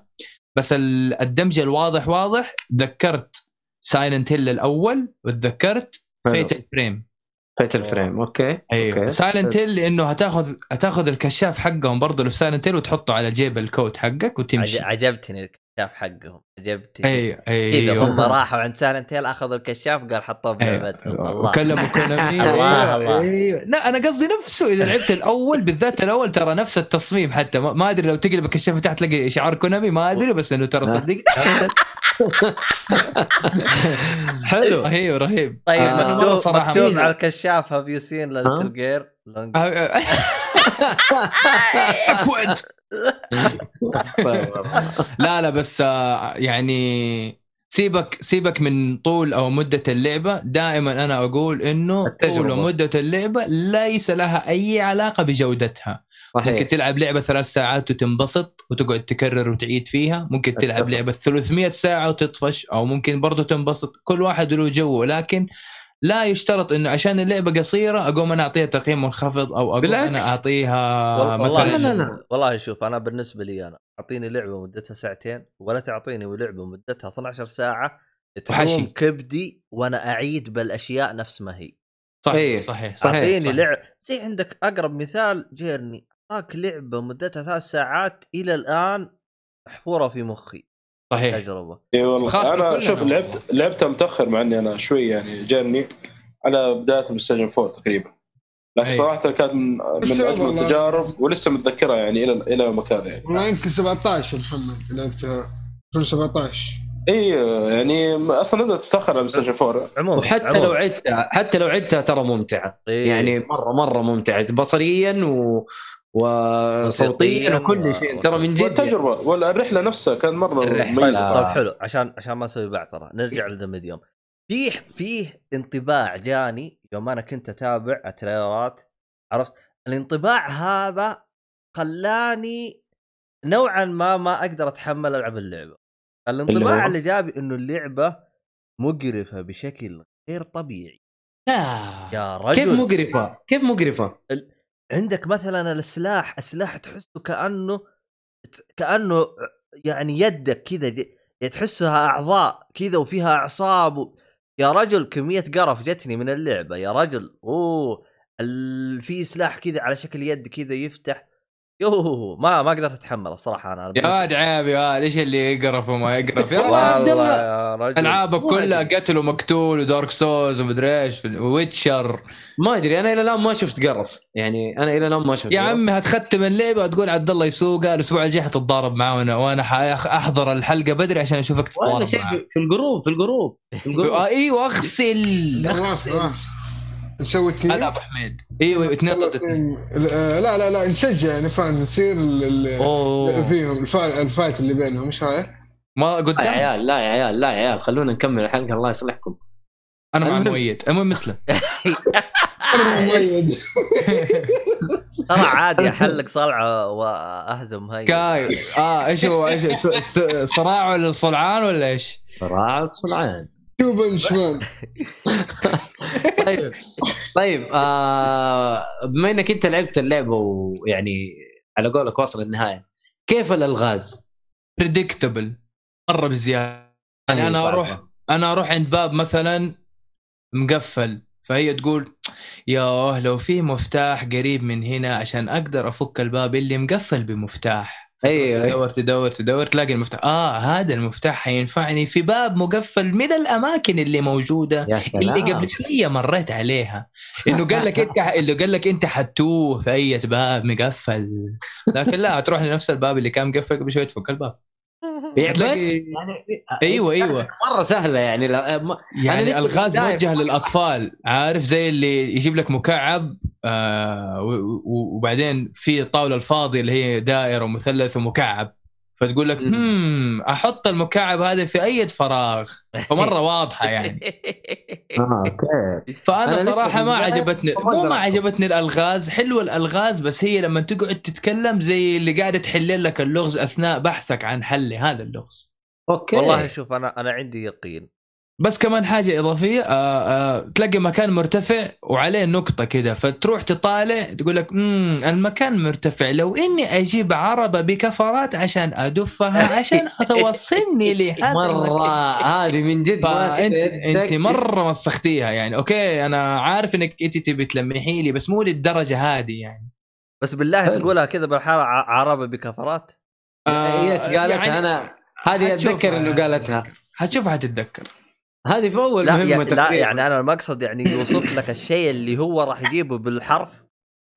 Speaker 4: بس ال- الدمج الواضح واضح. ذكرت Silent Hill الأول وتذكرت
Speaker 2: حلو.
Speaker 4: Fatal Frame،
Speaker 2: Fatal Frame أوكي
Speaker 4: أيوه.
Speaker 2: أوكي.
Speaker 4: سايلنت هيل لأنه هتاخذ هتاخذ الكشاف حقهم برضه اللي في Silent Hill وتحطه على جيب ال coat حقك وتمشي.
Speaker 1: عج- عجبتني الكشاف حقهم. عجبتني
Speaker 4: أيوه
Speaker 1: كذا
Speaker 4: أيوه.
Speaker 1: هم [LAUGHS] راحوا عند Silent Hill أخذوا الكشاف قال حطوه بلعبتهم
Speaker 4: أيوة.
Speaker 1: الله. [LAUGHS]
Speaker 4: وكلموا كونامي [LAUGHS]
Speaker 1: الله،
Speaker 4: أيوة،
Speaker 1: الله.
Speaker 4: أيوة. لا أنا قصدي نفسه إذا لعبت الأول بالذات الأول ترى نفس التصميم حتى. ما أدري لو تقلب الكشاف تحت تلاقي شعار كونامي ما أدري بس إنه ترى صدق.
Speaker 2: حلو.
Speaker 4: رهيب رهيب.
Speaker 1: طيب
Speaker 2: آه،
Speaker 1: مكتوب
Speaker 4: صراحة
Speaker 1: مكتوب
Speaker 2: ميزة.
Speaker 1: على الكشاف have you seen little جير.
Speaker 4: لا لا بس آه، يعني سيبك سيبك من طول أو مدة اللعبة دائما أنا أقول
Speaker 2: إنه.
Speaker 4: طول ومده اللعبة ليس لها أي علاقة بجودتها ممكن
Speaker 2: صحيح
Speaker 4: تلعب لعبة ثلاث ساعات وتنبسط وتقعد تكرر وتعيد فيها ممكن تلعب
Speaker 2: أتفق.
Speaker 4: لعبة 300 ساعة وتطفش أو ممكن برضه تنبسط كل واحد له جو لكن لا يشترط إنه عشان اللعبة قصيرة أقوم أنا أعطيها تقييم منخفض أو أقوم
Speaker 2: بالعكس.
Speaker 4: أنا أعطيها
Speaker 1: والله
Speaker 4: مثلا
Speaker 2: لا، لا، لا.
Speaker 1: والله شوف أنا بالنسبة لي أنا اعطيني لعبة مدتها ساعتين ولا تعطيني لعبة مدتها 12
Speaker 4: ساعة.
Speaker 1: تحوم كبدي وأنا أعيد بالأشياء نفس ما هي
Speaker 4: صحيح
Speaker 2: إيه.
Speaker 4: صحيح
Speaker 2: صحيح،
Speaker 1: اعطيني. لعب زي عندك أقرب مثال Journey أعطاك لعبة مدتها ثلاث ساعات إلى الآن محفوره في مخي
Speaker 4: صحيح
Speaker 1: تجربة
Speaker 3: اي والله
Speaker 4: أنا
Speaker 3: شوف. لعبت لعبتها متأخر مع إني أنا شوي يعني جاني على بداية بلايستيشن 4 تقريبا لكن
Speaker 4: أي.
Speaker 3: صراحة كانت من من اجمل. التجارب ولسه متذكرها يعني إلى إلى يومك هذا يعني
Speaker 5: والله يمكن 17 محمد لعبتها 2017
Speaker 3: اي يعني أصلا نزلت متاخر على بلايستيشن 4
Speaker 1: عموما
Speaker 2: وحتى
Speaker 1: عموماً.
Speaker 2: لو عدتها حتى لو عدتها ترى ممتعه
Speaker 1: إيه.
Speaker 2: يعني مره مرة ممتعه بصريا و... وصوتيا وكل شيء ترى من جد يعني.
Speaker 3: والتجربة ولا الرحله نفسها كانت
Speaker 2: مرة.
Speaker 1: طيب,
Speaker 3: مميزة
Speaker 1: طيب
Speaker 3: صراحة
Speaker 1: حلو عشان عشان ما نسوي بعثرة نرجع ل The Medium فيه فيه انطباع جاني يوم أنا كنت أتابع التريلرات عرفت الانطباع هذا خلاني نوعا ما ما أقدر أتحمل ألعب اللعبة الانطباع
Speaker 2: هو؟
Speaker 1: اللي جابي إنه اللعبة مقرفة بشكل غير طبيعي
Speaker 2: لا
Speaker 1: يا رجل
Speaker 2: كيف مقرفة؟ كيف مقرفة؟
Speaker 1: عندك مثلا السلاح السلاح تحسه كأنه كأنه يعني يدك كذا تحسها أعضاء كذا وفيها أعصاب و... يا رجل كمية قرف جتني من اللعبة يا رجل أوه. في سلاح كذا على شكل يد كذا يفتح يوه ما ما قدرت أتحمل الصراحة أنا.
Speaker 4: يا واد عيب يا واد إيش اللي يقرف وما يقرف؟ يا
Speaker 2: والله
Speaker 1: يا رجل.
Speaker 4: ألعابك
Speaker 2: ما
Speaker 4: كلها
Speaker 2: أدري.
Speaker 4: قتل ومقتول و Dark Souls ومدري إيش Witcher.
Speaker 2: ما أدري أنا إلى الآن ما شفت قرف. يعني أنا إلى الآن ما شفت
Speaker 4: يا
Speaker 2: قرف.
Speaker 4: عمي هتختم اللعبة وتقول عبد الله يسوقها الأسبوع الجاي حتتضارب معاه وأنا وأنا حأخ- أحضر الحلقة بدري عشان
Speaker 2: أشوفك
Speaker 4: تتضارب
Speaker 2: في- ال group في ال group في
Speaker 4: ال group. آه،
Speaker 5: إيوه
Speaker 4: أغسل
Speaker 5: أغسل. نسوي team
Speaker 4: هلا أبو حميد. إيوه اثنين ضد اثنين.
Speaker 5: لا لا لا نشجع يعني fans نصير فيهم ال fi- ال fight اللي بينهم إيش رأيك؟
Speaker 4: ما
Speaker 2: لا يا
Speaker 4: قدام
Speaker 2: عيال لا يا عيال لا يا عيال خلونا نكمل الحلقة الله يصلحكم.
Speaker 4: أنا مع. مؤيد. المهم مسلم [LAUGHS]
Speaker 5: أنا مؤيد. [LAUGHS]
Speaker 1: ترى عادي أحلق صلعة وأهزم هاي.
Speaker 4: كاي. آه إيش هو إيش س- س- صراع ولا الصلعان ولا إيش؟
Speaker 2: صراع الصلعان
Speaker 5: One Punch Man
Speaker 2: طيب. طيب آه بما إنك أنت لعبت اللعبة ويعني على قولك واصل النهاية كيف الألغاز؟
Speaker 4: predictable مرة بزيادة. يعني
Speaker 2: أنا.
Speaker 4: أروح أنا أروح عند باب مثلا مقفل فهي تقول ياه لو في مفتاح قريب من هنا عشان أقدر أفك الباب اللي مقفل بمفتاح.
Speaker 2: أيوه.
Speaker 4: تدور تدور تدور تلاقي المفتاح. آه هذا المفتاح حينفعني في باب مقفل من الأماكن اللي موجودة
Speaker 2: يا سلام.
Speaker 4: اللي قبل شوية مريت عليها. إنه قال لك أنت اللي قال لك أنت حتوه في أي باب مقفل. لكن لا تروح لنفس الباب اللي كان مقفل قبل شوية تفك الباب.
Speaker 2: يعني بس يعني
Speaker 4: أيوه أيوه
Speaker 2: مرة سهلة يعني لا ما-
Speaker 4: يعني
Speaker 2: لسه
Speaker 4: الغاز. موجه للأطفال عارف زي اللي يجيب لك مكعب آه وبعدين في الطاوله الفاضيه اللي هي دائرة ومثلث ومكعب فتقول لك. هم أحط المكعب هذا في أي فراغ؟ فمرة [LAUGHS] واضحة يعني. [LAUGHS]
Speaker 2: أوكي.
Speaker 4: فأنا
Speaker 2: صراحة
Speaker 4: ما عجبتني مو ما. عجبتني الألغاز حلوة الألغاز بس هي لما تقعد تتكلم زي اللي قاعدة تحل لك اللغز أثناء بحثك عن حل هذا اللغز.
Speaker 2: okay.
Speaker 1: والله شوف أنا أنا عندي يقين.
Speaker 4: بس كمان حاجة إضافية آه آه تلاقي مكان مرتفع وعليه نقطة كده فتروح تطالع تقول لك امم المكان مرتفع لو إني أجيب عربة بكفرات عشان أدفها [LAUGHS] عشان توصلني لهذا مرة.
Speaker 2: هذه من جد يدك.
Speaker 4: أنت مرة مسختيها يعني okay أنا عارف إنك أنت تبي تلمحي لي بس مو للدرجة هذه يعني
Speaker 1: بس بالله. تقولها كذا بالحاره ع- عربة بكفرات
Speaker 2: yes قالتها
Speaker 4: يعني
Speaker 2: أنا هذه أتذكر إنه قالتها
Speaker 4: حتشوفها حتتذكر
Speaker 2: هذه في أول
Speaker 1: لا
Speaker 2: مهمة
Speaker 1: يعني, لا يعني أنا المقصد يعني يوصف لك الشيء اللي هو راح يجيبه بالحرف.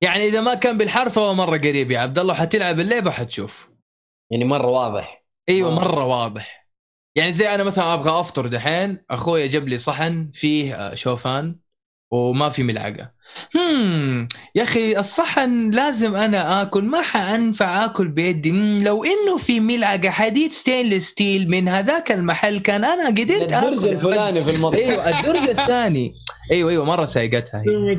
Speaker 4: يعني إذا ما كان بالحرف فهو مرة قريب يا عبد الله حتلعب اللعبه حتشوف
Speaker 2: يعني مرة واضح. أيوه.
Speaker 4: مرة واضح. يعني زي أنا مثلا أبغى أفطر دحين أخويا جاب لي صحن فيه آه، شوفان وما في ملعقة. هم يا أخي الصحن لازم أنا آكل ما حأنفع آكل بيدي. لو إنه في ملعقة حديد stainless steel من هذاك المحل كان أنا قدرت
Speaker 2: الدرج
Speaker 4: آكل.
Speaker 2: الفلاني في المطبخ
Speaker 4: أيوه الدرج الثاني أيوه أيوه مرة سايقتها. [LAUGHS] هي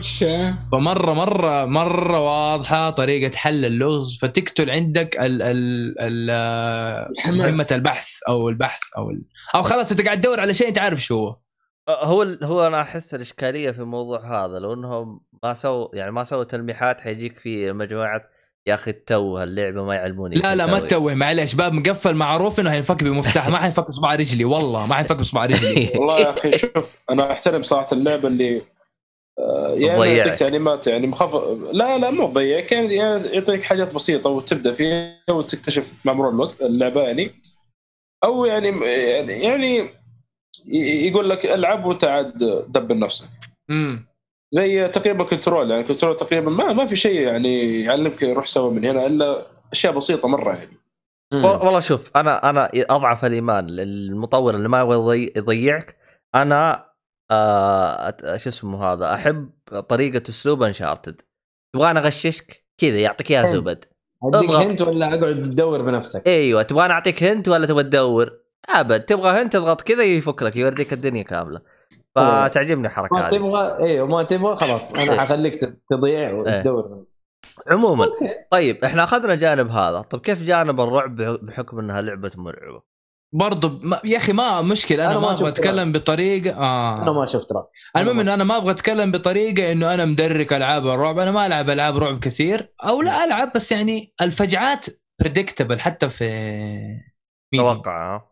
Speaker 4: فمرة مرة مرة واضحة طريقة حل اللغز. فتقتل عندك ال ال ال. مهمة البحث أو البحث أو ال... أو خلاص أنت قاعد تدور على شيء أنت عارف شو هو.
Speaker 1: هو ال- هو أنا أحس الإشكالية في الموضوع هذا لو انهم ما سووا يعني ما سووا تلميحات حيجيك في مجموعة يا أخي تو اللعبة ما يعلموني
Speaker 4: لا لا ما. تتوه معلش باب مقفل معروف إنه حينفك بمفتاح ما حينفك بصباع رجلي والله ما حينفك بصباع رجلي [LAUGHS]
Speaker 3: والله يا أخي شوف أنا أحترم صراحة اللعبة اللي آه،
Speaker 1: تضيعك.
Speaker 3: يعطيك تعليمات يعني مخف لا لا مو تضيعك يعني يعطيك حاجات بسيطة وتبدأ فيها وتكتشف مع مرور الوقت اللعبة يعني أو يعني يعني يعني يقول لك العب وانت عاد دبر نفسك.
Speaker 4: امم
Speaker 3: زي تقريبا Control يعني Control تقريبا ما ما في شيء يعني يعلمك روح سوى من هنا إلا أشياء بسيطة مرة يعني.
Speaker 2: مم.
Speaker 1: والله شوف أنا أنا أضعف الإيمان للمطور اللي ما يبغى يضي- يضيعك. أنا آه شو اسمه هذا أحب طريقة أسلوب Uncharted تبغاني أغششك؟ كذا يعطيك اياها. زبد.
Speaker 2: أديك
Speaker 1: اضغط.
Speaker 2: hint ولا أقعد تدور بنفسك؟
Speaker 1: أيوه تبغاني أعطيك hint ولا تبغى تدور؟ ابد تبغى hint تضغط كذا يفك لك يوريك الدنيا كاملة. فتعجبني الحركة
Speaker 2: ما
Speaker 1: هذه.
Speaker 2: تبغى أيوه ما تبغى خلاص
Speaker 1: إيه.
Speaker 2: أنا حخليك ت- تضيع وتدور.
Speaker 1: عموما.
Speaker 2: okay.
Speaker 1: طيب إحنا أخذنا جانب هذا. طيب كيف جانب الرعب بح- بحكم إنها لعبة مرعبة؟
Speaker 4: برضو ما يا أخي ما مشكلة. أنا,
Speaker 2: أنا ما أبغى
Speaker 4: أتكلم بطريقه آه.
Speaker 2: أنا ما شفت رعب.
Speaker 4: المهم إنه أنا ما أبغى أتكلم بطريقة إنه أنا مدرك ألعاب الرعب. أنا ما ألعب ألعاب رعب كثير أو لا ألعب بس يعني الفجعات بريدكتبل حتى في ميديا.
Speaker 1: توقع ها؟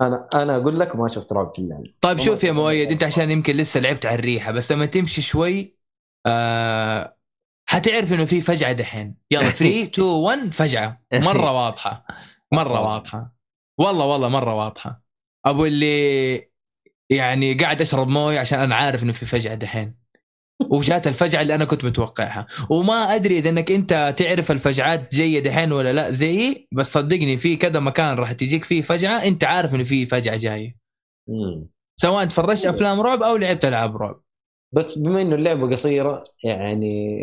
Speaker 2: أنا أنا أقول لك ما شفت رعب كله.
Speaker 4: طيب
Speaker 2: وما
Speaker 4: شوف يا مؤيد. أنت عشان يمكن لسه لعبت على الريحة بس لما تمشي شوي آه حتعرف إنه في فجعة دحين. يلا 3 2 1 فجعة. مرة واضحة. مرة واضحة. والله والله مرة واضحة. أبو اللي يعني قاعد أشرب موية عشان أنا عارف إنه في فجعة دحين. وجات الفجعة اللي أنا كنت متوقعها. وما أدري إذا إنك أنت تعرف الفجعات جاية دحين ولا لا زيي بس صدقني في كذا مكان راح تجيك فيه فجعة أنت عارف انه في فجعة
Speaker 2: جاية.
Speaker 4: سواء تفرجت أفلام رعب أو لعبت ألعاب رعب.
Speaker 2: بس بما إنه اللعبة قصيرة يعني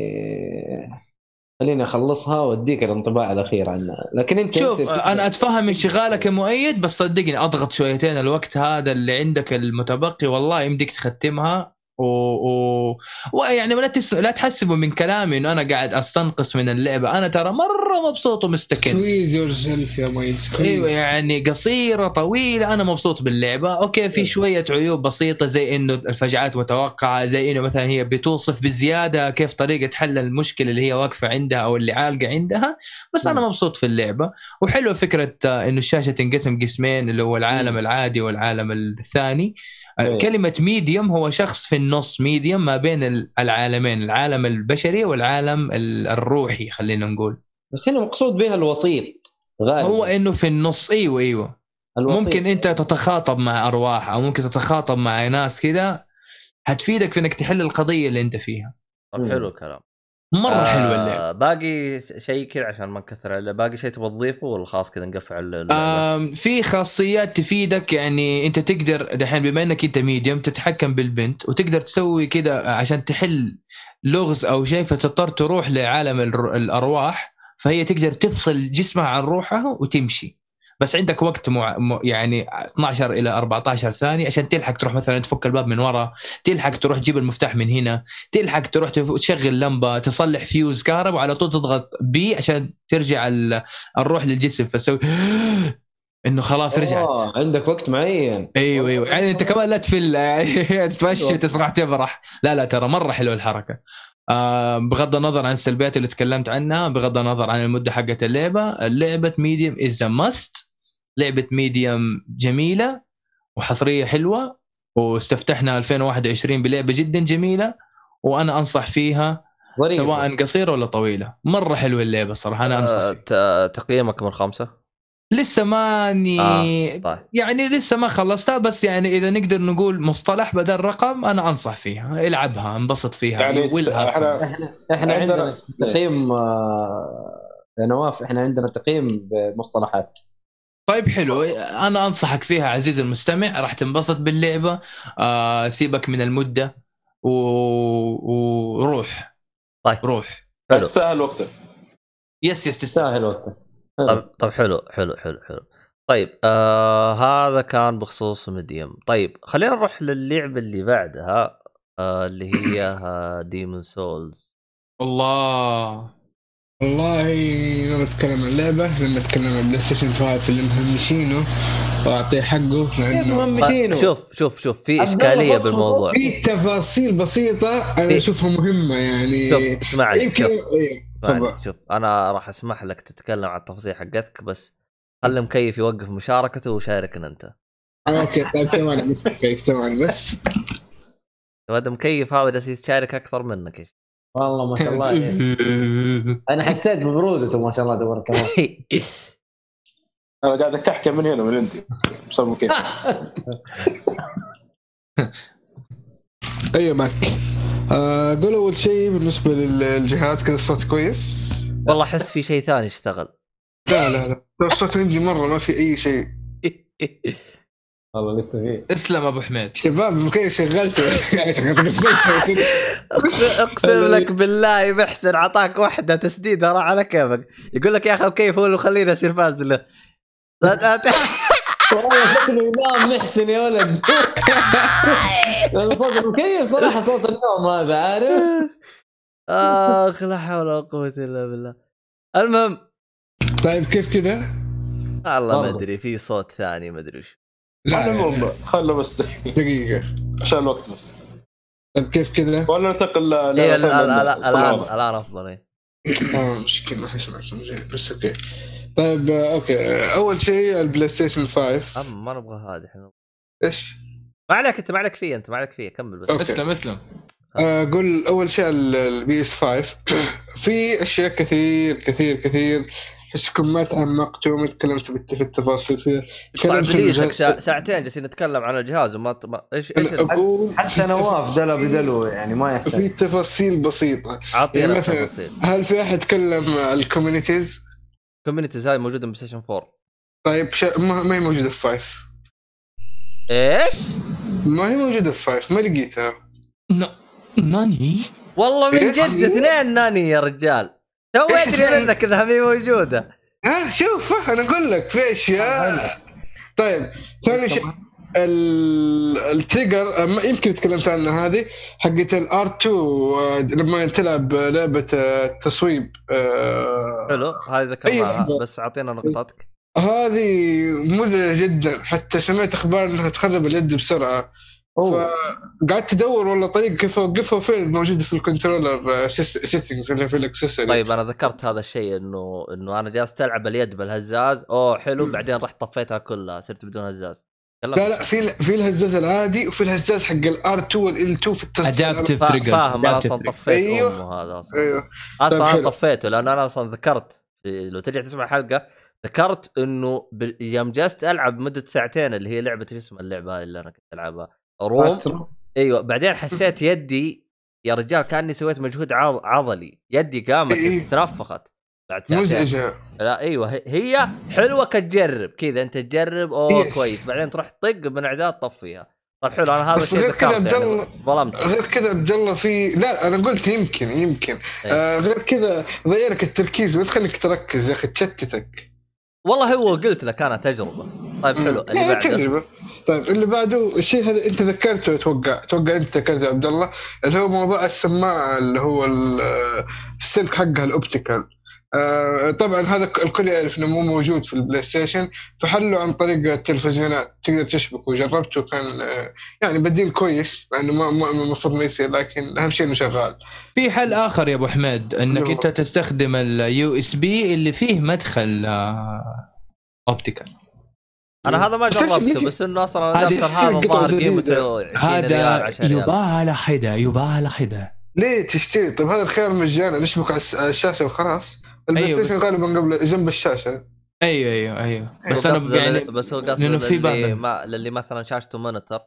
Speaker 2: خليني أخلصها وأديك الانطباع الأخير عنها. لكن أنت
Speaker 4: شوف
Speaker 2: أنت
Speaker 4: أنا أتفهم انشغالك يا مؤيد بس صدقني أضغط شويتين الوقت هذا اللي عندك المتبقي والله يمديك تختمها. و... و... ويعني ولا تس... لا تحسبوا من كلامي إنه أنا قاعد أستنقص من اللعبة. أنا ترى مرة مبسوط ومستكن.
Speaker 5: squeeze yourself يا
Speaker 4: مؤيد
Speaker 5: أيوه
Speaker 4: يعني قصيرة طويلة أنا مبسوط باللعبة. okay في شوية عيوب بسيطة زي إنه الفجعات متوقعة زي إنه مثلا هي بتوصف بزيادة كيف طريقة حل المشكلة اللي هي واقفة عندها أو اللي عالقة عندها. بس أنا مبسوط في اللعبة. وحلو فكرة آه، إنه الشاشة تنقسم قسمين اللي هو العالم العادي والعالم الثاني.
Speaker 2: إيه.
Speaker 4: كلمة medium هو شخص في النص medium ما بين ال- العالمين العالم البشري والعالم ال- الروحي خلينا نقول
Speaker 2: بس هنا مقصود بها الوسيط غالبا
Speaker 4: هو إنه في النص إيوه إيوه
Speaker 2: الوسيط.
Speaker 4: ممكن أنت تتخاطب مع ارواح أو ممكن تتخاطب مع ناس كذا هتفيدك في إنك تحل القضية اللي أنت فيها
Speaker 1: طب. حلو الكلام
Speaker 4: مرة
Speaker 1: آه،
Speaker 4: حلوة اللعبة
Speaker 1: باقي شيء كذا عشان ما نكثر. باقي شيء تبغى تضيفه ولا خلاص كذا نقفل؟
Speaker 4: آم، في خاصيات تفيدك يعني أنت تقدر دحين بما إنك أنت ميديوم تتحكم بالبنت وتقدر تسوي كذا عشان تحل لغز أو شيء فتضطر تروح لعالم الأرواح فهي تقدر تفصل جسمها عن روحها وتمشي بس عندك وقت مع... يعني 12 إلى 14 ثانية عشان تلحق تروح مثلا تفك الباب من ورا تلحق تروح تجيب المفتاح من هنا تلحق تروح تشغل لمبة تصلح فيوز كهرباء وعلى طول تضغط B عشان ترجع ال... الروح للجسم فسوي [GASPS] إنه خلاص رجعت.
Speaker 2: آه، عندك وقت معين.
Speaker 4: أيوه أيوه. يعني أنت كمان لا تفل يعني [LAUGHS] تتمشى تسرح تبرح لا لا ترى مرة حلوة الحركة. آه بغض النظر عن السلبيات اللي تكلمت عنها بغض النظر عن المدة حقت اللعبة لعبه Medium is must لعبة Medium جميلة وحصرية حلوة واستفتحنا 2021 بلعبة جدا جميلة وأنا أنصح فيها
Speaker 2: ظريف
Speaker 4: سواء قصيرة ولا طويلة. مرة حلوة اللعبة صراحة أنا أنصح
Speaker 1: آه،
Speaker 4: فيها.
Speaker 1: ت- تقييمك من خمسة؟
Speaker 4: لسه ماني
Speaker 1: آه، طيب.
Speaker 4: يعني لسه ما خلصتها بس يعني إذا نقدر نقول مصطلح بدل رقم أنا أنصح فيها. العبها انبسط فيها
Speaker 3: يعني إحنا
Speaker 2: إحنا إحنا
Speaker 3: عندنا-
Speaker 2: عندنا تقييم آه، يا نواف إحنا عندنا تقييم بمصطلحات.
Speaker 4: طيب حلو. أنا أنصحك فيها عزيزي المستمع. راح تنبسط باللعبة. آه سيبك من المدة. و... وروح.
Speaker 1: طيب.
Speaker 4: روح.
Speaker 1: حلو.
Speaker 3: تستاهل وقتك.
Speaker 4: yes yes تستاهل.
Speaker 2: وقتك.
Speaker 1: طب طب حلو حلو حلو حلو. طيب آه هذا كان بخصوص Medium طيب خلينا نروح للعبة اللي بعدها آه اللي هي آه Demon's Souls
Speaker 4: الله.
Speaker 5: والله ما بتكلم عن اللعبة لما اتكلم عن PlayStation 5 اللي مهمشينه وأعطيه حقه لأنه
Speaker 2: ممشينه
Speaker 1: شوف شوف شوف في
Speaker 2: إشكالية.
Speaker 1: بالموضوع.
Speaker 5: في تفاصيل بسيطة أنا
Speaker 1: في-
Speaker 5: أشوفها مهمة يعني.
Speaker 1: شوف اسمعني
Speaker 5: يمكن
Speaker 1: شوف. اسمعني
Speaker 5: تفضل.
Speaker 1: شوف أنا راح أسمح لك تتكلم عن التفاصيل حقتك بس خلي مكيف يوقف مشاركته وشاركنا
Speaker 5: أنت. okay طيب ثواني بس okay ثواني بس.
Speaker 1: هذا مكيف هذا جالس يشارك أكثر منك يا
Speaker 2: والله ما شاء الله يعني. [LAUGHS] أنا حسيت ببرودته ما شاء الله تبارك الله.
Speaker 3: أنا قاعد اكحكم من هنا من عندي بسبب كيف؟ [LAUGHS]
Speaker 5: أيوه معك آه، قول أول شيء بالنسبة للجهاز كذا الصوت كويس؟
Speaker 1: والله أحس في شيء ثاني اشتغل.
Speaker 5: لا لا لا. ترى الصوت عندي مرة ما في أي شيء. [LAUGHS]
Speaker 2: والله لسه فيه.
Speaker 4: اسلم أبو حميد.
Speaker 5: شباب مكيف شغلته يعني قفلته
Speaker 1: اقسم أقسم لك بالله محسن عطاك واحدة تسديده راح على كيفك. يقول لك يا أخي كيف هو اللي خليني اصير فاز له؟
Speaker 2: والله شكله ينام محسن يا ولد. لأن صوت المكيف صراحة صوت النوم هذا عارف؟
Speaker 1: آخ لا حول ولا قوة إلا بالله. المهم.
Speaker 5: طيب كيف كذا؟
Speaker 1: والله ما. أدري في صوت ثاني ما أدري وش
Speaker 5: لا
Speaker 3: المهم خله بس.
Speaker 5: دقيقة.
Speaker 3: عشان الوقت بس.
Speaker 5: طيب كيف كذا؟
Speaker 3: ولا ننتقل ل
Speaker 1: إيه، الان الآن أفضل إيه.
Speaker 5: آه مشكلة ما حيسمعكم زين بس okay. طيب آه، okay. آه، أول شيء ال PlayStation 5
Speaker 1: أم ما نبغى هذه إحنا
Speaker 5: إيش؟
Speaker 1: ما عليك أنت ما عليك فيه أنت ما عليك فيه كمل بس.
Speaker 5: okay.
Speaker 4: اسلم اسلم.
Speaker 5: آه، أقول أول شيء ال PS 5 [CLEARS THROAT] في أشياء كثير كثير كثير. احسكم ما تعمقتوا ما تكلمتوا بالت- في التفاصيل فيها. في
Speaker 1: ساعة- ساعتين جالسين نتكلم عن الجهاز وما ما- إيش
Speaker 5: إيش أقول
Speaker 2: حتى
Speaker 5: في
Speaker 2: نواف دلو
Speaker 5: تفاصيل-
Speaker 2: بدلو يعني ما
Speaker 5: في
Speaker 2: يحتاج
Speaker 5: تفاصيل بسيطة.
Speaker 1: أعطينا
Speaker 5: يعني مثلاً- هل في أحد تكلم ال
Speaker 1: communities؟ communities هاي موجودة PlayStation 4
Speaker 5: طيب شا... ما... ما هي موجودة في 5
Speaker 1: إيش؟
Speaker 5: ما هي موجودة في 5 ما لقيتها.
Speaker 4: ن- なに؟
Speaker 1: والله من؟ جد اثنين なに يا رجال. تو ادري؟ منك انها مي موجودة
Speaker 5: ها شوف أنا أقول لك في أشياء طيب ثاني شيء ال- ال trigger آه، يمكن تكلمت عنها هذه حقت ال R 2 آه، لما تلعب لعبة آه، تصويب آه،
Speaker 1: حلو هذه ذكرناها. بس أعطينا نقطتك
Speaker 5: هذه مزعجه جدا حتى سمعت أخبار إنها تخرب اليد
Speaker 2: بسرعة.
Speaker 5: فقعدت ادور والله طريقه كيف اوقفها فين؟ موجوده في ال controller settings اللي في ال accessory
Speaker 1: طيب أنا ذكرت هذا الشيء انه إنه أنا جالس العب اليد بالهزاز. أوه حلو. بعدين رحت طفيتها كلها صرت بدون هزاز.
Speaker 5: لا لا في في الهزاز العادي وفي الهزاز حق ال R 2 وال L 2 في التصويب
Speaker 4: adaptive
Speaker 1: فا-
Speaker 4: triggers
Speaker 1: فاهم أنا أصلا طفيت
Speaker 5: أيوه.
Speaker 1: أمه هذا أصلا.
Speaker 5: أيوه.
Speaker 1: أصلا
Speaker 5: طيب أنا.
Speaker 1: طفيته لأن أنا أصلا ذكرت لو ترجع تسمع الحلقة ذكرت إنه. يوم جلست ألعب مدة ساعتين اللي هي لعبة شو اسمها اللعبة اللي أنا كنت ألعبها؟
Speaker 2: Room.
Speaker 1: إيوه بعدين حسيت يدي يا رجال كأني سويت مجهود عض- عضلي. يدي قامت
Speaker 5: إيه.
Speaker 1: ترفخت بعد ساعتين.
Speaker 5: مزعجه
Speaker 1: لا إيوه هي- حلوة كتجربة. كذا أنت تجرب أوه
Speaker 5: yes.
Speaker 1: كويس. بعدين تروح طق من اعداد طفيها طيب حلو أنا هذا الشيء
Speaker 5: غير كذا
Speaker 1: ذكرته
Speaker 5: عبد
Speaker 1: يعني.
Speaker 5: الله-
Speaker 1: ظلمت.
Speaker 5: غير كذا عبد الله في لا أنا قلت يمكن يمكن.
Speaker 1: إيه.
Speaker 5: آه غير كذا ضيعلك التركيز ما تخليك تركز يا أخي تشتتك.
Speaker 1: والله هو قلت لك أنا تجربة. طيب حلو. اللي بعده؟
Speaker 5: تجربة. طيب اللي بعده الشيء هذا أنت ذكرته؟ أتوقع أتوقع أنت ذكرته يا عبد الله. اللي هو موضوع السماعة اللي هو ال- آه، السلك حقها ال optical. آه طبعا هذا الكل يعرف إنه مو موجود في ال PlayStation فحلوا عن طريق التلفزيونات. تقدر تشبكه وجربته كان آه يعني بديل كويس مع إنه ما ما- المفروض ما يصير لكن أهم شيء إنه شغال.
Speaker 4: في حل آخر يا أبو حميد
Speaker 5: إنك هو-
Speaker 4: أنت تستخدم ال USB اللي فيه مدخل optical.
Speaker 1: أنا هذا ما
Speaker 5: بس
Speaker 1: جربته بس إنه
Speaker 5: أصلا
Speaker 1: هذا
Speaker 5: قطعة
Speaker 1: الظاهر. قيمته 20 ريال
Speaker 4: هذا
Speaker 1: 10 ريال
Speaker 4: يبالة حدا
Speaker 5: ليه تشتري؟ طيب هذا الخيار مجانا نشبك على الشاشة وخلاص؟ البلاي
Speaker 4: أيوة،
Speaker 5: ستيشن
Speaker 4: بس-
Speaker 5: غالبا قبل جنب الشاشة.
Speaker 4: أيوه أيوه أيوه. بس
Speaker 1: هو أنا
Speaker 4: يعني
Speaker 1: بس هو قصده
Speaker 4: لأنه في
Speaker 1: للي,
Speaker 4: بعض-
Speaker 1: ما للي مثلا شاشته monitor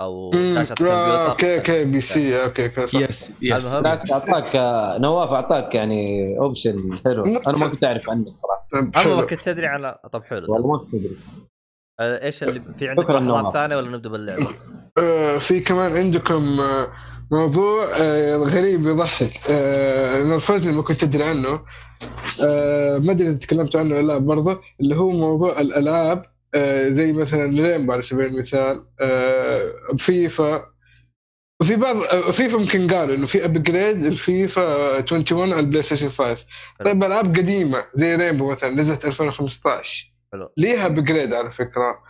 Speaker 5: أو
Speaker 1: شاشة
Speaker 5: آه،
Speaker 1: كمبيوتر.
Speaker 5: okay okay PC. Okay. Okay صح.
Speaker 2: yes yes أعطاك نواف أعطاك يعني option حلو. أنا ما كنت أعرف عنه الصراحه
Speaker 5: طيب
Speaker 1: أنا ما
Speaker 5: حلو.
Speaker 1: كنت تدري على طب حلو
Speaker 2: والله ما كنت
Speaker 1: أدري. إيش اللي في عندك
Speaker 2: نواف.
Speaker 1: ثانية ولا نبدأ باللعبة؟ [LAUGHS]
Speaker 5: آه، في كمان عندكم آه، موضوع آه، غريب يضحك آه، نرفزني ما كنت ادري عنه آه، ما أدري إذا تكلمت عنه ولا لا برضه اللي هو موضوع الألعاب آه، زي مثلا ريمبو على سبيل المثال آه، فيفا في بعض آه، فيفا ممكن قالوا إنه في upgrade الفيفا 21 على البلاي ستيشن 5 طيب ألعاب قديمة زي ريمبو مثلا نزلت 2015
Speaker 1: حلو.
Speaker 5: ليها upgrade على فكرة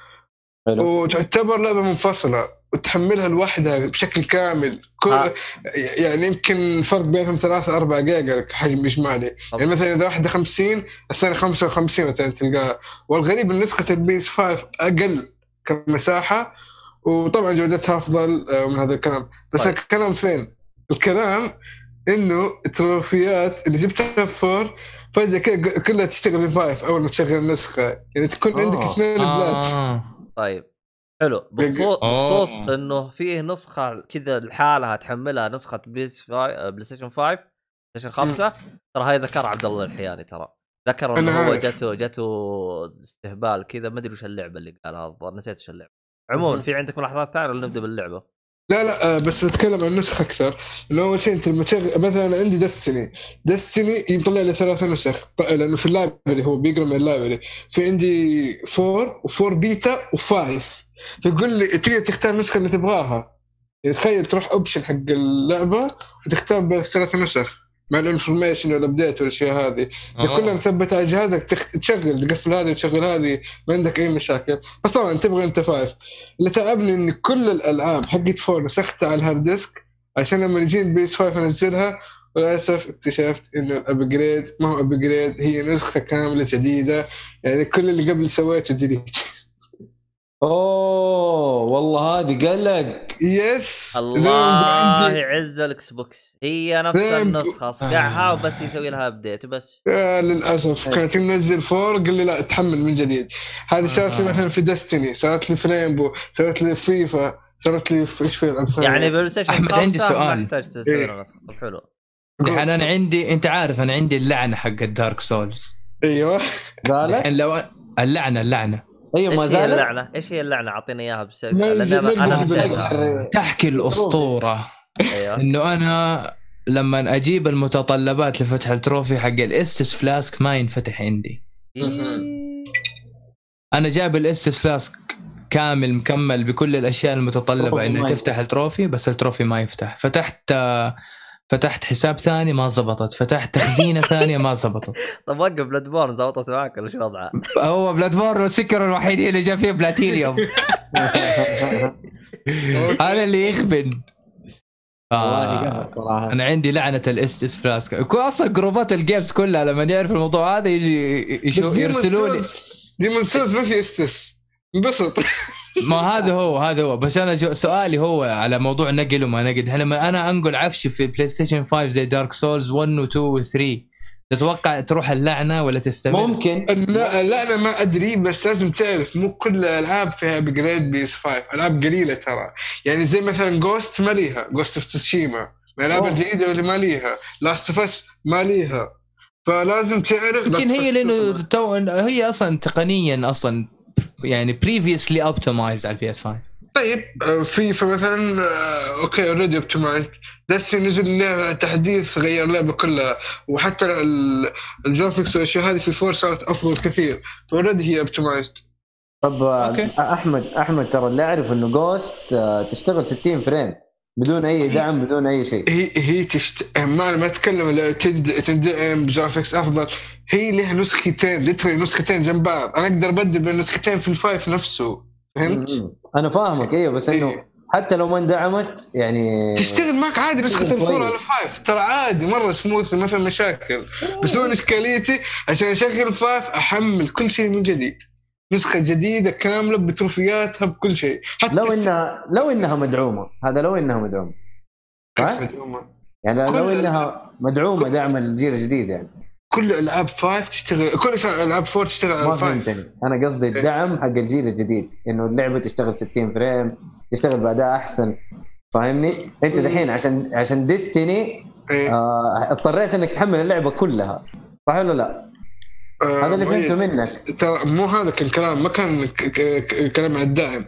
Speaker 2: حلو
Speaker 5: وتعتبر لعبة منفصلة وتحملها لوحدها بشكل كامل كل
Speaker 1: ها.
Speaker 5: يعني يمكن فرق بينهم ثلاثة أربع جيجا حجم إجمالي
Speaker 1: طب.
Speaker 5: يعني مثلا إذا واحدة 50 الثانية 55 مثلا تلقاها والغريب إن نسخة البيس 5 أقل كمساحة وطبعا جودتها أفضل آه، من هذا الكلام بس
Speaker 1: طيب.
Speaker 5: الكلام فين؟ الكلام إنه ال trophy ات اللي جبتها في فور فجأة كلها تشتغل ريفايف أول ما تشغل النسخة يعني تكون عندك
Speaker 2: آه.
Speaker 5: اثنين plat
Speaker 4: آه.
Speaker 1: طيب حلو بخصوص
Speaker 4: آه.
Speaker 1: بخصوص إنه فيه نسخة كذا لحالها تحملها نسخة PS fi... بلاي ستيشن 5 بلاي ستيشن 5 ترى هاي ذكر عبد الله الحياني ترى ذكر إنه هو. جاته جاته استهبال كذا ما أدري وش اللعبة اللي قالها الظاهر نسيت وش اللعبة عموما. في عندك ملاحظات ثانية ولا نبدأ باللعبة؟
Speaker 5: لا لا آه، بس بتكلم عن النسخ أكثر. إنه أول شيء أنت لما تشغل مثلا عندي Destiny Destiny يطلع لي ثلاث نسخ. لأنه في ال library هو بيقرأ من ال library. في عندي 4 و4 بيتا و5 فيقول لي تقدر تختار النسخة اللي تبغاها. يعني تخيل تروح option حق اللعبة وتختار بين ثلاث نسخ. مع ال information وال update والأشياء هذه. إذا
Speaker 4: آه.
Speaker 5: كلها مثبته على جهازك تخ... تشغل تقفل هذه وتشغل هذه ما عندك أي مشاكل. بس طبعا تبغى أنت five. اللي تعبني إن كل الألعاب حقت four نسختها على ال hard disk عشان لما يجي ال PS 5 أنزلها وللاسف اكتشفت انه ال upgrade ما هو upgrade هي نسخة كاملة جديدة. يعني كل اللي قبل سويته delete.
Speaker 2: أوه والله هذه قلق.
Speaker 5: Yes
Speaker 1: الله يعز الإكس بوكس. هي نفس. النسخة. اصقعها وبس يسوي لها update بس.
Speaker 5: آه للأسف. كانت منزل four قال لي لا تحمل من جديد. هذه صارت لي
Speaker 4: آه.
Speaker 5: مثلا في Destiny صارت لي في ريمبو صارت لي في فيفا صارت لي في إيش في.
Speaker 1: يعني بالبلاي ستيشن
Speaker 4: أحمد،
Speaker 1: 5
Speaker 4: عندي سؤال.
Speaker 1: يحتاج تسوي
Speaker 5: إيه.
Speaker 1: نسخة. طب حلو.
Speaker 4: دحين أنا عندي أنت عارف أنا عندي اللعنة حق الدارك سولز
Speaker 5: أيوه.
Speaker 2: قالت؟
Speaker 4: الحين لو اللعنة اللعنة.
Speaker 2: أيوه
Speaker 1: إيش
Speaker 2: ما
Speaker 1: هي
Speaker 2: زالت؟
Speaker 1: اللعنة؟ إيش هي اللعنة؟ اعطينا إياها بس أنا
Speaker 4: تحكي الأسطورة.
Speaker 1: أيوه.
Speaker 4: إنه أنا لما أجيب المتطلبات لفتح ال trophy حق ال Estus Flask ما ينفتح عندي. أنا جايب ال Estus Flask كامل مكمل بكل
Speaker 2: الأشياء
Speaker 4: المتطلبة
Speaker 2: إنك
Speaker 4: تفتح ال trophy بس ال trophy ما يفتح. فتحت آه، فتحت حساب ثاني ما زبطت فتحت تخزينة ثانية ما زبطت. [LAUGHS]
Speaker 1: طب وقف بلاد بورن زبطت معك ولا شو وضعها؟ [LAUGHS]
Speaker 4: هو بلاد بورن سكر الوحيدين اللي جاب فيه بلاتينيوم. [LAUGHS] هذا اللي يخبن.
Speaker 2: والله
Speaker 4: آه.
Speaker 2: صراحة.
Speaker 4: أنا عندي لعنة ال Estus Flask. يكون أصلا جروبات ال games كلها لما يعرف الموضوع هذا يجي يشوف يرسلوا لي.
Speaker 5: ديمون سولز ما في Estus انبسط.
Speaker 4: ما هذا هو هذا هو. بس أنا جو سؤالي هو على موضوع نقل وما نقل. إحنا لما أنا أنقل عفشي في بلاي ستيشن 5 زي دارك سولز 1 و 2 و 3 تتوقع تروح اللعنة ولا تستمر؟
Speaker 2: ممكن.
Speaker 5: لا لا أنا ما أدري بس لازم تعرف. مو كل الألعاب فيها upgrade PS 5 ألعاب قليلة ترى. يعني زي مثلا Ghost ما ليها. Ghost of Tsushima من الالعاب. الجديدة اللي ما ليها. Last of Us ما ليها. فلازم تعرف.
Speaker 4: يمكن هي لأنه Two هي أصلا تقنيا أصلا يعني previously optimized على ال PS 5
Speaker 5: طيب آه، فيفا مثلا آه، okay already optimized Destiny نزل له تحديث غير اللعبه كلها. وحتى ال- ال graphics والأشياء هذه في four صارت أفضل كثير. ف already هي optimized
Speaker 2: طب آه،
Speaker 4: okay.
Speaker 2: أحمد أحمد ترى اللي اعرف انه Ghost تشتغل 60 frame. بدون أي دعم بدون أي شيء.
Speaker 5: هي هي تشت... ما ما أتكلم تند... تندعم ب graphics أفضل. هي لها نسختين لتري نسختين جنب بعض. أنا أقدر أبدل بين النسختين في ال five نفسه. فهمت؟
Speaker 2: أنا فاهمك أيوه بس إنه
Speaker 5: إيه.
Speaker 2: حتى لو ما اندعمت يعني
Speaker 5: تشتغل معك عادي
Speaker 2: تشتغل
Speaker 5: ال
Speaker 2: four.
Speaker 5: على five ترى عادي مرة سموث ما في مشاكل. بس هو إشكاليتي عشان أشغل five أحمل كل شيء من جديد. نسخة جديدة كاملة ب trophy اتها بكل شيء. حتى
Speaker 2: لو انها لو إنها مدعومة. هذا لو إنها مدعومة.
Speaker 5: كيف
Speaker 2: ها؟
Speaker 5: مدعومة؟
Speaker 2: يعني لو إنها
Speaker 5: مدعومة
Speaker 2: دعم الجيل الجديد يعني.
Speaker 5: كل ألعاب five تشتغل كل ألعاب four تشتغل
Speaker 2: ما
Speaker 5: على five.
Speaker 2: فهمتني. أنا قصدي الدعم حق الجيل الجديد. إنه اللعبة تشتغل 60 frame تشتغل بأداء أحسن. فاهمني؟ أنت دحين عشان عشان Destiny
Speaker 5: إيه.
Speaker 2: آه اضطريت إنك تحمل اللعبة كلها. صح ولا لا؟
Speaker 5: آه،
Speaker 2: هذا اللي
Speaker 5: مؤيد.
Speaker 2: فهمته منك
Speaker 5: ترى مو هذا كان كلام ما كان ك- ك- ك- كلام عن الدعم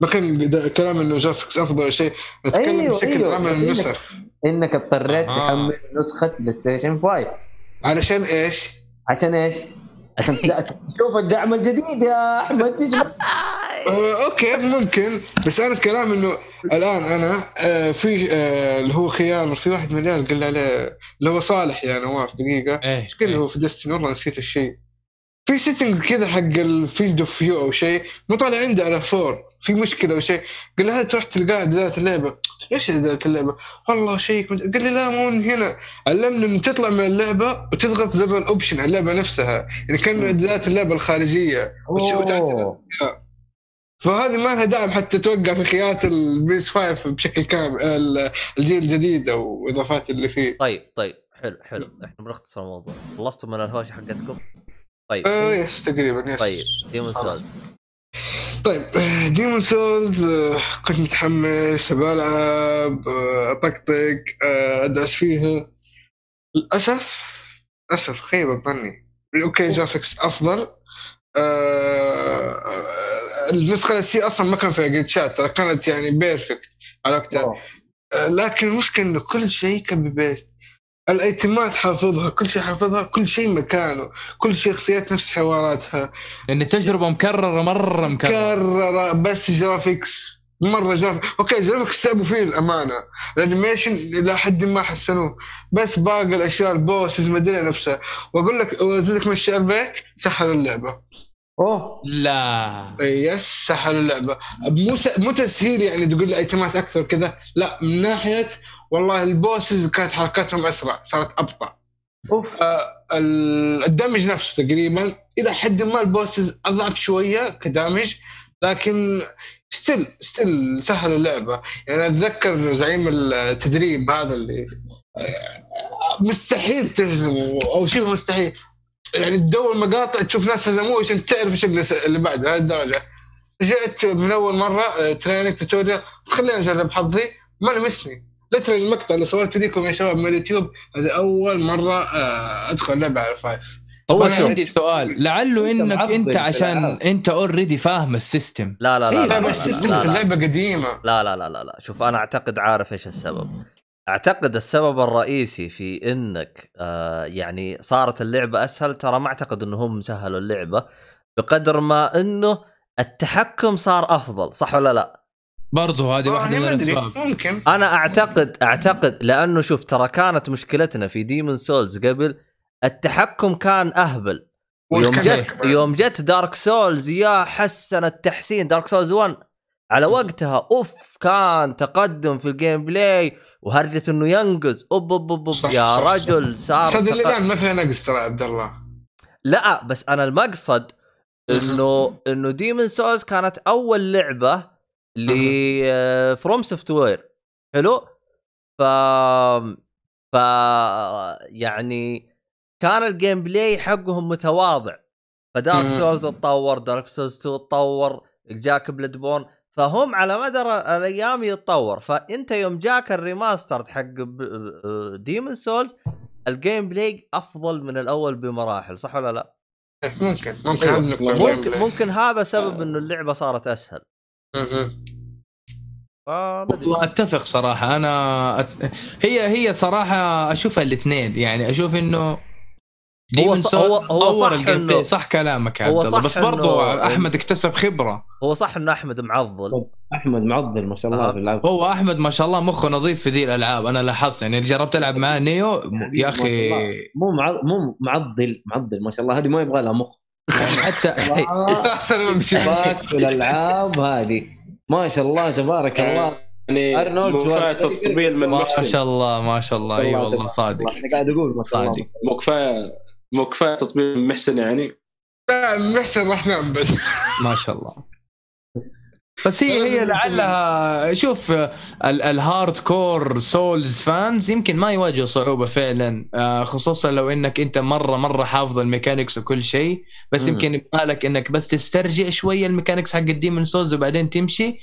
Speaker 5: ما كان كلام إنه graphics أفضل شيء نتكلم
Speaker 2: أيوه،
Speaker 5: بشكل
Speaker 2: أيوه.
Speaker 5: عام عن النسخ
Speaker 2: إنك اضطريت
Speaker 4: آه.
Speaker 2: تحمل نسخة PlayStation 5
Speaker 5: علشان إيش؟
Speaker 2: عشان إيش؟ عشان تشوف الدعم الجديد يا أحمد تجمع
Speaker 5: آه، [LAUGHS] okay ممكن. بس أنا الكلام إنه الآن أنا آه، في آه، اللي هو خيار في واحد من العيال قال لي عليه اللي هو صالح يا نواف دقيقة.
Speaker 4: إيه
Speaker 5: إيش قال هو في Destiny والله نسيت الشيء. في settings كذا حق ال field of view أو شيء مو طالع عندي على FOV مشكلة أو شيء. قال لي هل تروح تلقاه اعدادات اللعبة؟ له إيش اعدادات اللعبة؟ والله شيء قال لي لا مو من هنا. علمني إنه تطلع من اللعبة وتضغط زر ال option على اللعبة نفسها. يعني كأنه اعدادات اللعبة
Speaker 2: الخارجية.
Speaker 5: فهذه ما لها داعم حتى توقع في خيارات ال PS 5 بشكل كامل ال- الجيل الجديد أو إضافات اللي فيه.
Speaker 1: طيب طيب حلو حلو. إحنا بنختصر الموضوع. خلصتوا من الهوشه حقتكم؟ طيب.
Speaker 5: آه yes تقريبا yes
Speaker 1: طيب
Speaker 2: Demon.
Speaker 1: Souls
Speaker 5: طيب Demon Souls كنت متحمس بلعب آه، أطقطق آه، أدعس فيها. للأسف للأسف خيب ظني okay graphics أفضل. آه، النسخة السي أصلا ما كان فيها جلتشات ترى كانت يعني perfect على وقتها
Speaker 2: أوه.
Speaker 5: آه، لكن المشكلة إنه كل شيء كان copy paste الأيتمات حافظها كل شيء حافظها كل شيء مكانه كل شخصيات نفس حواراتها.
Speaker 4: لأن تجربة مكررة مرة مكررة.
Speaker 5: كرر بس graphics مرة graphic okay graphics تعبوا فيه الامانه ال animation إلى حد ما حسنوه. بس باقي الأشياء ال bosses المدينة نفسها وأقول لك وأزيدك من الشعر بيت سهلوا اللعبة.
Speaker 2: أوه.
Speaker 4: لا.
Speaker 5: yes سهلوا اللعبه مو س... مو تسهيل يعني تقول لي ايتمات أكثر كذا. لا من ناحية والله ال bosses كانت حركاتهم أسرع صارت أبطأ.
Speaker 2: أوف.
Speaker 5: آه، ال- ال damage نفسه تقريبا إلى حد ما ال bosses أضعف شوية ك damage لكن still still سهل اللعبة. يعني أتذكر زعيم التدريب هذا اللي آه، مستحيل تهزمه أو شبه مستحيل. يعني تدور مقاطع تشوف ناس هزموه عشان تعرف إيش اللي- بعده هذه الدرجة. جئت من أول مرة training tutorial خليني أجرب حظي. ما لمسني. ترى المقطع اللي صورته لكم يا شباب من اليوتيوب هذه أول مرة آه، أدخل لعبة على ال five
Speaker 4: طب
Speaker 1: هو أنا.
Speaker 4: عندي سؤال. لعله
Speaker 2: أنت
Speaker 4: إنك
Speaker 2: أنت
Speaker 4: عشان. أنت already فاهم ال system.
Speaker 1: لا لا لا
Speaker 5: لا
Speaker 1: لا, لا,
Speaker 5: بس
Speaker 1: لا,
Speaker 5: systems
Speaker 1: لا, لا,
Speaker 5: اللعبة قديمة.
Speaker 1: لا لا لا لا لا. شوف أنا أعتقد عارف إيش السبب. أعتقد السبب الرئيسي في إنك آه يعني صارت اللعبة أسهل ترى ما أعتقد انهم سهلوا اللعبة بقدر ما إنه التحكم صار أفضل صح ولا لا؟
Speaker 4: برضه هذه واحدة من الأسباب
Speaker 5: ممكن
Speaker 1: أنا أعتقد أعتقد لأنه شوف ترى كانت مشكلتنا في Demon Souls قبل التحكم كان أهبل يوم جت. يوم جت Dark Souls يا حسن التحسين Dark Souls 1 على وقتها أوف كان تقدم في ال gameplay وهرجة إنه ينقز. أوب أوب أوب, أوب.
Speaker 5: صح،
Speaker 1: يا
Speaker 5: صح، صح.
Speaker 1: رجل صار
Speaker 5: صدق الان ما فيها نقص ترى عبد الله.
Speaker 1: لا بس أنا المقصد إنه [LAUGHS] إنه Demon Souls كانت أول لعبة ل FromSoftware حلو؟ ف ف يعني كان ال gameplay حقهم متواضع. ف
Speaker 5: Dark.
Speaker 1: Souls تطور Dark Souls 2 تطور جاك Bloodborne فهم على مدار الأيام يتطور. فأنت يوم جاك ال remaster حق Demon Souls ال gameplay أفضل من الأول بمراحل صح ولا لا؟
Speaker 5: إيه، ممكن. ممكن
Speaker 3: أيوة.
Speaker 5: النقطة
Speaker 3: ممكن-
Speaker 1: ممكن هذا سبب إنه اللعبة صارت أسهل.
Speaker 4: والله أتفق صراحة. أنا أت... هي هي صراحة أشوفها الاثنين. يعني أشوف إنه
Speaker 1: هو
Speaker 4: Demon's
Speaker 1: ص-
Speaker 4: Souls
Speaker 1: هو- هو صح. إنه-
Speaker 4: صح كلامك يا عبد الله
Speaker 1: صح
Speaker 4: بس برضو
Speaker 1: إنه-
Speaker 4: أحمد اكتسب خبرة
Speaker 1: هو صح إنه أحمد معضل
Speaker 2: أحمد معضل ما شاء الله
Speaker 1: آه.
Speaker 2: في اللعب
Speaker 4: هو أحمد ما شاء الله مخه نظيف في ذي الألعاب أنا لاحظت يعني جربت العب معاه Nioh يا
Speaker 2: أخي. مو مع... مو معضل معضل ما شاء الله هذه ما يبغى لها مخ
Speaker 4: يعني حتى [LAUGHS]
Speaker 5: احسن من six
Speaker 2: pack والالعاب هذه ما شاء الله تبارك الله
Speaker 3: يعني
Speaker 2: أرنولد
Speaker 3: مو
Speaker 2: كفاية.
Speaker 3: تطبيل من
Speaker 4: ما شاء الله ما شاء الله أي والله صادق.
Speaker 2: أنا قاعد أقول ما شاء الله
Speaker 4: صادق.
Speaker 3: مو كفاية مو كفاية تطبيل من محسن يعني؟
Speaker 5: لا محسن راح نام بس. [LAUGHS]
Speaker 4: ما شاء الله. بس هي هي [LAUGHS] لعلها شوف ال- ال hardcore Souls fans يمكن ما يواجهوا صعوبة فعلا. آه، خصوصا لو إنك أنت مره مرة حافظ ال mechanics وكل شيء. بس. يمكن يبغالك إنك بس تسترجع شوية ال mechanics حق ال Demon Souls وبعدين تمشي.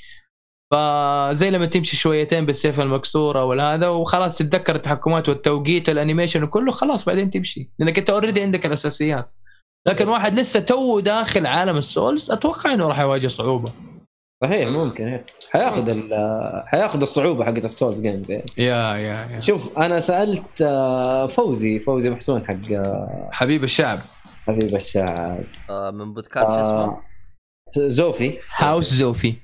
Speaker 4: فزي لما تمشي شويتين بالسيف المكسوره والهذا وخلاص تتذكر التحكمات والتوقيت وال animation وكله خلاص بعدين تمشي. لأنك أنت already عندك الأساسيات. لكن واحد لسه تو داخل عالم ال Souls أتوقع إنه راح يواجه صعوبة.
Speaker 2: صحيح ممكن yes حياخذ ال... حياخذ الصعوبة حقت ال Souls games يعني
Speaker 4: يا يا يا
Speaker 2: شوف أنا سألت آه، فوزي فوزي محسون حق آه،
Speaker 4: حبيب الشعب.
Speaker 2: حبيب الشاعر
Speaker 1: آه، من بودكاست شو اسمه؟
Speaker 2: زوفي.
Speaker 4: هاوس زوفي.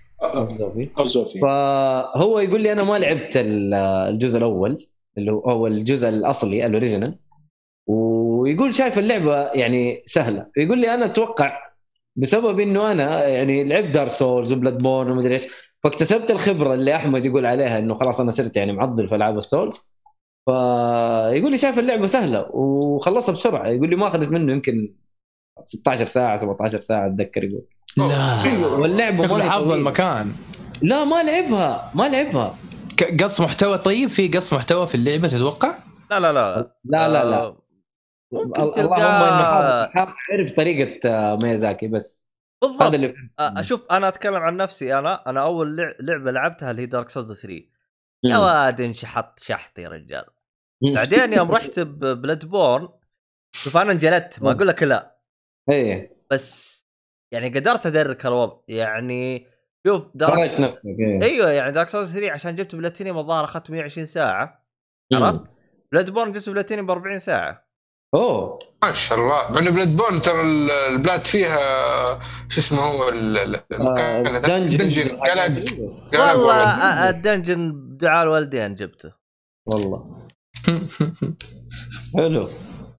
Speaker 2: زوفي
Speaker 3: أو زوفي
Speaker 2: فهو يقول لي أنا ما لعبت ال- الجزء الأول اللي هو هو الجزء الأصلي ال original ويقول شايف اللعبة يعني سهلة. يقول لي أنا أتوقع بسبب إنه أنا يعني لعبت Dark Souls و Bloodborne ومدري إيش فاكتسبت الخبرة اللي أحمد يقول عليها إنه خلاص أنا صرت يعني معضل في ألعاب ال Souls. فيقول لي شايف اللعبة سهلة وخلصها بسرعة. يقول لي ما أخذت منه يمكن 16 ساعة 17 ساعة أتذكر يقول.
Speaker 4: لا.
Speaker 2: واللعبة
Speaker 4: شكله
Speaker 2: ما هي
Speaker 4: حافظ. المكان.
Speaker 2: لا ما لعبها ما لعبها.
Speaker 4: قص محتوى طيب؟ في قص محتوى في اللعبة تتوقع؟
Speaker 1: لا لا لا.
Speaker 2: لا لا لا.
Speaker 1: آه، ممكن
Speaker 2: حافظ- عرف طريقة آه، ميازاكي بس. هذا
Speaker 1: بالضبط
Speaker 2: اللي
Speaker 1: آه، أشوف أنا أتكلم عن نفسي. أنا أنا أول لع- لعبة لعبتها اللي هي دارك سولز 3 يا. واد انشحط شحط يا رجال. بعدين يوم رحت ب Bloodborne شوف أنا انجلدت. ما أقول لك لا.
Speaker 2: إيه.
Speaker 1: بس يعني قدرت ادرك الوضع. يعني شوف
Speaker 2: Dark نفسك إيه.
Speaker 1: أيوه يعني Dark Souls 3 عشان جبت بلاتينيوم الظاهر اخذت 120 ساعة
Speaker 2: مم.
Speaker 1: عرفت؟ Bloodborne جبت بلاتينيوم ب 40 ساعة.
Speaker 2: أوه.
Speaker 5: ما شاء الله. مع انه Bloodborne ترى ال- ال Blood فيها شو اسمه هو ال- ال- المكان هذا.
Speaker 2: dungeon
Speaker 5: dungeon قلق قلق
Speaker 1: والله
Speaker 5: والله.
Speaker 1: آه، الدنجن بدعاء الوالدين جبته.
Speaker 2: والله. [LAUGHS] حلو.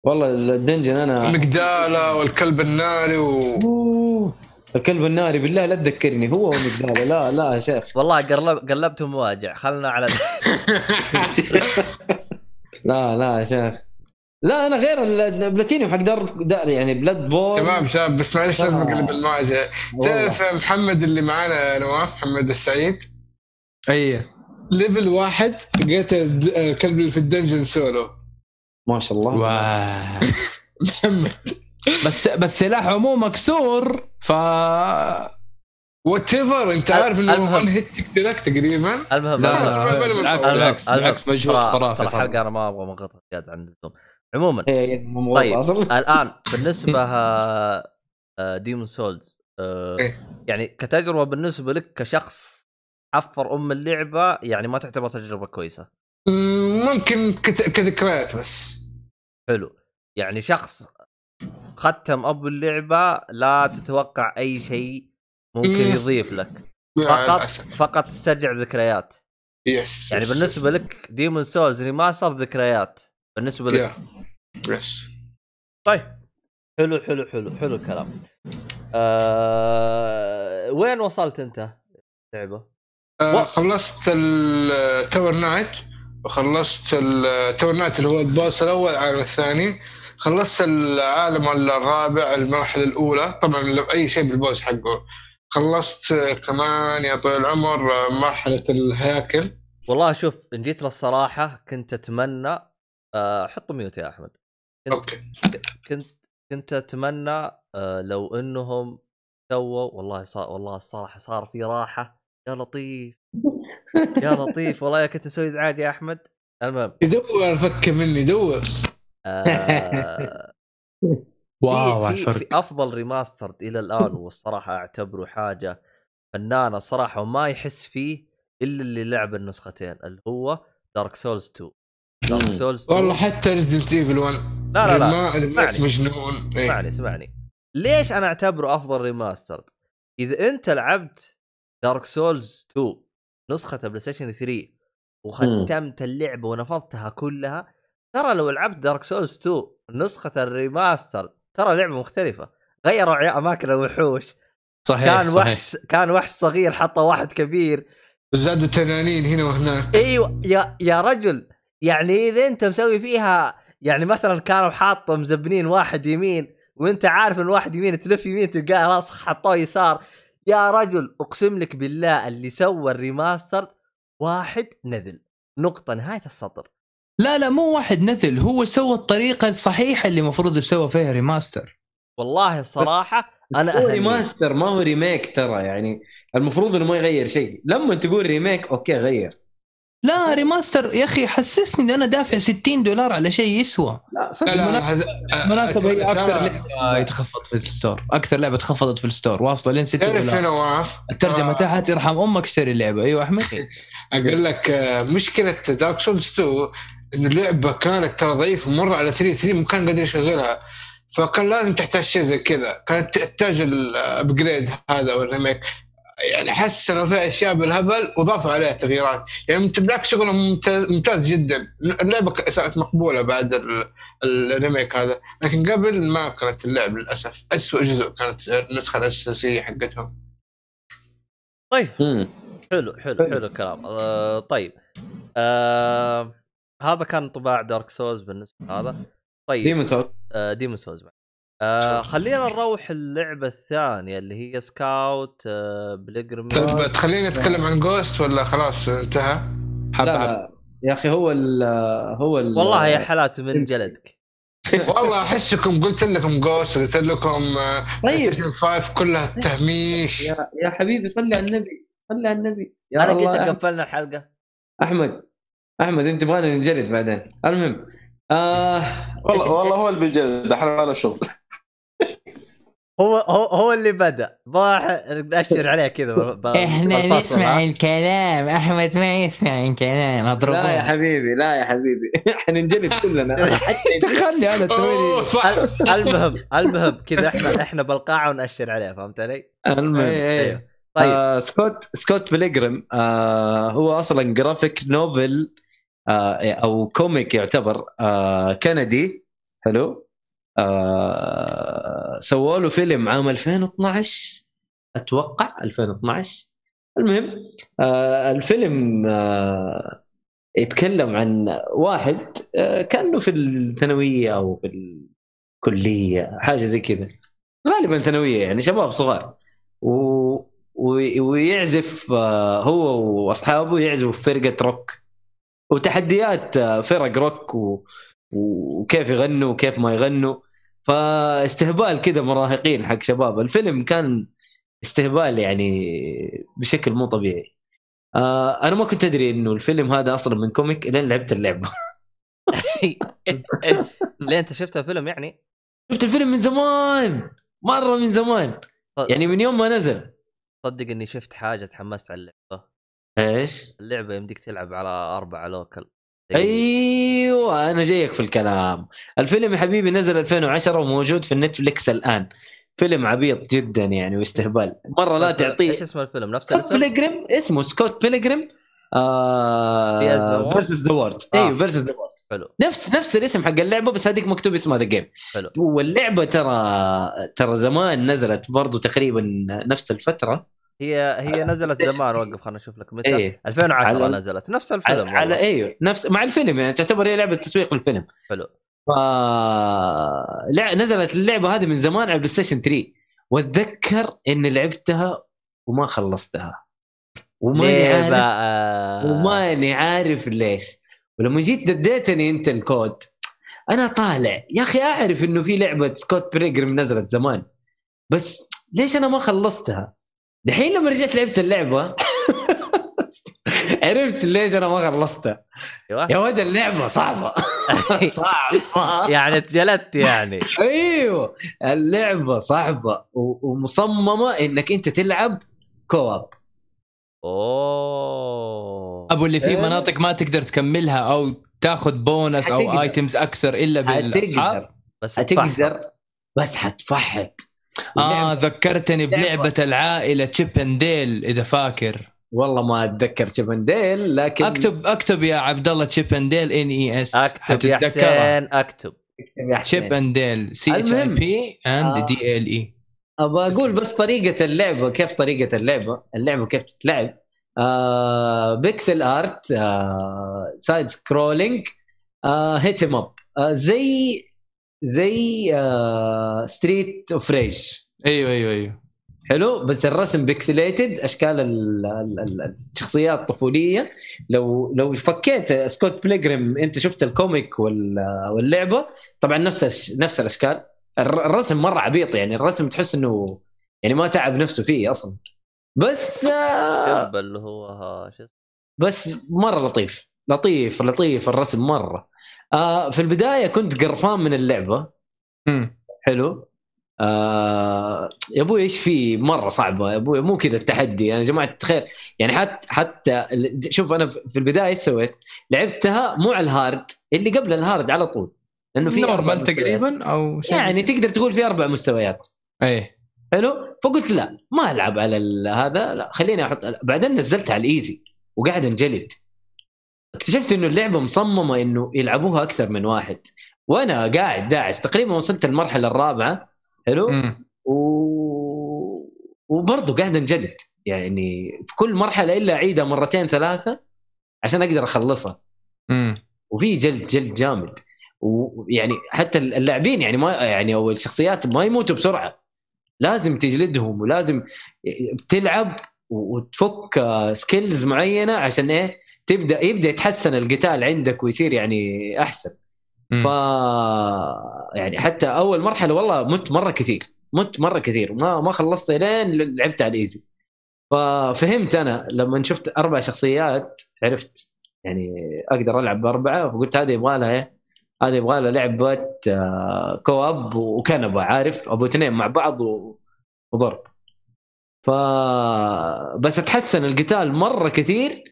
Speaker 2: والله الدنجن أنا
Speaker 5: المقدالة والكلب الناري و
Speaker 2: أوه. الكلب الناري بالله لا تذكرني هو ومقداره لا لا يا شيخ.
Speaker 1: والله قلب قلبتهم مواجع خلنا على [LAUGHS]
Speaker 2: لا لا يا شيخ. لا أنا غير ال- البلاتينيوم حق دار يعني بلاد بول.
Speaker 5: شباب شباب بس معلش لازم
Speaker 2: آه.
Speaker 5: اقلب المواجهة تعرف محمد اللي معانا نواف محمد السعيد؟
Speaker 4: اي
Speaker 5: level واحد قتل الكلب اللي في ال dungeon solo.
Speaker 2: ما شاء الله
Speaker 4: واه. [LAUGHS]
Speaker 5: محمد
Speaker 4: بس بس سلاحه مو مكسور ف
Speaker 5: whatever انت عارف إنه
Speaker 1: المهم.
Speaker 5: one hit تقتلك تقريبا
Speaker 1: المهم
Speaker 4: بالعكس. بالعكس بالعكس مجهود خرافي
Speaker 1: ترى
Speaker 4: طبعا
Speaker 1: الحلقة أنا ما أبغى أمغطها زيادة عن اللزوم عموما
Speaker 2: هي مو
Speaker 1: طيب [LAUGHS] الآن بالنسبة Demon's Souls
Speaker 5: إيه.
Speaker 1: يعني كتجربة بالنسبة لك كشخص حفر أم اللعبة يعني ما تعتبر تجربة
Speaker 5: كويسة ممكن كذكريات بس.
Speaker 1: حلو. يعني شخص ختم ابو اللعبة لا تتوقع أي شيء ممكن
Speaker 5: مم.
Speaker 1: يضيف لك. فقط فقط تسترجع ذكريات.
Speaker 5: yes
Speaker 1: يعني
Speaker 5: بالنسبة.
Speaker 1: لك Demon's Souls remaster ذكريات. بالنسبة لك.
Speaker 5: yes
Speaker 1: طيب. حلو حلو حلو حلو الكلام. آه... وين وصلت أنت لعبه
Speaker 5: آه، خلصت ال Tower Knight وخلصت ال Tower Knight اللي هو ال boss الأول العالم الثاني. خلصت العالم الرابع المرحلة الأولى. طبعا لو أي شيء بال boss حقه. خلصت كمان يا طويل العمر مرحلة الهياكل.
Speaker 1: والله شوف إن جيت للصراحة كنت أتمنى آه... حط mute يا أحمد. كنت
Speaker 5: okay.
Speaker 1: كنت كنت أتمنى آه... لو إنهم سووا والله صار والله الصراحه صار في راحة. يا لطيف. يا لطيف والله كنت أسوي إزعاج يا أحمد. المهم.
Speaker 5: يدور فك مني دور
Speaker 1: آه... [LAUGHS]
Speaker 4: واو على
Speaker 1: في, في,
Speaker 4: الفرق
Speaker 1: في أفضل remaster إلى الآن والصراحة أعتبره حاجة فنانة صراحة وما يحس فيه إلا اللي لعب النسختين اللي هو Dark Souls 2
Speaker 2: Dark.
Speaker 1: Souls 2
Speaker 5: والله حتى Resident Evil 1
Speaker 1: لا لا لا. اسمعني.
Speaker 5: مجنون. إيه.
Speaker 1: اسمعني اسمعني. ليش أنا أعتبره أفضل remaster إذا أنت لعبت Dark Souls 2 نسخة PlayStation 3 وختمت اللعبة ونفضتها كلها. ترى لو لعبت Dark Souls 2 نسخة ال remaster ترى لعبة مختلفة. غيروا أماكن الوحوش.
Speaker 4: صحيح
Speaker 1: كان
Speaker 4: صحيح.
Speaker 1: وحش كان وحش صغير حطوا واحد كبير.
Speaker 5: زادوا تنانين هنا وهناك.
Speaker 1: إيوه يا يا رجل. يعني إذا أنت مسوي فيها يعني مثلا كانوا حاطه مزبنين واحد يمين وأنت عارف إن واحد يمين تلف يمين تلقاه راس حطوه يسار. يا رجل أقسم لك بالله اللي سوى الريماستر واحد نذل. نقطة نهاية السطر.
Speaker 4: لا لا مو واحد نزل هو سوى الطريقة الصحيحة اللي المفروض يسوى فيها remaster.
Speaker 1: والله الصراحة أنا
Speaker 2: هو. remaster ما هو remake ترى يعني المفروض إنه ما يغير شيء. لما تقول remake okay غير.
Speaker 4: لا remaster يا أخي حسسني إن أنا دافع 60 دولار على شيء يسوى.
Speaker 2: لا
Speaker 5: لا
Speaker 2: صدق.
Speaker 5: لا
Speaker 2: مناسب.
Speaker 5: هذا
Speaker 4: بالمناسبه هي
Speaker 5: أكثر
Speaker 4: لعبة يتخفض في ال store. أكثر لعبة تخفضت في ال store. واصلة لين 6
Speaker 5: تعرف
Speaker 4: دولار.
Speaker 5: هنا واقف
Speaker 4: الترجمة
Speaker 5: آه.
Speaker 4: تحت يرحم أمك اشتري اللعبة. أيوه أحمد. [LAUGHS]
Speaker 5: أقول لك آه، مشكلة Dark Souls 2 انه اللعبة كانت ترى ضعيفة مرة على 3 3 ما كان قادر يشغلها. فكان لازم تحتاج شيء زي كذا. كانت تحتاج ال upgrade هذا أو ال remake يعني حسنوا فيها أشياء بالهبل وضافوا عليها تغييرات. يعني انت بالعكس شغلهم ممتاز, ممتاز جدا. اللعبة صارت مقبولة بعد ال- ال remake هذا. لكن قبل ما كانت اللعبه للأسف. اسوء جزء كانت النسخة الأساسية حقتهم.
Speaker 1: طيب.
Speaker 2: مم.
Speaker 1: حلو حلو
Speaker 2: حلو.
Speaker 1: حلو الكلام. آه طيب. آه هذا كان انطباع Dark Souls بالنسبة لهذا. طيب.
Speaker 2: Demon's Soul
Speaker 1: آه Demon's Souls آه خلينا نروح اللعبة الثانية اللي هي Scott آه
Speaker 5: طيب تخليني أتكلم عن Ghost ولا خلاص انتهى؟
Speaker 4: حبه
Speaker 2: لا. يا أخي هو ال هو ال
Speaker 1: والله يا حالات من جلدك. [LAUGHS]
Speaker 5: والله احسكم قلت لكم Ghost قلت لكم
Speaker 2: طيب.
Speaker 5: ستيشن 5 كلها تهميش.
Speaker 2: يا يا حبيبي صلي على النبي صلي على النبي. يا أنا
Speaker 1: قلت قفلنا الحلقة.
Speaker 2: أحمد أحمد أنت تبغانا ننجلد بعدين. المهم آه
Speaker 3: والله والله هو اللي بالجد أحنا ما لنا شغل.
Speaker 1: هو هو هو اللي بدأ. بروح ناشر عليه كذا إحنا
Speaker 6: نسمع
Speaker 1: ها؟
Speaker 6: الكلام. أحمد ما يسمع الكلام.
Speaker 2: لا يا حبيبي لا يا حبيبي. [LAUGHS] حننجلد كلنا. حتى.
Speaker 4: خلي أنا تسوي لي.
Speaker 1: المهم المهم كذا. إحنا إحنا بالقاعة ونأشر عليه فهمت علي؟
Speaker 2: المهم
Speaker 1: أيوه. طيب.
Speaker 2: آه Scott Scott Pilgrim آه هو أصلا graphic novel آه أو comic يعتبر آه كندي. حلو. آه سووا له فيلم عام 2012 أتوقع 2012 المهم آه الفيلم آه يتكلم عن واحد آه كأنه في الثانوية أو في الكلية حاجة زي كذا. غالبا ثانوية يعني شباب صغار. و... ويعزف هو وأصحابه يعزفوا في فرقة روك. وتحديات فرق روك. وكيف يغنوا وكيف ما يغنوا. فاستهبال كذا مراهقين حق شباب. الفيلم كان استهبال يعني بشكل مو طبيعي. آه أنا ما كنت أدري إنه الفيلم هذا أصلا من comic لين لعبت اللعبة. [LAUGHS] [LAUGHS]
Speaker 1: ليه أنت شفت الفيلم يعني؟
Speaker 2: شفت الفيلم من زمان مرة من زمان. يعني من يوم ما نزل.
Speaker 1: صدق إني شفت حاجة تحمست على اللعبة.
Speaker 2: إيش؟
Speaker 1: اللعبة يمديك تلعب على اربعه local.
Speaker 2: أيوه أنا جايك في الكلام. الفيلم يا حبيبي نزل 2010 وموجود في النتفليكس الآن. فيلم عبيط جدا يعني واستهبال. مرة لا
Speaker 1: إيش
Speaker 2: تعطيه.
Speaker 1: اسم الفيلم؟ نفس
Speaker 2: سكوت
Speaker 1: الاسم؟
Speaker 2: بيلجريم اسمه سكوت بيلجريم.
Speaker 1: versus the World.
Speaker 2: أيوه versus the World
Speaker 1: حلو.
Speaker 2: نفس نفس الاسم حق اللعبة بس هذيك مكتوب اسمها the game
Speaker 1: حلو.
Speaker 2: واللعبة ترى ترى زمان نزلت برضو تقريبا نفس الفترة.
Speaker 1: هي هي نزلت زمان وقف خلنا نشوف لك. متى؟
Speaker 2: إيه.
Speaker 1: 2010
Speaker 2: على-
Speaker 1: نزلت. نفس
Speaker 2: على,
Speaker 1: الفيلم
Speaker 2: على
Speaker 1: والله.
Speaker 2: أيوه نفس مع الفيلم يعني تعتبر هي لعبة تسويق للفيلم.
Speaker 1: حلو.
Speaker 2: ف لا نزلت اللعبة هذه من زمان على البلاي ستيشن 3 وأتذكر اني لعبتها وما خلصتها. وماني عارف
Speaker 1: بقى؟
Speaker 2: وماني عارف ليش. ولما جيت اديتني أنت الكود أنا طالع. يا أخي أعرف إنه في لعبة سكوت بيلجريم نزلت زمان. بس ليش أنا ما خلصتها؟ دحين لما رجعت لعبت اللعبه [LAUGHS] عرفت ليش أنا ما خلصتها
Speaker 1: أيوه.
Speaker 2: يا ولد اللعبة صعبة. [LAUGHS] صعبة.
Speaker 1: يعني اتجلدت يعني.
Speaker 2: أيوه. اللعبة صعبة ومصممة إنك أنت تلعب co-op.
Speaker 1: أوه.
Speaker 4: أبو اللي فيه
Speaker 2: إيه.
Speaker 4: مناطق ما تقدر تكملها أو تاخذ بونس
Speaker 2: أو.
Speaker 4: items أكثر إلا بالاصحاب
Speaker 2: هتقدر.
Speaker 1: بس.
Speaker 2: هتقدر. بس حتفحت آه
Speaker 4: ذكرتني بلعبة العائلة Chip and Dale إذا فاكر.
Speaker 2: والله ما أتذكر Chip and Dale لكن
Speaker 4: اكتب أكتب يا عبد الله Chip and Dale NES
Speaker 1: أكتب يا حسين أكتب.
Speaker 2: يا حسين.
Speaker 4: Chip and Dale C
Speaker 2: H
Speaker 4: I. P
Speaker 2: and.
Speaker 4: D L E
Speaker 2: أبغى أقول بس طريقة اللعبه كيف طريقة اللعبه اللعبة كيف تتلعب؟ آه pixel art آه side scrolling آه beat 'em up آه زي زي آه Street of Rage
Speaker 4: أيوه أيوه أيوه.
Speaker 2: حلو؟ بس الرسم pixelated أشكال ال- ال- ال- الشخصيات الطفوليه لو لو فكيت سكوت بيلجريم أنت شفت ال comic وال- واللعبة؟ طبعا نفس الش- نفس الأشكال. الر- الرسم مرة عبيط يعني. الرسم تحس إنه يعني ما تعب نفسه فيه أصلا. بس آه
Speaker 1: اللي هو ها شو اسمه؟
Speaker 2: بس مرة لطيف. لطيف لطيف الرسم مرة. آه في البداية كنت قرفان من اللعبة.
Speaker 4: مم.
Speaker 2: حلو. آه يا أبوي إيش في؟ مرة صعبة يا أبوي مو كذا التحدي. أنا يا جماعة الخير. يعني حتى حتى شوف أنا في البداية إيش سويت؟ لعبتها مو على ال hard اللي قبل ال hard على طول. لأنه في normal.
Speaker 4: تقريبا أو شيء
Speaker 2: يعني تقدر تقول في أربع مستويات.
Speaker 4: إيه.
Speaker 2: حلو. فقلت لا ما ألعب على ال- هذا لا خليني أحط بعدين نزلتها على ال easy وقاعد انجلد. اكتشفت إنه اللعبة مصممة إنه يلعبوها أكثر من واحد. وأنا قاعد داعس. تقريبا وصلت المرحلة الرابعة. حلو؟
Speaker 4: مم.
Speaker 2: و... وبرضه قاعد انجلد. يعني في كل مرحلة إلا أعيدها مرتين ثلاثة عشان أقدر أخلصها.
Speaker 4: مم.
Speaker 2: وفي جلد جلد جامد. ويعني حتى اللاعبين يعني ما يعني أو الشخصيات ما يموتوا بسرعة. لازم تجلدهم ولازم تلعب وتفك سكيلز معينة عشان إيه؟ تبدأ يبدأ يتحسن القتال عندك ويصير يعني
Speaker 4: أحسن.
Speaker 2: ف يعني حتى أول مرحلة والله مت مرة كثير مت مرة كثير. ما ما خلصت لين لعبت على الايزي ففهمت أنا لما شفت أربع شخصيات عرفت يعني أقدر ألعب بأربعة فقلت هذه يبغى لها إيه؟ هذه يبغى لها لعبة آه، كواب وكنبة عارف؟ أبو اثنين مع بعض وضرب. ف بس اتحسن القتال مرة كثير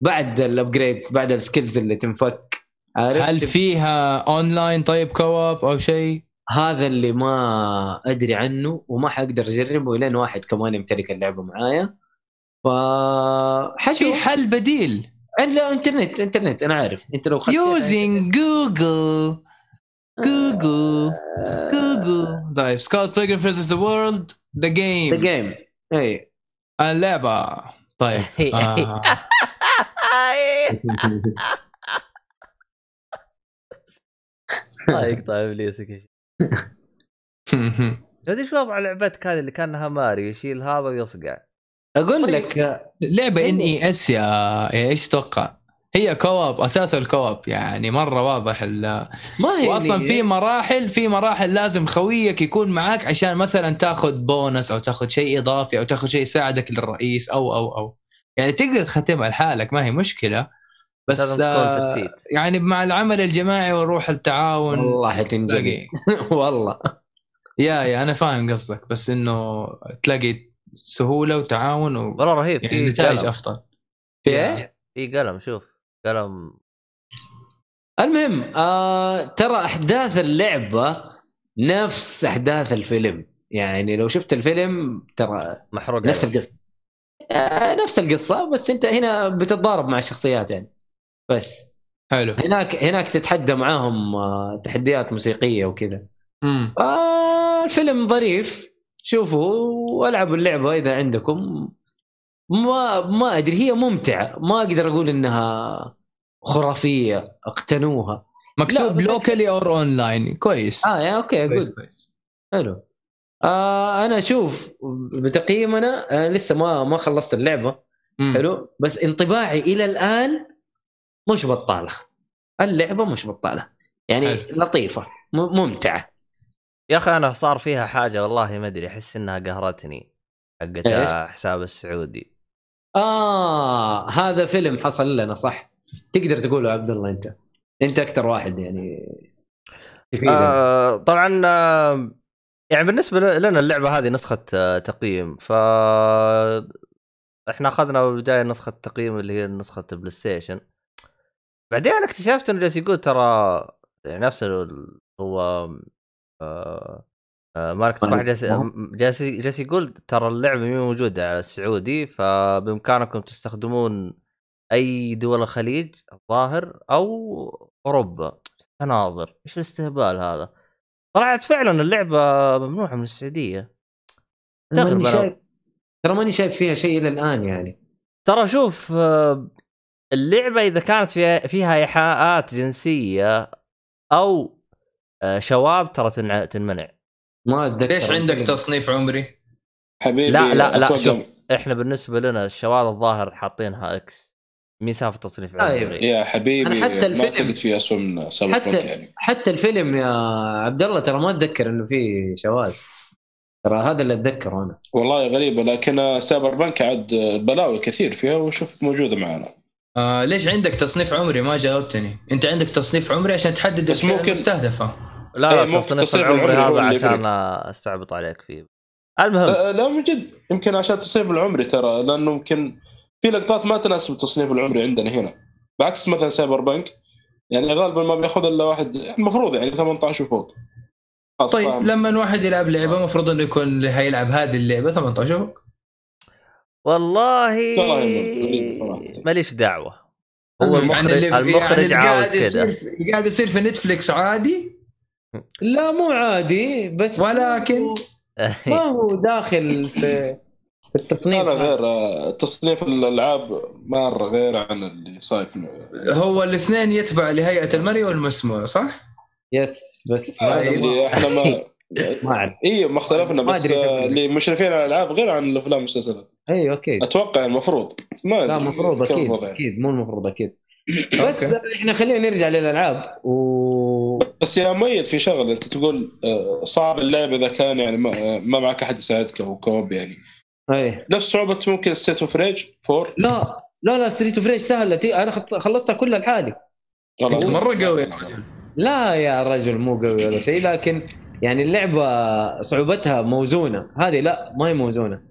Speaker 2: بعد ال upgrade بعد ال skills اللي تنفك. عارف
Speaker 4: هل فيها اونلاين طيب co-op أو شيء؟
Speaker 2: هذا اللي ما أدري عنه وما حقدر أجربه لين واحد كمان يمتلك اللعبة معايا. ف
Speaker 4: في حل بديل.
Speaker 2: لا انترنت انترنت أنا عارف. أنت لو خدت
Speaker 4: using جوجل جوجل جوجل طيب سكوت بلاجر فيرسز ذا وورلد ذا
Speaker 2: ذا
Speaker 4: جيم
Speaker 2: جيم اي
Speaker 4: اللعبة طيب [LAUGHS] آه. [LAUGHS]
Speaker 1: طيب طيب ابليسك يا شيخ تدري شو وضع لعبتك هذه اللي كانها ماريو يشيل هذا ويصقع
Speaker 2: أقول
Speaker 4: طيب.
Speaker 2: لك
Speaker 4: لعبة إن إي إس يا يا إيش تتوقع؟ هي كواب اساسها الكواب. يعني مرة واضح ال-
Speaker 2: ما هي
Speaker 4: واصلا في مراحل في مراحل لازم خويك يكون معاك عشان مثلا تاخذ بونس أو تاخذ شيء إضافي أو تاخذ شيء يساعدك للرئيس أو أو أو. يعني تقدر تختمها لحالك ما هي مشكلة. بس آه يعني مع العمل الجماعي وروح التعاون.
Speaker 2: والله
Speaker 4: تلاقي. [LAUGHS]
Speaker 2: والله.
Speaker 4: يا يا أنا فاهم قصدك بس إنه تلاقي سهولة وتعاون و...
Speaker 1: والله رهيب.
Speaker 4: يعني
Speaker 1: في
Speaker 4: نتائج
Speaker 1: قلم.
Speaker 4: أفضل.
Speaker 2: في إيه؟
Speaker 1: في قلم شوف. قلم
Speaker 2: المهم آه ترى أحداث اللعبة نفس أحداث الفيلم. يعني لو شفت الفيلم ترى
Speaker 1: محروق
Speaker 2: نفس. القصة. آه، نفس القصة بس أنت هنا بتتضارب مع الشخصيات يعني. بس
Speaker 4: حلو.
Speaker 2: هناك هناك تتحدى معاهم آه، تحديات موسيقية وكذا.
Speaker 4: امم
Speaker 2: آه، الفيلم ظريف. شوفوا والعبوا اللعبة إذا عندكم. ما ما أدري هي ممتعة. ما أقدر أقول إنها خرافية اقتنوها.
Speaker 4: مكتوب locally or online كويس.
Speaker 2: آه يا okay
Speaker 4: كويس كويس.
Speaker 2: حلو. آه أنا أشوف بتقييمنا آه لسه ما ما خلصت اللعبة.
Speaker 4: مم.
Speaker 2: حلو. بس انطباعي إلى الآن مش بطالة. اللعبة مش بطالة. يعني
Speaker 4: حلو.
Speaker 2: لطيفة ممتعة.
Speaker 1: يا أخي أنا صار فيها حاجة والله ما أدري أحس إنها قهرتني حقت؟ حساب السعودي.
Speaker 2: آه هذا فيلم حصل لنا صح؟ تقدر تقوله عبد الله أنت. أنت أكثر واحد يعني تفيدنا.
Speaker 1: آه طبعا آه يعني بالنسبة لنا اللعبة هذه نسخة آه تقييم ف إحنا أخذنا بالبدايه نسخة تقييم اللي هي نسخة البلاي ستيشن بعدين اكتشفت انه جالس يقول ترى يعني نفس هو آه آه مارك صباح جالس. جالس يقول ترى اللعبة مو موجودة على السعودي فبإمكانكم تستخدمون أي دول الخليج الظاهر أو أوروبا. تناظر إيش الاستهبال هذا؟ طلعت فعلا اللعبة ممنوعة من السعودية.
Speaker 2: ماني. شايف ترى ماني شايف فيها شيء إلى الآن يعني.
Speaker 1: ترى شوف آه، اللعبة إذا كانت فيها فيها إيحاءات جنسية أو آه، شواذ ترى تنمنع.
Speaker 2: ما أتذكر.
Speaker 4: ليش عندك تصنيف عمري؟
Speaker 3: حبيبي
Speaker 1: لا لا لا شوف إحنا بالنسبة لنا الشواذ الظاهر حاطينها X. مسافه تصنيف
Speaker 2: أيوة.
Speaker 1: عمري؟
Speaker 3: يا حبيبي
Speaker 2: أنا حتى
Speaker 3: ما
Speaker 2: الفيلم-
Speaker 3: أعتقد في اسوء من سايبر
Speaker 2: حتى-
Speaker 3: يعني.
Speaker 2: حتى الفيلم يا عبد الله ترى ما أتذكر إنه في شواذ. ترى هذا اللي أتذكره أنا.
Speaker 3: والله غريبه لكن سايبر بانك عاد بلاوي كثير فيها وشوف موجودة معنا.
Speaker 4: آه ليش عندك تصنيف عمري؟ ما جاوبتني. أنت عندك تصنيف عمري عشان تحدد
Speaker 3: بس ممكن-
Speaker 4: المستهدفة.
Speaker 1: لا
Speaker 3: إيه،
Speaker 1: لا
Speaker 3: ممكن
Speaker 1: تصنيف
Speaker 3: تصنيف
Speaker 1: العمري هذا عشان. استعبط عليك فيه المهم
Speaker 3: لا, لا من جد يمكن عشان التصنيف العمري ترى لأنه يمكن في لقطات ما تناسب التصنيف العمري عندنا هنا بعكس مثلا سايبر بانك يعني غالبا ما بياخذ إلا واحد المفروض يعني 18 وفوق
Speaker 4: طيب
Speaker 3: فاهم.
Speaker 4: لما واحد يلعب لعبة المفروض إنه يكون اللي حيلعب هذه اللعبة 18 فوق.
Speaker 1: والله. ماليش دعوة هو
Speaker 4: يعني
Speaker 1: المخرج المخرج
Speaker 4: يعني اللي
Speaker 1: عاوز كذا
Speaker 4: قاعد يصير في نتفلكس عادي
Speaker 2: لا مو عادي بس
Speaker 4: ولكن
Speaker 2: ما هو داخل في التصنيف
Speaker 3: لا لا غير آه، تصنيف الألعاب مره غير عن اللي صاير في
Speaker 4: هو الاثنين يتبع لهيئة المرئي والمسموع صح؟
Speaker 2: يس بس
Speaker 3: هذا
Speaker 2: هذا
Speaker 3: اللي إحنا ما [LAUGHS]
Speaker 2: ما أعرف
Speaker 3: اي ما اختلفنا
Speaker 2: ما
Speaker 3: بس آه،. اللي مشرفين على الألعاب غير عن الأفلام والمسلسلات
Speaker 2: أيوه أكيد
Speaker 3: أتوقع المفروض ما
Speaker 2: لا
Speaker 3: أدري
Speaker 2: المفروض
Speaker 3: أكيد.
Speaker 2: أكيد مو المفروض أكيد بس
Speaker 4: okay.
Speaker 2: إحنا خلينا نرجع للألعاب. و
Speaker 3: بس يا ميت في شغله أنت تقول آه، صعب اللعب إذا كان يعني ما, آه، ما معك أحد يساعدك أو co-op يعني.
Speaker 2: اي
Speaker 3: نفس صعوبة ممكن Streets of Rage 4
Speaker 2: لا لا لا Streets of Rage سهلة. تي- أنا خط- خلصتها كلها لحالي
Speaker 4: أنت مرة قوي.
Speaker 2: لا يا رجل مو قوي ولا شيء لكن يعني اللعبة صعوبتها موزونة. هذه لا ما هي
Speaker 4: موزونة.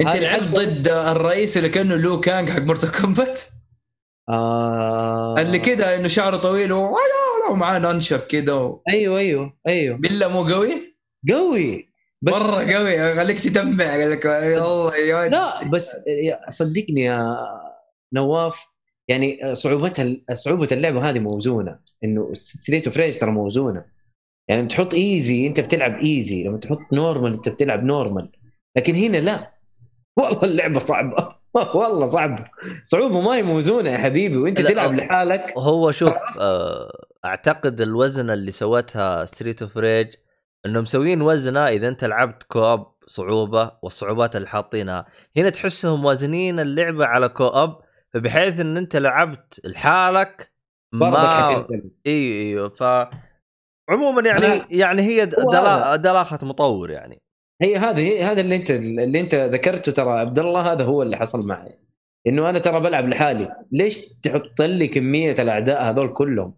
Speaker 2: أنت
Speaker 4: لعبت ضد الرئيس اللي كأنه Liu Kang حق Mortal Kombat
Speaker 2: آه...
Speaker 4: اللي كده إنه شعره طويل و- ومعاه nunchuck كده و...
Speaker 2: أيوه أيوه أيوه.
Speaker 4: بالله مو قوي؟
Speaker 2: قوي. بس
Speaker 4: مرة قوي خليك تدمع قال لك الله يا ولد.
Speaker 2: لا بس صدقني يا نواف يعني صعوبتها صعوبة اللعبة هذه موزونة. إنه Streets of Rage ترى موزونة. يعني لما تحط easy أنت بتلعب easy لما تحط normal أنت بتلعب normal لكن هنا لا. والله اللعبة صعبة. [LAUGHS] والله صعبه صعوبة ما هي موزونه يا حبيبي
Speaker 1: وأنت
Speaker 2: تلعب لحالك.
Speaker 1: هو شوف آه، أعتقد الوزن اللي سوتها Streets of Rage إنهم مسويين وزنة إذا أنت لعبت co-op صعوبة والصعوبات اللي حاطينها. هنا تحسهم موازنين اللعبة على كوب فبحيث إن أنت لعبت لحالك ما
Speaker 2: حتنزل
Speaker 1: إي أيوه ف عموما يعني
Speaker 2: أنا-
Speaker 1: يعني هي. دلاخة مطور يعني.
Speaker 2: هي هذا هي هذا اللي أنت اللي أنت ذكرته ترى عبد الله هذا هو اللي حصل معي. إنه أنا ترى بلعب لحالي. ليش تحط لي كمية الأعداء هذول كلهم؟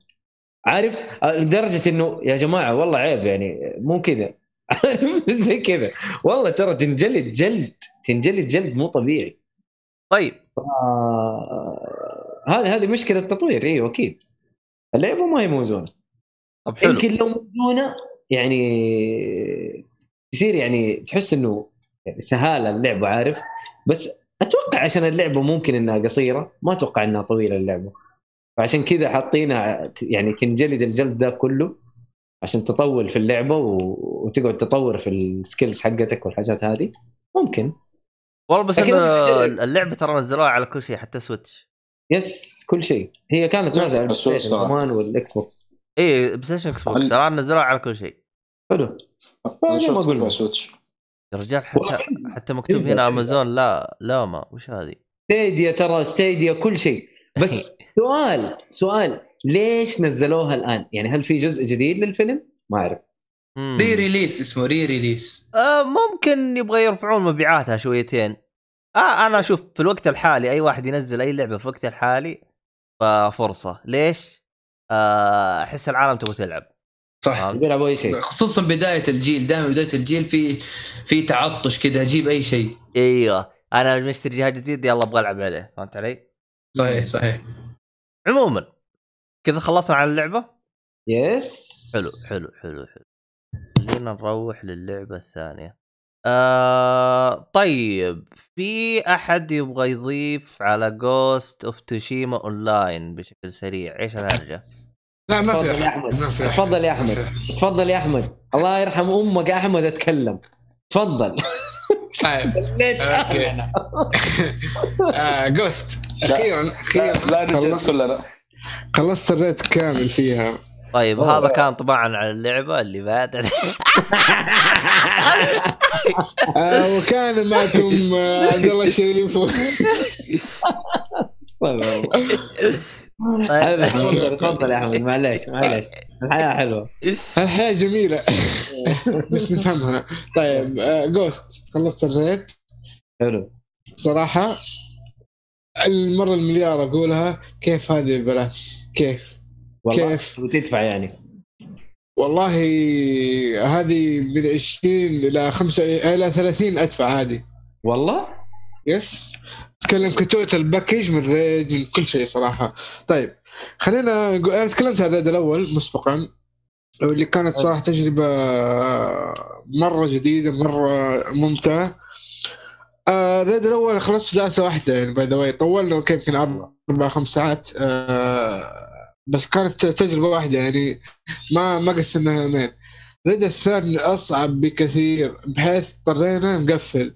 Speaker 2: عارف؟ لدرجة إنه يا جماعة والله عيب يعني مو كذا. عارف؟ [LAUGHS] زي كذا. والله ترى تنجلد جلد تنجلد جلد مو طبيعي.
Speaker 1: طيب.
Speaker 2: هذه هذه مشكلة تطوير أيوه أكيد. اللعبة ما هي موزونة.
Speaker 1: طب حلو.
Speaker 2: يمكن لو موزونة يعني تصير يعني تحس إنه يعني سهالة اللعبة عارف؟ بس أتوقع عشان اللعبة ممكن إنها قصيرة ما أتوقع إنها طويلة اللعبة. فعشان كذا حاطينها يعني تنجلد الجلد ده كله عشان تطول في اللعبة و... وتقعد تطور في ال skills حقتك والحاجات هذه. ممكن.
Speaker 1: والله بس
Speaker 2: لكن-
Speaker 1: انه اللعبة ترى نزلوها على كل شيء حتى Switch
Speaker 2: yes كل شيء. هي كانت نازلة على ال
Speaker 3: PlayStation.
Speaker 2: كمان وال Xbox
Speaker 1: اي PlayStation
Speaker 3: Xbox
Speaker 1: ترى نزلوها على كل شيء.
Speaker 2: حلو. أنا ما؟
Speaker 3: Switch
Speaker 1: يا رجال حتى حتى مكتوب
Speaker 2: إيه،
Speaker 1: هنا
Speaker 2: إيه.
Speaker 1: امازون لا لا ما وش هذه؟
Speaker 2: Stadia ترى Stadia كل شيء [LAUGHS] بس سؤال سؤال ليش نزلوها الآن؟ يعني هل في جزء جديد للفيلم؟ ما
Speaker 4: أعرف. re-release اسمه re-release
Speaker 1: آه ممكن يبغى يرفعون مبيعاتها شويتين آه أنا أشوف في الوقت الحالي أي واحد ينزل أي لعبة في الوقت الحالي ففرصة ليش؟ آه، أحس العالم تبغى تلعب
Speaker 4: صح؟
Speaker 2: بيلعبوا أي شيء.
Speaker 4: خصوصا بداية الجيل دائما بداية الجيل في في تعطش كذا أجيب أي شيء.
Speaker 1: إيوه. أنا مشتري جهاز جديد يلا أبغى ألعب عليه. فهمت علي؟
Speaker 4: صحيح صحيح.
Speaker 1: عموما كذا خلصنا على اللعبة؟
Speaker 2: yes
Speaker 1: حلو حلو حلو حلو. خلينا نروح للعبة الثانية. آه طيب في أحد يبغى يضيف على Ghost of Tsushima online بشكل سريع؟ إيش الهرجة؟
Speaker 5: لا ما في.
Speaker 2: احمد
Speaker 5: ما في.
Speaker 2: تفضل يا احمد. تفضل يا احمد الله يرحم أمك يا احمد اتكلم تفضل
Speaker 5: طيب؟ آه جوست
Speaker 3: أخيرا
Speaker 5: أخيرا
Speaker 3: لا
Speaker 5: خلصت خلصت الريت كامل فيها
Speaker 1: طيب
Speaker 2: أوه.
Speaker 1: هذا كان طبعا على اللعبه اللي بعد
Speaker 5: آه وكان معكم آه عبد الله الشريف
Speaker 2: حبيبي، تفضل تفضل يا أحمد معليش معليش. الحياة حلوة.
Speaker 5: الحياة جميلة. [LAUGHS] بس نفهمها. طيب آه Ghost خلصت ال raid.
Speaker 2: حلو.
Speaker 5: صراحة المرة المليار أقولها كيف هذه ببلاش؟ كيف؟
Speaker 2: والله
Speaker 5: كيف؟
Speaker 2: وتدفع يعني.
Speaker 5: والله هذه من 20 إلى 5 إلى 30 أدفع عادي
Speaker 2: والله؟
Speaker 5: yes اتكلم ك total package من raid من كل شيء صراحة. طيب خلينا نقول أنا تكلمت عن ال raid الأول مسبقا واللي كانت صراحة تجربة مرة جديدة مرة ممتعة. آه، ال raid الأول خلصت جلسة واحدة يعني by the طولنا okay يمكن أربع أربع خمس ساعات. آه، بس كانت تجربة واحدة يعني ما ما قسمناها يومين ال raid الثاني أصعب بكثير بحيث اضطرينا نقفل.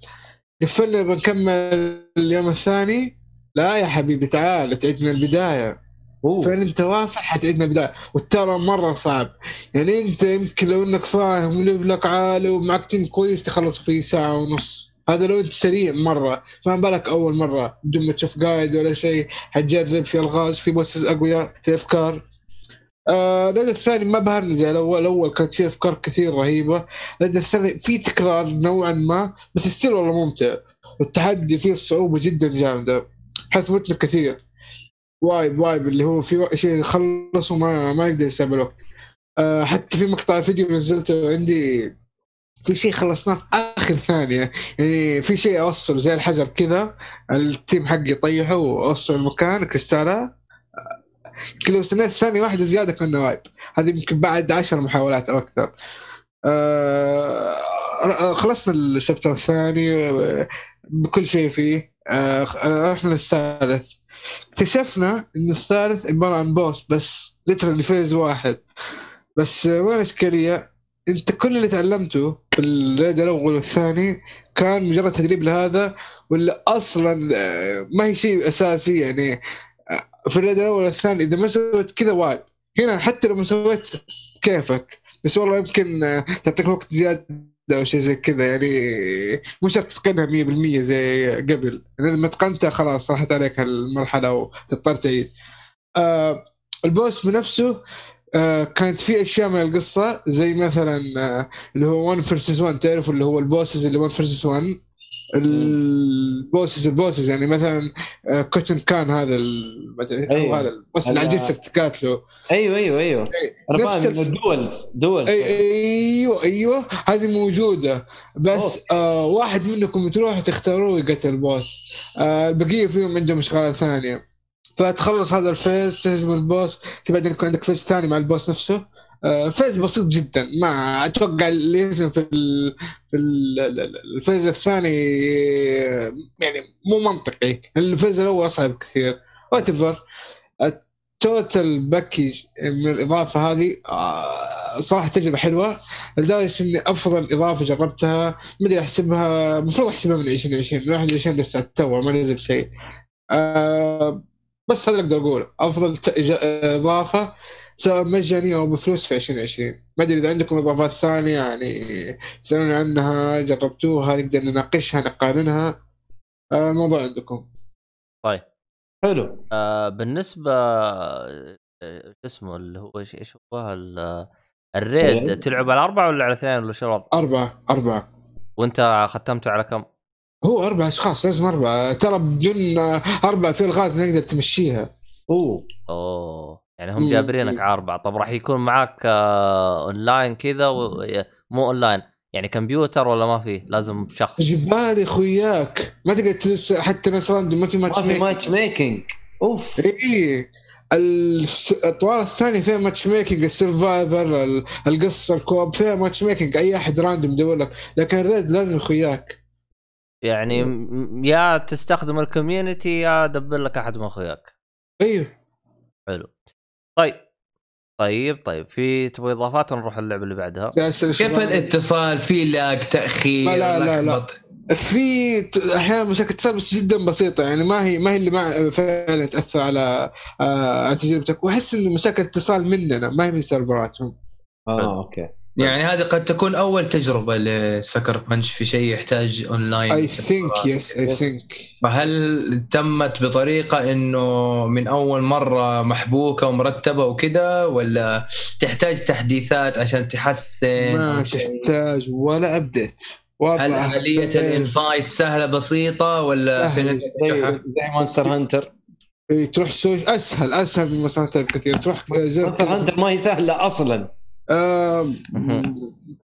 Speaker 5: قفلنا بنكمل اليوم الثاني. لا يا حبيبي تعال تعيد من البداية.
Speaker 2: أوه.
Speaker 5: فين أنت واصل؟ حتعيد من البداية. والترى مرة صعب. يعني أنت يمكن لو إنك فاهم و level ك عالي ومعك team كويس تخلص في ساعة ونص. هذا لو أنت سريع مرة. فما بالك أول مرة؟ بدون ما تشوف guide ولا شيء. حتجرب في ألغاز في bosses أقوياء في أفكار. آه الثاني ما بهرني زي الأول الأول كانت فيه أفكار كثير رهيبة. ال raid الثاني في تكرار نوعا ما بس still والله ممتع. والتحدي فيه صعوبة جدا جامدة حيث متنا كثير. wipe wipe اللي هو في شيء يخلص وما ما يقدر يسابق الوقت. آه حتى في مقطع فيديو نزلته عندي في شيء خلصناه في آخر ثانية. يعني في شيء أوصل زي الحجر كذا ال team حقي يطيحه وأوصل المكان كريستاله يمكن لو استنيت ثانية واحدة زيادة كنا wipe هذه يمكن بعد عشر محاولات أو أكثر. آه خلصنا ال chapter الثاني آه، بكل شيء فيه. آه رحنا للثالث. اكتشفنا إن الثالث عبارة عن boss بس literally phase واحد. بس آه، وين الاشكاليه؟ أنت كل اللي تعلمته في ال raid الأول والثاني كان مجرد تدريب لهذا ولا أصلا آه، ما هي شيء أساسي يعني. آه، في ال raid الأول والثاني إذا ما سويت كذا وايد. هنا حتى لو ما سويت كيفك. بس والله يمكن آه، تعطيك وقت زيادة أو شيء زي كذا يعني مو شرط تتقنها 100% زي قبل. إذا ما اتقنتها خلاص راحت عليك المرحله وتضطر تعيد. آه ال boss بنفسه آه كانت في أشياء من القصة زي مثلا آه اللي هو 1 versus 1 تعرفوا اللي هو ال bosses اللي 1 versus 1 ال bosses ال bosses يعني مثلا آه كوتن كان هذا ما
Speaker 2: أيوة.
Speaker 5: هذا ال boss
Speaker 2: هذا-
Speaker 5: اللي عجزت تقاتله
Speaker 2: أيوه أيوه أيوه. أنا
Speaker 5: نفس
Speaker 2: فاهم إنه دول دول
Speaker 5: أي- أيوه أيوه. هذه موجودة. بس آه واحد منكم تروح تختاروه يقتل ال boss. آه البقية فيهم عندهم اشغال ثانية. فتخلص هذا ال phase تهزم ال boss في بعدين يكون عندك phase ثاني مع ال boss نفسه. آه، phase بسيط جدا. ما أتوقع اللي ينزل في. في ال- ال- ال- ال phase الثاني يعني مو منطقي. ال phase الأول أصعب كثير. whatever ال total package من الإضافة هذه؟ آه، صراحة تجربة حلوة لدرجة إني أفضل إضافة جربتها. ما أدري أحسبها المفروض أحسبها من 2020 من 21 لسه تو ما نزل شيء. آه، بس هذا اللي أقدر أقوله. أفضل إضافة سواء مجانية أو بفلوس في 2020 ما أدري إذا عندكم إضافات ثانية يعني تسالوني عنها جربتوها نقدر نناقشها نقارنها. آه، الموضوع عندكم.
Speaker 1: طيب.
Speaker 2: حلو.
Speaker 1: آه بالنسبة آه، شو اسمه اللي هو إيش إيش هو ال- ال
Speaker 2: raid؟
Speaker 1: تلعب على أربعة ولا على اثنين ولا شو الوضع؟
Speaker 5: أربعة أربعة.
Speaker 1: وأنت ختمته على كم؟
Speaker 5: هو أربع اشخاص لازم أربعة. ترى بدون آه، أربع في الغاز نقدر تمشيها.
Speaker 2: أوه.
Speaker 1: أوه. يعني هم
Speaker 5: مم.
Speaker 1: جابرينك على اربعه طب راح يكون معك آه اونلاين كذا و... مو اونلاين يعني كمبيوتر ولا ما في؟ لازم شخص.
Speaker 5: جبالي خوياك ما تقدر تلس حتى ناس راندوم ما في
Speaker 2: ما
Speaker 5: ماتش
Speaker 2: في
Speaker 5: ميكنج
Speaker 2: ماتش ميكنج اوف
Speaker 5: اي الطوال الثاني فيها ماتش ميكنج السرفايفر ال- القصة الكوب فيها ماتش ميكنج أي أحد راندوم يدور لك. لكن الريد لازم اخوياك
Speaker 1: يعني م- يا تستخدم الكوميونتي يا دبر لك أحد من أخوياك.
Speaker 5: أيوه.
Speaker 1: حلو. طيب طيب طيب في تبغى إضافات ونروح اللعبة اللي بعدها؟
Speaker 4: كيف الاتصال؟ في lag تأخير
Speaker 5: لا، لا، لا،. في أحيانا مشاكل اتصال بس جدا بسيطة يعني ما هي ما هي اللي ما فعلا تأثر على آه، على تجربتك واحس انه مشاكل اتصال مننا ما هي من سيرفراتهم.
Speaker 2: آه أوكي.
Speaker 4: يعني هذه قد تكون أول تجربة ل Sucker Punch في شيء يحتاج online
Speaker 5: I think yes I think
Speaker 4: فهل تمت بطريقة إنه من أول مرة محبوكة ومرتبة وكذا ولا تحتاج تحديثات عشان تحسن؟
Speaker 5: ما؟ تحتاج ولا ابديت
Speaker 4: هل آلية الانفايت سهلة بسيطة ولا
Speaker 5: سهل.
Speaker 2: زي مونستر هانتر
Speaker 5: إيه، تروح سوش أسهل أسهل من مسارات بكثير. تروح زر
Speaker 2: مونستر هانتر ما هي سهلة
Speaker 5: أصلا.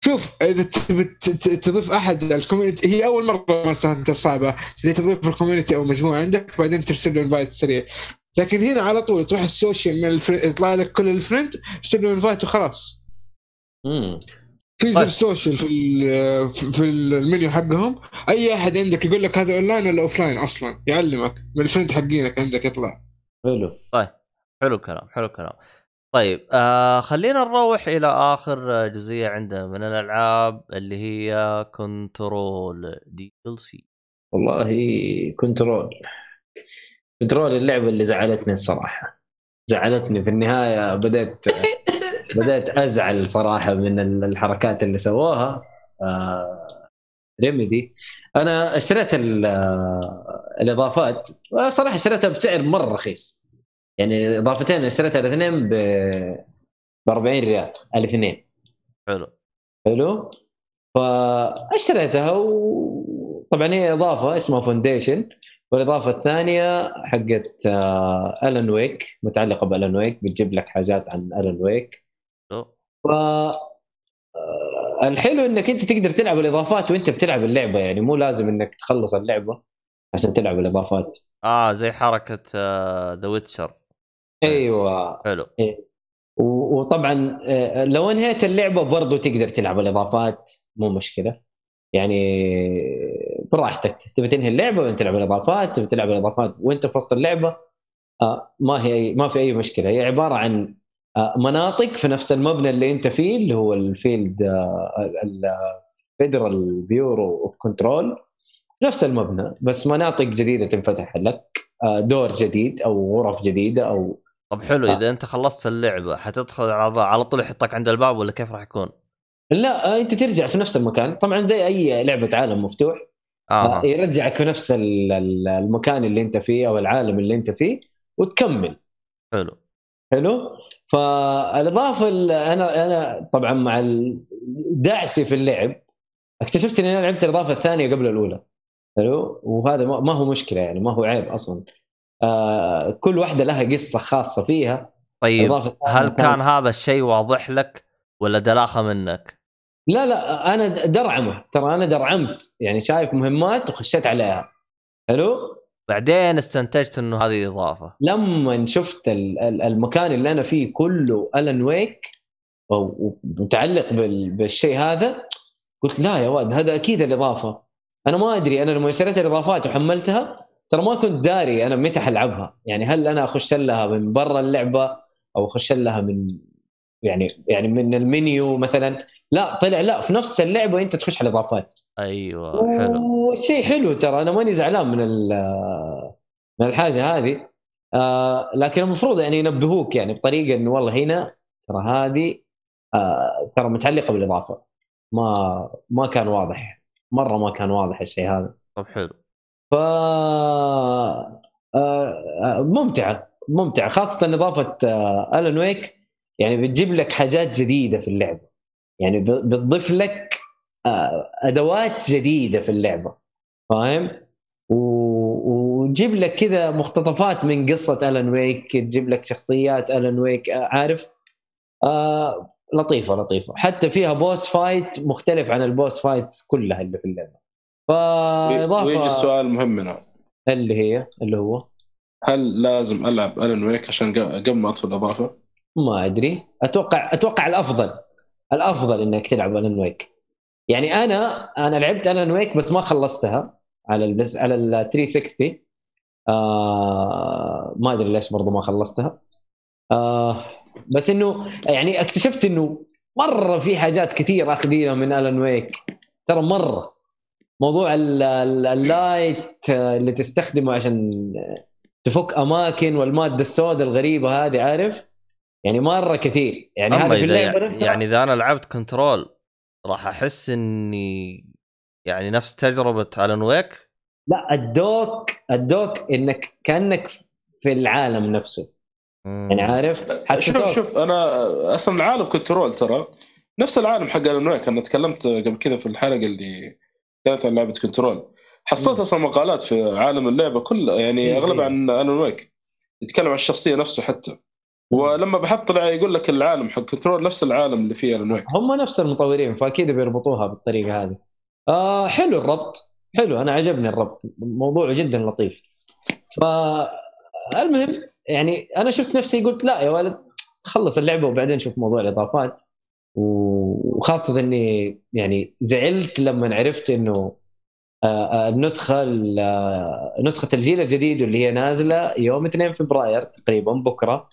Speaker 5: شوف إذا تبي ت- ت- تضيف أحد الكوميونتي هي أول مرة مثلا انت صعبه اللي تضيف الكوميونتي أو مجموعة عندك بعدين ترسل له انفايت سريع. لكن هنا على طول تروح ال social من ال friend يطلع لك كل ال friend ترسل له invite وخلاص.
Speaker 2: امم
Speaker 5: في زر
Speaker 1: طيب.
Speaker 5: social في ال- في في المنيو حقهم. أي أحد عندك يقول لك هذا اونلاين ولا offline أصلا؟ يعلمك من ال friend حقينك عندك يطلع.
Speaker 2: حلو.
Speaker 1: حلو الكلام حلو الكلام. طيب آه خلينا نروح إلى آخر جزئية عندنا من الألعاب اللي هي Control DLC
Speaker 2: والله Control. Control اللعبة اللي زعلتني الصراحة. زعلتني في النهاية بدأت [LAUGHS] بدأت أزعل صراحة من الحركات اللي سووها. آه Remedy أنا اشتريت ال- آه، الإضافات. صراحة اشتريتها بسعر مرة رخيص. يعني إضافتين اشتريتها الاثنين ب ب 40 ريال الاثنين.
Speaker 1: حلو.
Speaker 2: حلو؟ فاشتريتها وطبعا هي إضافة اسمها Foundation والإضافة الثانية حقت آه، Alan Wake متعلقة ب Alan Wake بتجيب لك حاجات عن Alan
Speaker 1: Wake.
Speaker 2: ف آه، الحلو إنك أنت تقدر تلعب الإضافات وأنت بتلعب اللعبة يعني مو لازم إنك تخلص اللعبة عشان تلعب الإضافات.
Speaker 1: آه زي حركة The Witcher
Speaker 2: أيوه.
Speaker 1: حلو.
Speaker 2: و- وطبعا آه، لو انهيت اللعبة برضو تقدر تلعب الإضافات مو مشكلة. يعني براحتك تبي تنهي اللعبة وانت تلعب الإضافات تبي تلعب الإضافات وانت في وسط اللعبة آه، ما هي ما في أي مشكلة. هي عبارة عن آه، مناطق في نفس المبنى اللي أنت فيه اللي هو ال Field ال Federal Bureau of Control نفس المبنى بس مناطق جديدة تنفتح لك دور جديد أو غرف جديدة أو
Speaker 1: طب حلو
Speaker 2: آه.
Speaker 1: إذا أنت خلصت اللعبة حتدخل على على طول يحطك عند الباب ولا كيف راح يكون؟
Speaker 2: لا آه، أنت ترجع في نفس المكان. طبعا زي أي لعبة عالم مفتوح
Speaker 1: آه
Speaker 2: آه. يرجعك في نفس ال- ال- المكان اللي أنت فيه أو العالم اللي أنت فيه وتكمل.
Speaker 1: حلو.
Speaker 2: حلو؟ فالإضافة أنا أنا طبعا مع دعسي في اللعب اكتشفت إني أنا لعبت الإضافة الثانية قبل الأولى. حلو؟ وهذا ما هو مشكلة يعني ما هو عيب أصلا. آه كل واحدة لها قصة خاصة فيها.
Speaker 1: طيب هل كان هذا الشيء واضح لك ولا دلاخة منك؟
Speaker 2: لا لا أنا درعمه. ترى أنا درعمت. يعني شايف مهمات وخشيت عليها. حلو؟
Speaker 1: بعدين استنتجت إنه هذه إضافة.
Speaker 2: لما شفت ال- ال- المكان اللي أنا فيه كله الن ويك ومتعلق بال- بالشيء هذا قلت لا يا واد هذا أكيد الإضافة. أنا ما أدري أنا لما اشتريت الإضافات وحملتها ترى ما كنت داري أنا متى حلعبها. يعني هل أنا أخش لها من برا اللعبة أو أخش لها من يعني يعني من المنيو مثلا؟ لا طلع لا في نفس اللعبة أنت تخش على الاضافات
Speaker 1: أيوه حلو.
Speaker 2: والشيء حلو ترى أنا ماني زعلان من من الحاجة هذه. آه لكن المفروض يعني ينبهوك يعني بطريقة إنه والله هنا ترى هذه آه ترى متعلقة بالإضافة. ما ما كان واضح. مرة ما كان واضح الشيء هذا.
Speaker 1: طب حلو.
Speaker 2: ف آه، آه، ممتعه ممتعه خاصة إضافة آه، Alan Wake يعني بتجيب لك حاجات جديدة في اللعبة. يعني بتضيف لك آه، أدوات جديدة في اللعبة. فاهم؟ وتجيب لك كذا مقتطفات من قصة Alan Wake تجيب لك شخصيات Alan Wake آه، عارف؟ آه لطيفة لطيفة. حتى فيها boss fight مختلف عن ال boss fights كلها اللي في اللعبة. فاضافه
Speaker 3: ويجي السؤال المهم هنا.
Speaker 2: اللي هي اللي هو؟
Speaker 3: هل لازم ألعب Alan Wake عشان قبل ما أدخل الإضافة؟
Speaker 2: ما أدري. أتوقع أتوقع الأفضل. الأفضل إنك تلعب Alan Wake يعني أنا أنا لعبت Alan Wake بس ما خلصتها على ال Xbox على ال 360 آه ما أدري ليش برضو ما خلصتها. آه بس انه يعني اكتشفت إنه مرة في حاجات كثير اخذينها من Alan Wake ترى مرة. موضوع ال- ال- ال light اللي تستخدمه عشان تفك أماكن والمادة السوداء الغريبة هذه عارف؟ يعني مرة كثير. يعني هذا في اللعبه نفسها
Speaker 1: يعني إذا أنا لعبت Control راح أحس إني يعني نفس تجربة Alan Wake
Speaker 2: لا الدوك الدوك إنك كأنك في العالم نفسه. يعني عارف؟
Speaker 3: شوف
Speaker 2: حسسوك
Speaker 3: شوف أنا أصلا عالم Control ترى. نفس العالم حق Alan Wake أنا تكلمت قبل كذا في الحلقة اللي كانت عن لعبه Control حصلت. أصلا مقالات في عالم اللعبة كلها يعني
Speaker 2: أغلبها.
Speaker 3: عن Alan Wake يتكلم عن الشخصية نفسه حتى. ولما بحثت طلع يقول لك العالم حق Control نفس العالم اللي فيه Alan Wake
Speaker 2: هم نفس المطورين فأكيد بيربطوها بالطريقة هذه. آه حلو الربط. حلو أنا عجبني الربط. موضوع جدا لطيف. فالمهم يعني أنا شفت نفسي قلت لا يا ولد خلص اللعبة وبعدين شوف موضوع الإضافات. وخاصة إني يعني زعلت لما عرفت إنه آه، آه، النسخة ال- آه، نسخة الجيل الجديد واللي هي نازلة يوم 2 فبراير تقريبا بكرة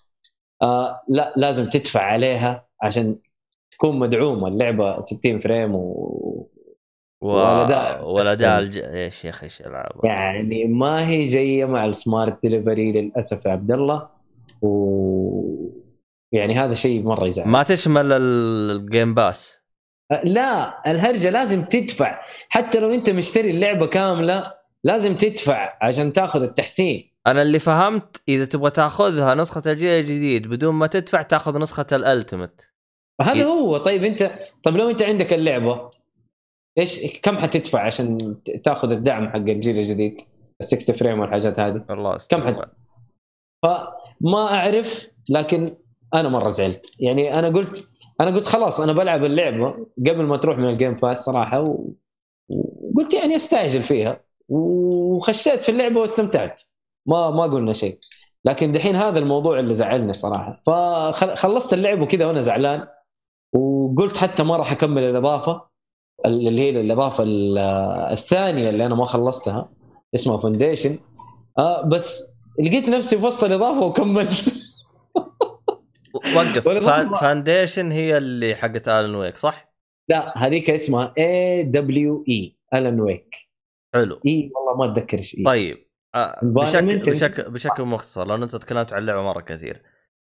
Speaker 2: لا لازم تدفع عليها عشان تكون مدعومة اللعبة 60 فريم و...
Speaker 1: و... والاداء. الج... إيش يا أخي إيش ألعاب
Speaker 2: يعني ما هي جاية مع ال Smart Delivery للأسف يا عبد الله و يعني هذا شيء مرة يزعل.
Speaker 1: ما تشمل ال- ال Game Pass
Speaker 2: آه، لا الهرجة لازم تدفع. حتى لو أنت مشتري اللعبة كاملة لازم تدفع عشان تاخذ التحسين.
Speaker 1: أنا اللي فهمت إذا تبغى تاخذها نسخة الجيل الجديد بدون ما تدفع تاخذ نسخة ال
Speaker 2: Ultimate
Speaker 1: هذا.
Speaker 2: هو. طيب أنت طب لو أنت عندك اللعبة إيش كم حتدفع عشان تاخذ الدعم حق الجيل الجديد؟ ال 60 frame والحاجات هذه.
Speaker 1: والله
Speaker 2: كم. حد فما أعرف لكن أنا مرة زعلت. يعني أنا قلت أنا قلت خلاص أنا بلعب اللعبة قبل ما تروح من ال Game Pass صراحة و... وقلت يعني أستعجل فيها وخشيت في اللعبة واستمتعت. ما ما قلنا شيء. لكن دحين هذا الموضوع اللي زعلني صراحة. فخلصت اللعبة وكذا وأنا زعلان وقلت حتى ما راح أكمل الإضافة اللي هي الإضافة ال- الثانية اللي أنا ما خلصتها اسمها Foundation آه بس لقيت نفسي في وسط الإضافة وكملت. [LAUGHS]
Speaker 1: وقف. Foundation هي اللي حقت Alan Wake صح؟
Speaker 2: لا هذيك اسمها AWE Alan Wake.
Speaker 1: حلو.
Speaker 2: اي والله ما أتذكر إيش اي
Speaker 1: طيب. آه، بشكل بشكل بشكل مختصر لأن انت تكلمت عن اللعبة مرة كثير.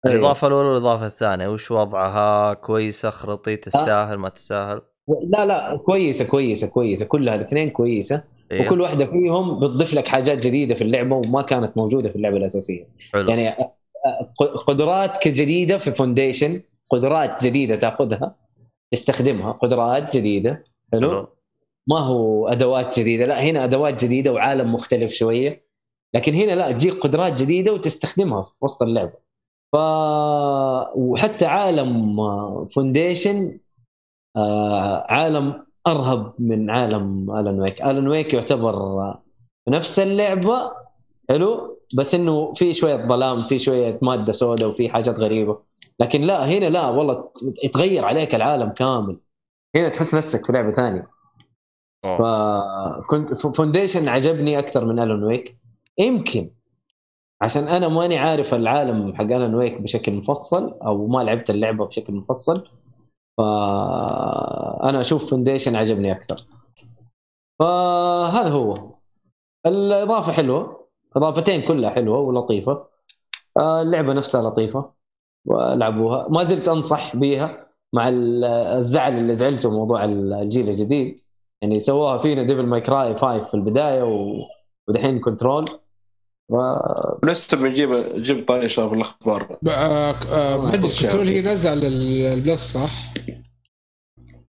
Speaker 2: أيوه.
Speaker 1: الإضافة الأولى والإضافة الثانية وش وضعها؟ كويسه خرطي تستاهل ما تستاهل؟
Speaker 2: لا لا كويسة كويسة كويسة. كلها الاثنين كويسة.
Speaker 1: إيه؟
Speaker 2: وكل واحدة فيهم بتضيف لك حاجات جديدة في اللعبة وما كانت موجودة في اللعبة الأساسية.
Speaker 1: حلو.
Speaker 2: يعني قدرات جديده في Foundation قدرات جديدة تأخذها تستخدمها قدرات جديدة حلو؟ ما هو أدوات جديدة لا هنا أدوات جديدة وعالم مختلف شوية لكن هنا لا تجيك قدرات جديدة وتستخدمها في وسط اللعبة. ف وحتى عالم Foundation عالم أرهب من عالم Alan Wake Alan Wake يعتبر آه، نفس اللعبة حلو؟ بس إنه في شوية ظلام في شوية مادة سوداء وفي حاجات غريبة. لكن لا هنا لا والله يتغير عليك العالم كامل. هنا تحس نفسك في لعبة ثانية.
Speaker 1: أوه.
Speaker 2: فكنت Foundation عجبني أكثر من Alan Wake يمكن عشان أنا ماني عارف العالم حق Alan Wake بشكل مفصل أو ما لعبت اللعبة بشكل مفصل. فانا أشوف Foundation عجبني أكثر. فهذا هو. الإضافة حلوة. اضافتين كلها حلوة ولطيفة. آه، اللعبة نفسها لطيفة. والعبوها ما زلت أنصح بيها مع ال- الزعل اللي زعلته موضوع الجيل الجديد. يعني سووها فينا Devil May Cry 5 في البداية و... ودحين Control و...
Speaker 3: لسه بنجيب جيب طايشه في الأخبار.
Speaker 5: ب- ما ادري
Speaker 3: أوكي.
Speaker 5: Control هي نازلة على ال Plus صح؟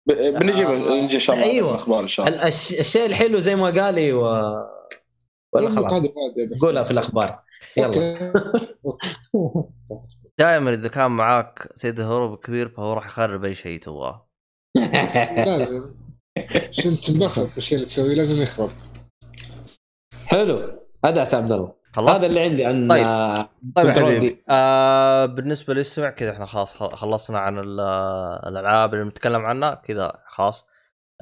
Speaker 3: ب- بنجيب
Speaker 2: آه،
Speaker 3: نجي إن شاء الله. في الأخبار إن شاء الله.
Speaker 2: ال- الش... الشيء الحلو زي ما قال لي و... ولا خلاص. قولها في الأخبار. يلا. [LAUGHS]
Speaker 1: دائما إذا كان معاك سيد الهروب كبير فهو راح يخرب أي شيء تبغاه. [LAUGHS]
Speaker 5: لازم. عشان تنبسط بالشيء اللي تسويه؟ لازم يخرب.
Speaker 2: حلو. هذا عسى عبد الله.
Speaker 1: خلصت؟
Speaker 2: هذا اللي عندي عن
Speaker 1: طيب.
Speaker 2: آه،
Speaker 1: طيب حبيبي. آه بالنسبة للسمع كذا إحنا خلاص خ- خلصنا عن ال- الألعاب اللي بنتكلم عنها. كذا خلاص.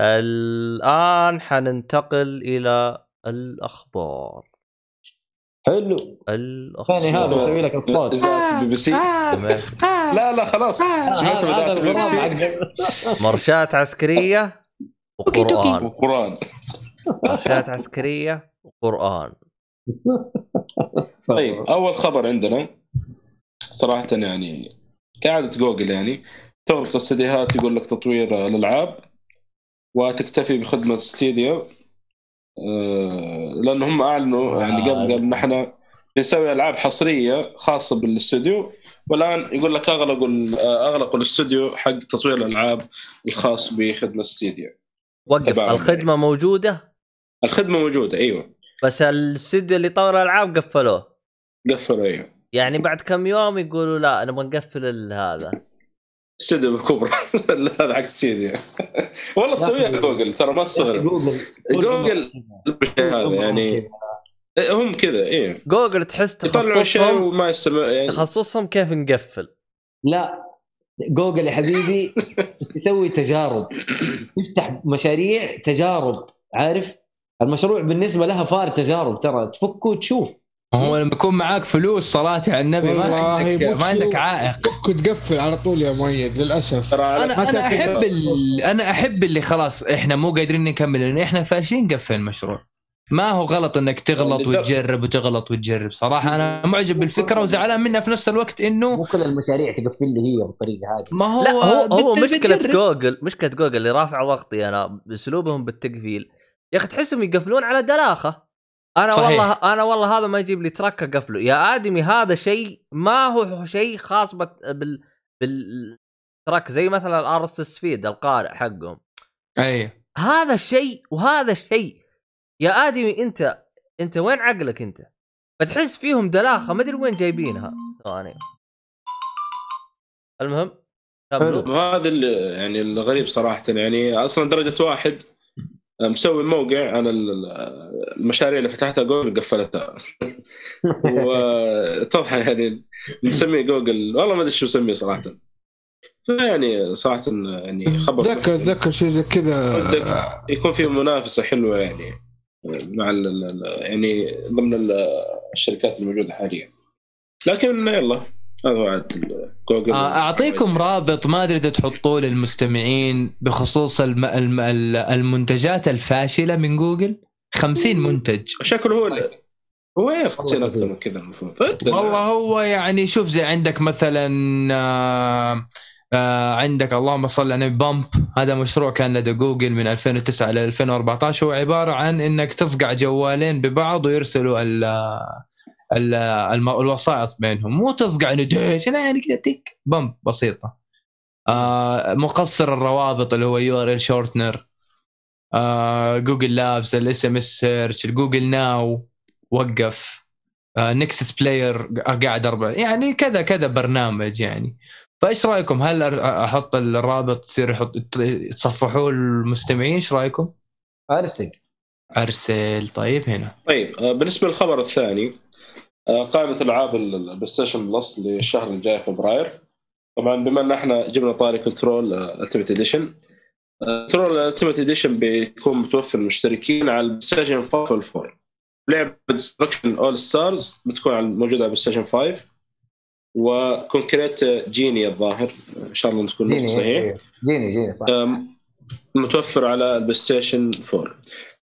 Speaker 1: الآن حننتقل إلى الأخبار.
Speaker 2: حلو.
Speaker 1: الأخبار.
Speaker 2: ثاني هذا أسوي لك الصوت.
Speaker 3: اذاعه البي بي سي
Speaker 1: تمام.
Speaker 3: لا لا خلاص. سمعت بي سي
Speaker 1: مرشات عسكرية وقرآن.
Speaker 3: وقرآن.
Speaker 1: مرشات عسكرية وقرآن.
Speaker 3: طيب أول خبر عندنا صراحة يعني كعاده جوجل يعني تغلق استديوهات يقول لك تطوير الألعاب وتكتفي بخدمة Stadia آه، لأن هم أعلنوا يعني قبل قبل إن إحنا بنسوي ألعاب حصرية خاصة بالاستوديو. والآن يقول لك أغلقوا آه، أغلقوا الاستوديو حق تطوير الألعاب الخاص بخدمة Stadia
Speaker 1: وقف.
Speaker 3: تبعهم.
Speaker 1: الخدمة موجودة؟
Speaker 3: الخدمة موجودة أيوه.
Speaker 1: بس الاستوديو اللي طور الألعاب قفلوه.
Speaker 3: قفلوا أيوه.
Speaker 1: يعني بعد كم يوم يقولوا لا نبغى نقفل هذا.
Speaker 3: استوديو الكبرى [LAUGHS] هذا حق Stadia والله تسويها جوجل ترى ما تستغرب
Speaker 2: جوجل.
Speaker 3: جوجل بالشيء هذا يعني إيه، هم كذا إيه.
Speaker 1: جوجل تحس
Speaker 3: يطلعوا شيء
Speaker 1: تخصصهم
Speaker 3: وما يستمر يعني
Speaker 1: تخصصهم كيف نقفل
Speaker 2: لا جوجل يا حبيبي تسوي تجارب. تفتح مشاريع تجارب عارف؟ المشروع بالنسبة لها فار تجارب ترى تفكه وتشوف.
Speaker 4: هو لما يكون معاك فلوس صلاة على النبي ما عندك ما عندك. عائق.
Speaker 5: فك وتقفل على طول يا مؤيد
Speaker 4: للأسف.
Speaker 5: أنا
Speaker 4: أنا
Speaker 5: أحب.
Speaker 4: ال... أنا أحب اللي خلاص إحنا مو قادرين نكمل لأن إحنا فاشلين نقفل المشروع. ما هو غلط إنك تغلط وتجرب وتغلط وتجرب. صراحة أنا معجب بالفكرة وزعلان منها في نفس الوقت إنه
Speaker 2: مو كل المشاريع تقفل لي هي بالطريقة هذه.
Speaker 4: ما هو
Speaker 1: لا هو هو مشكلة
Speaker 4: بتجرب.
Speaker 1: جوجل مشكلة جوجل اللي رافع ضغطي أنا بأسلوبهم بالتقفيل. يا أخي تحسهم يقفلون على دلاخة. أنا
Speaker 4: صحيح.
Speaker 1: والله أنا والله هذا ما يجيب لي traffic اقفله يا آدمي هذا شيء ما هو شيء خاص بت- بال بال traffic. زي مثلا ال RSS feed القارئ حقهم.
Speaker 4: أي.
Speaker 1: هذا الشيء وهذا الشيء. يا آدمي أنت أنت وين عقلك أنت؟ فتحس فيهم دلاخة ما أدري وين جايبينها. ثواني. المهم
Speaker 3: اللي يعني الغريب صراحة يعني أصلا درجة واحد مسوي موقع عن ال- المشاريع اللي فتحتها جوجل قفلتها. [LAUGHS] وطبعا يعني نسميه جوجل والله ما أدري شو نسميه صراحة. فيعني صراحة يعني خبر
Speaker 5: اتذكر اتذكر شيء زي كذا.
Speaker 3: يكون في منافسة حلوة يعني مع ال ال يعني ضمن ال- الشركات الموجودة حاليا. لكن يلا. جوجل.
Speaker 4: آه، أعطيكم رابط ما أدري إذا تحطوه للمستمعين بخصوص الم... الم... ال- المنتجات الفاشلة من جوجل. 50 منتج.
Speaker 3: شكله هو هو 50 أكثر من كذا المفروض.
Speaker 4: والله هو يعني شوف زي عندك مثلا آه آه عندك اللهم صل على النبي Bump. هذا مشروع كان لدى جوجل من 2009 ل 2014 هو عباره عن إنك تصقع جوالين ببعض ويرسلوا الوسائط بينهم. مو تصقع نوتيشن يعني كذا تك bump بسيطة. آه مقصر الروابط اللي هو URL shortener جوجل Labs ال SMS search الجوجل Now وقف. Nexus Player قاعد أربع يعني كذا كذا برنامج يعني. فإيش رأيكم؟ هل أحط الرابط تصير يحط تصفحوه المستمعين؟ إيش رأيكم؟
Speaker 2: أرسل.
Speaker 4: أرسل. طيب هنا.
Speaker 3: طيب آه، بالنسبة للخبر الثاني آه، قائمة العاب ال- البلاي ستيشن Plus للشهر الجاي فبراير. طبعا بما إن إحنا جبنا طاري Control Ultimate Edition Control Ultimate Edition بيكون متوفر للمشتركين على البلاي ستيشن 5 وال4 لعبة Destruction AllStars بتكون موجودة على البلاي ستيشن 5 و Concrete Genie الظاهر. إن شاء الله تكون
Speaker 2: Genie
Speaker 3: صحيح.
Speaker 2: إيه، Genie Genie صح.
Speaker 3: متوفر على البلاي ستيشن 4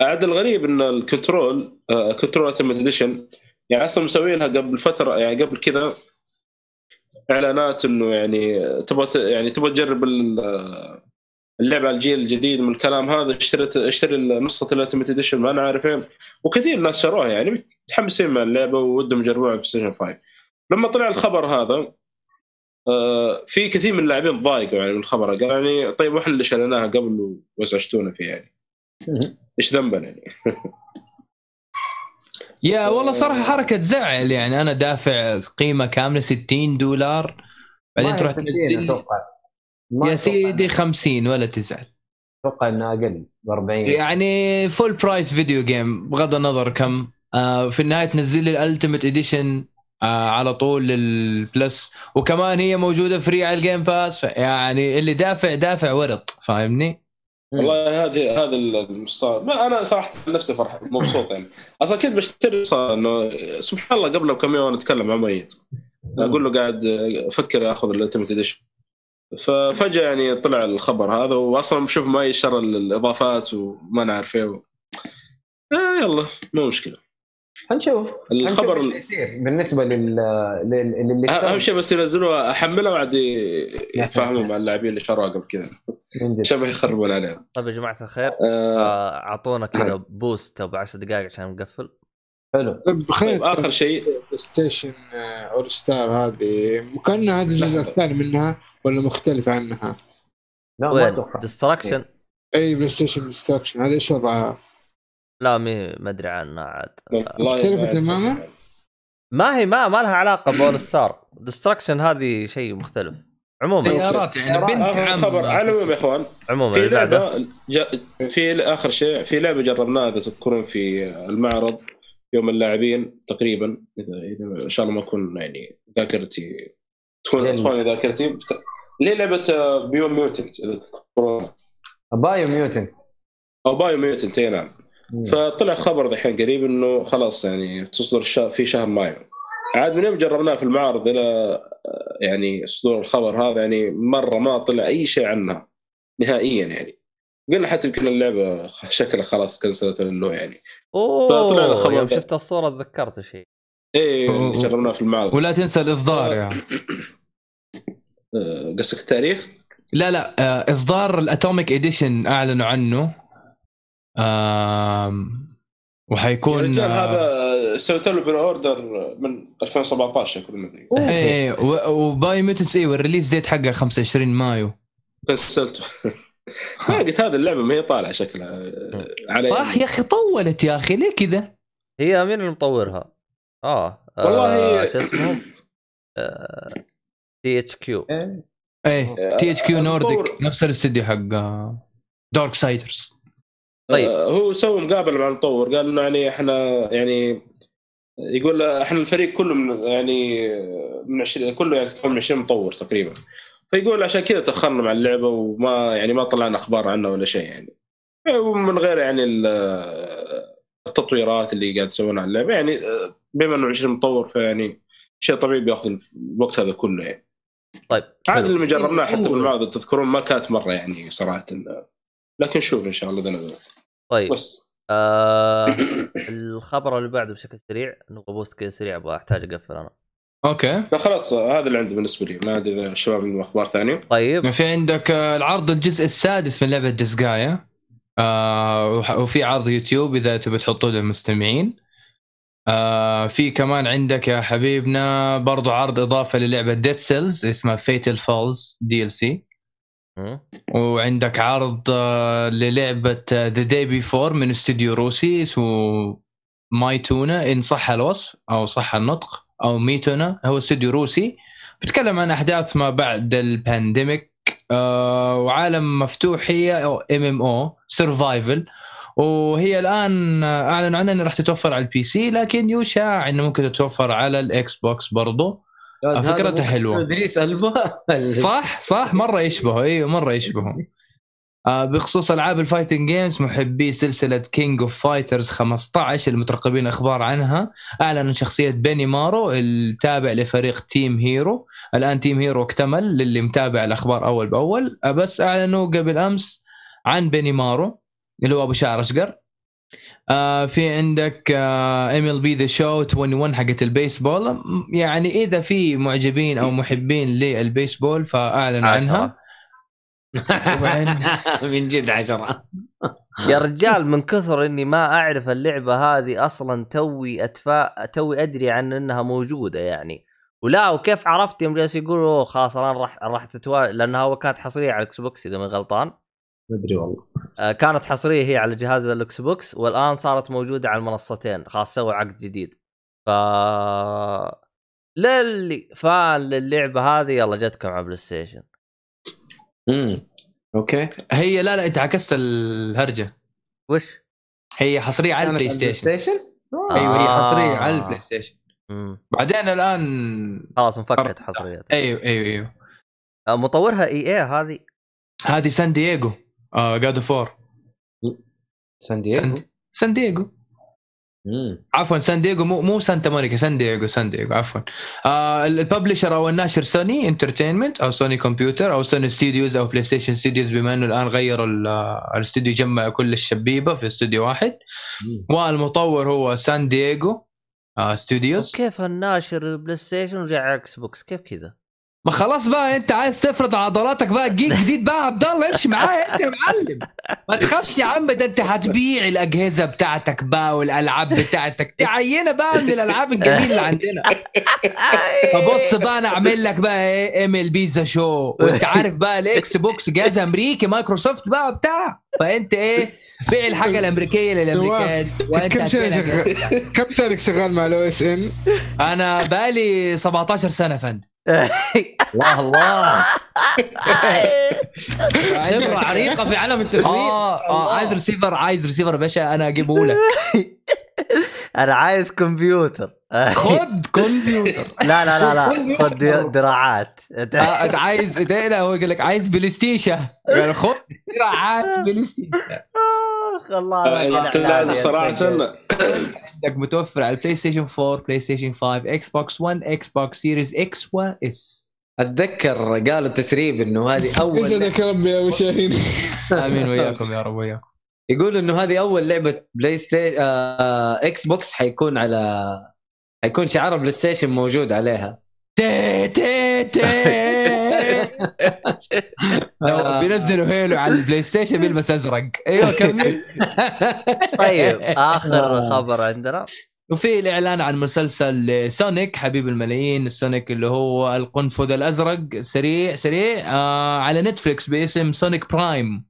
Speaker 3: عاد الغريب إن ال Control آه، Control Ultimate Edition يعني أصلا مسوينها قبل فترة يعني قبل كذا إعلانات إنه يعني تبغى يعني تبغى تجرب ال- اللعبة على الجيل الجديد من الكلام هذا اشتريت اشتري نسخه ال Ultimate Edition ما أنا عارف إيه وكثير ناس شروها يعني متحمسين مع اللعبة وودهم يجربوها على البلاي ستيشن 5 لما طلع الخبر هذا آه، في كثير من اللاعبين ضايقوا يعني من الخبر. قال يعني طيب وإحنا اللي شريناها قبل وازعجتونا فيه يعني. إيش ذنبنا يعني؟ [LAUGHS]
Speaker 4: يا والله صراحة حركة تزعل يعني أنا دافع قيمة كاملة 60 دولار بعدين تروح
Speaker 2: هي 60
Speaker 4: تنزل.
Speaker 2: أتوقع.
Speaker 4: يا سيدي
Speaker 2: إنها-
Speaker 4: 50 ولا تزعل.
Speaker 2: أتوقع إنها أقل ب 40
Speaker 4: يعني full price video game بغض النظر كم. آه في النهاية تنزل لي ال Ultimate Edition آه على طول لل Plus وكمان هي موجودة free على ال Game Pass يعني اللي دافع دافع ورط فاهمني؟
Speaker 3: والله هذه هذا المستوى. ما أنا صراحة نفسي فرح مبسوط يعني. أصلا كنت بشتري إنه سبحان الله قبل كم يوم نتكلم مع ميت. أقول له قاعد أفكر اخذ ال Ultimate Edition ففجأة يعني طلع الخبر هذا واصلا بشوف ما شر الإضافات وما نعرف إيه و... آه يلا مو مشكلة.
Speaker 2: حنشوف
Speaker 3: الخبر
Speaker 2: حنشوف إيش يصير بالنسبة لل لل- للي أهم
Speaker 3: شيء بس ينزلوها احملها وبعد يتفاهموا مع اللاعبين اللي شروها قبل كذا. ما يخربون عليهم.
Speaker 1: طيب يا جماعة الخير
Speaker 3: آه.
Speaker 1: آه، أعطونا كذا boost أبو 10 دقائق عشان نقفل.
Speaker 2: حلو.
Speaker 5: طيب خلينا
Speaker 3: طيب آخر شيء.
Speaker 5: بلاي ستيشن All-Star هذه كانها هذا الجزء الثاني منها ولا مختلف عنها؟
Speaker 2: لا ما أتوقع.
Speaker 1: ديستراكشن
Speaker 5: اي بلاي ستيشن ديستركشن هذا إيش وضعها؟
Speaker 1: لا مي ما أدري عنها عاد.
Speaker 5: مختلفة. تماماً؟
Speaker 1: ما هي ما ما لها علاقة بول ستار. ديستراكشن هذه شيء مختلف. عموما.
Speaker 4: سيارات يعني بنت
Speaker 3: اخر
Speaker 4: عم
Speaker 3: خبر على العموم يا إخوان.
Speaker 1: عموما
Speaker 3: في لعبة جا في آخر شيء في لعبة جربناها إذا تذكرون في المعرض يوم اللاعبين تقريبا إذا إذا إن شاء الله ما أكون يعني ذاكرتي تكون. تخوني ذاكرتي. هي لعبة Biomutant إذا تذكرون؟ Biomutant أو Biomutant أي نعم. فطلع خبر ذحين قريب إنه خلاص يعني تصدر في شهر مايو. عاد من يوم جربناه في المعارض إلى آه، يعني صدور الخبر هذا يعني مرة ما طلع أي شيء عنها نهائيا يعني. قلنا حتى يمكن اللعبة [LAUGHS] شكلها خلاص كنسلت له يعني. فطلع
Speaker 1: اوه
Speaker 3: الخبر
Speaker 1: يوم. شفت الصورة تذكرت شيء.
Speaker 4: إيه.
Speaker 3: اللي جربناه في المعارض.
Speaker 4: ولا تنسى الإصدار يعني. [COUGHS]
Speaker 3: آه، قصدك التاريخ؟
Speaker 4: لا لا آه، إصدار الأتوميك إديشن أعلنوا عنه. آم،
Speaker 3: يا
Speaker 4: وحيكون
Speaker 3: رجال
Speaker 4: آه،
Speaker 3: هذا سويت له بري اوردر من 2017 كل ما ادري
Speaker 4: إيه و- وباي ميوتنس إيه والريليز ديت حقها 25 مايو
Speaker 3: كنسلته [LAUGHS] ما قلت هذه اللعبة ما هي طالعة شكلها [LAUGHS] آه، على
Speaker 4: صح يا أخي طولت يا أخي ليه كذا؟
Speaker 1: هي مين اللي مطورها؟ آه
Speaker 3: والله
Speaker 1: آه،
Speaker 3: هي-
Speaker 1: شو اسمهم؟ THQ
Speaker 2: إيه.
Speaker 4: إيه THQ
Speaker 3: Nordic
Speaker 4: نفس الاستديو حق Darksiders
Speaker 1: طيب.
Speaker 3: آه، هو سوى مقابلة مع المطور قال إنه يعني إحنا يعني يقول إحنا الفريق كله من يعني من 20 كله يعني من 20 مطور تقريبا. فيقول عشان كذا تأخرنا مع اللعبة وما يعني ما طلعنا أخبار عنها ولا شيء يعني. ومن غير يعني ال- التطويرات اللي قاعد يسوونها على اللعبة يعني بما إنه 20 مطور فيعني شيء طبيعي بيأخذ الوقت هذا كله يعني.
Speaker 1: طيب
Speaker 3: عاد. اللي جربناه حتى في المعرض تذكرون ما كانت مرة يعني صراحة. لكن شوف إن شاء الله إذا نزلت.
Speaker 1: طيب.
Speaker 3: بس.
Speaker 1: آه [COUGHS] الخبر اللي بعده بشكل سريع نبغى boost كذا سريع أبغى أحتاج أقفل أنا.
Speaker 4: okay.
Speaker 3: لا خلاص هذا اللي عندي بالنسبة لي. ما أدري إذا الشباب عندهم أخبار ثانية.
Speaker 1: طيب.
Speaker 4: في عندك آه، العرض الجزء السادس من لعبة Disgaea. آه وح- وفي عرض يوتيوب إذا تبي تحطوه للمستمعين. آه في كمان عندك يا حبيبنا برضو عرض إضافة للعبة Dead Cells اسمها Fatal Falls
Speaker 1: DLC.
Speaker 4: وعندك عرض آه، للعبة The Day Before من استوديو روسي اسمه Mytona إن صح الوصف أو صح النطق أو Mytona. هو استوديو روسي. بيتكلم عن أحداث ما بعد ال pandemic آه وعالم مفتوح هي MMO survival وهي الآن آه، أعلن عنها إنها راح تتوفر على ال PC لكن يشاع إنه ممكن تتوفر على ال Xbox برضو. فكرته حلوة.
Speaker 2: إدريس إلبا. [LAUGHS]
Speaker 4: صح صح مرة يشبهه. أيوه مرة يشبهه. آه بخصوص ألعاب ال fighting games محبي سلسلة King of Fighters 15 المترقبين أخبار عنها. اعلنوا شخصية بيني مارو التابع لفريق Team Hero الآن Team Hero اكتمل للي متابع الأخبار أول بأول. آه بس أعلنوا قبل أمس عن بيني مارو اللي هو أبو شعر أشقر. آه في عندك MLB The Show 21 حقت البيسبول. يعني إذا في معجبين أو محبين للبيسبول فاعلنوا عنها. [LAUGHS] [LAUGHS]
Speaker 2: من جد عشرة. [LAUGHS]
Speaker 1: يا رجال من كثر إني ما أعرف اللعبة هذه أصلا توي اتفا توي أدري عن إنها موجودة يعني. ولا وكيف عرفت؟ يوم جالس يقولوا "أوه خلاص الآن راح راح تتوا لأنها كانت حصرية على ال Xbox إذا من غلطان.
Speaker 2: ما أدري والله.
Speaker 1: آه، كانت حصرية هي على جهاز ال Xbox والآن صارت موجودة على المنصتين خلاص سووا عقد جديد. ف للي fan للعبة هذه يلا جتكم على PlayStation.
Speaker 2: امم أوكي.
Speaker 4: هي لا لا أنت عكست الهرجة.
Speaker 1: وش؟
Speaker 4: هي حصرية على البلاي ستيشن.
Speaker 2: ستيشن؟
Speaker 4: أيوه هي حصرية
Speaker 1: آه.
Speaker 4: على ال PlayStation.
Speaker 1: مم.
Speaker 4: بعدين الآن
Speaker 1: خلاص انفكت حصريات
Speaker 4: أيوه أيوه أيوه.
Speaker 1: آه، مطورها EA هذه؟
Speaker 4: هذه سان دييغو. آه God of War
Speaker 2: سان دييغو؟
Speaker 4: سان, دييغو.
Speaker 2: مم.
Speaker 4: عفوا سان دييغو مو مو سانتا مونيكا سان دييغو سان دييغو عفوا. آه ال publisher أو الناشر Sony Entertainment أو Sony Computer أو Sony Studios أو PlayStation Studios بما إنه الآن غيروا آه، الاستوديو جمع كل الشبيبة في استوديو واحد. والمطور هو سان دييغو آه Studios
Speaker 1: كيف الناشر PlayStation ورجع على Xbox كيف كذا؟
Speaker 4: ما خلاص بقى انت عايز تفرد عضلاتك بقى جيل جديد بقى عبد الله امشي معايا انت يا معلم. ما تخافش يا عم ده انت هتبيع الأجهزة بتاعتك بقى والألعاب بتاعتك. دي عينة بقى من الألعاب الجميلة اللي عندنا. فبص بقى أنا أعمل لك بقى إيه؟ ML Show. وأنت عارف بقى ال Xbox جهاز أمريكي مايكروسوفت بقى بتاع فأنت إيه؟ بيع الحاجة الأمريكية للأمريكان. وأنت
Speaker 5: كم سنه شغال كم سنه شغال مع ال OSN؟
Speaker 4: أنا بقالي 17 سنة فندم.
Speaker 2: الله [LAUGHS] الله. خبرة عريقة في عالم التسويق.
Speaker 4: آه آه عايز ريسيفر عايز ريسيفر يا باشا أنا اجيبه لك. [LAUGHS]
Speaker 1: أنا عايز كمبيوتر
Speaker 4: خد [LAUGHS] كمبيوتر
Speaker 1: لا لا لا لا. خذ دي- دراعات.
Speaker 4: آه، انت عايز لا هو يقول لك عايز PlayStation قال خد دراعات PlayStation
Speaker 1: اخ الله لا
Speaker 3: انت لازم صراحة
Speaker 4: عندك متوفر على ال PlayStation 4 PlayStation 5 Xbox 1 Xbox Series X واس
Speaker 2: أتذكر قالوا تسريب إنه هذه أول
Speaker 5: يسعدك ربي يا أبو شاهين؟ [LAUGHS]
Speaker 4: آمين وياكم يا رب وياكم
Speaker 2: يقول إنه هذه أول لعبة PlayStation آه Xbox حيكون على حيكون شعار PlayStation موجود عليها.
Speaker 4: تي تي تي. [LAUGHS] بينزلوا Halo على ال PlayStation بيلبس أزرق. أيوه كمل.
Speaker 1: طيب [LAUGHS] آخر خبر عندنا.
Speaker 4: وفي الإعلان عن مسلسل Sonic حبيب الملايين Sonic اللي هو القنفذ الأزرق سريع سريع آه على Netflix باسم Sonic Prime.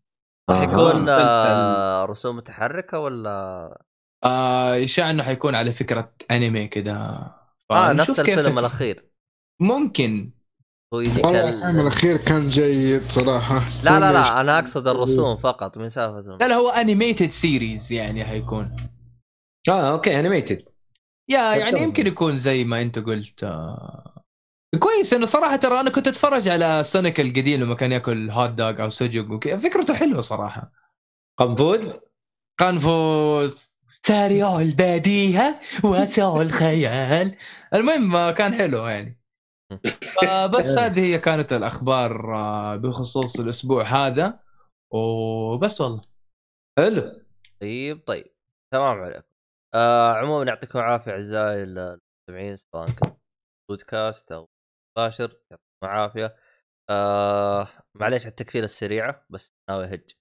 Speaker 1: راح يكون
Speaker 4: مسلسل.
Speaker 1: آه، رسوم متحركة ولا؟
Speaker 4: آه يشاع إنه حيكون على فكرة أنمي كذا
Speaker 1: آه نفس الفيلم الأخير.
Speaker 4: ممكن.
Speaker 1: هو يجيك
Speaker 5: والله
Speaker 1: ال-
Speaker 5: الفيلم الأخير كان جيد صراحة.
Speaker 1: لا لا لا أنا أقصد الرسوم فقط من سالفه
Speaker 4: لا لا هو انيميتد سيريز يعني حيكون.
Speaker 2: آه أوكي animated
Speaker 4: يا يعني
Speaker 2: تمام.
Speaker 4: يمكن يكون زي ما أنت قلت آه. كويس إنه صراحة ترى أنا كنت أتفرج على Sonic القديم لما كان يأكل hot dog أو سوجوك وكذا. فكرته حلوة صراحة.
Speaker 2: قنفود
Speaker 4: قنفوز سريع البديهة واسع الخيال المهم آه، كان حلو يعني. [LAUGHS] بس هذه هي كانت الأخبار آه، بخصوص الأسبوع هذا. وبس والله.
Speaker 2: حلو.
Speaker 1: طيب طيب. تمام عليكم. آه عموما يعطيكم العافية أعزائي المستمعين سواء كان بودكاست أو مباشر يعطيكم العافية. آه معليش على التكفيله السريعه بس ناوي هج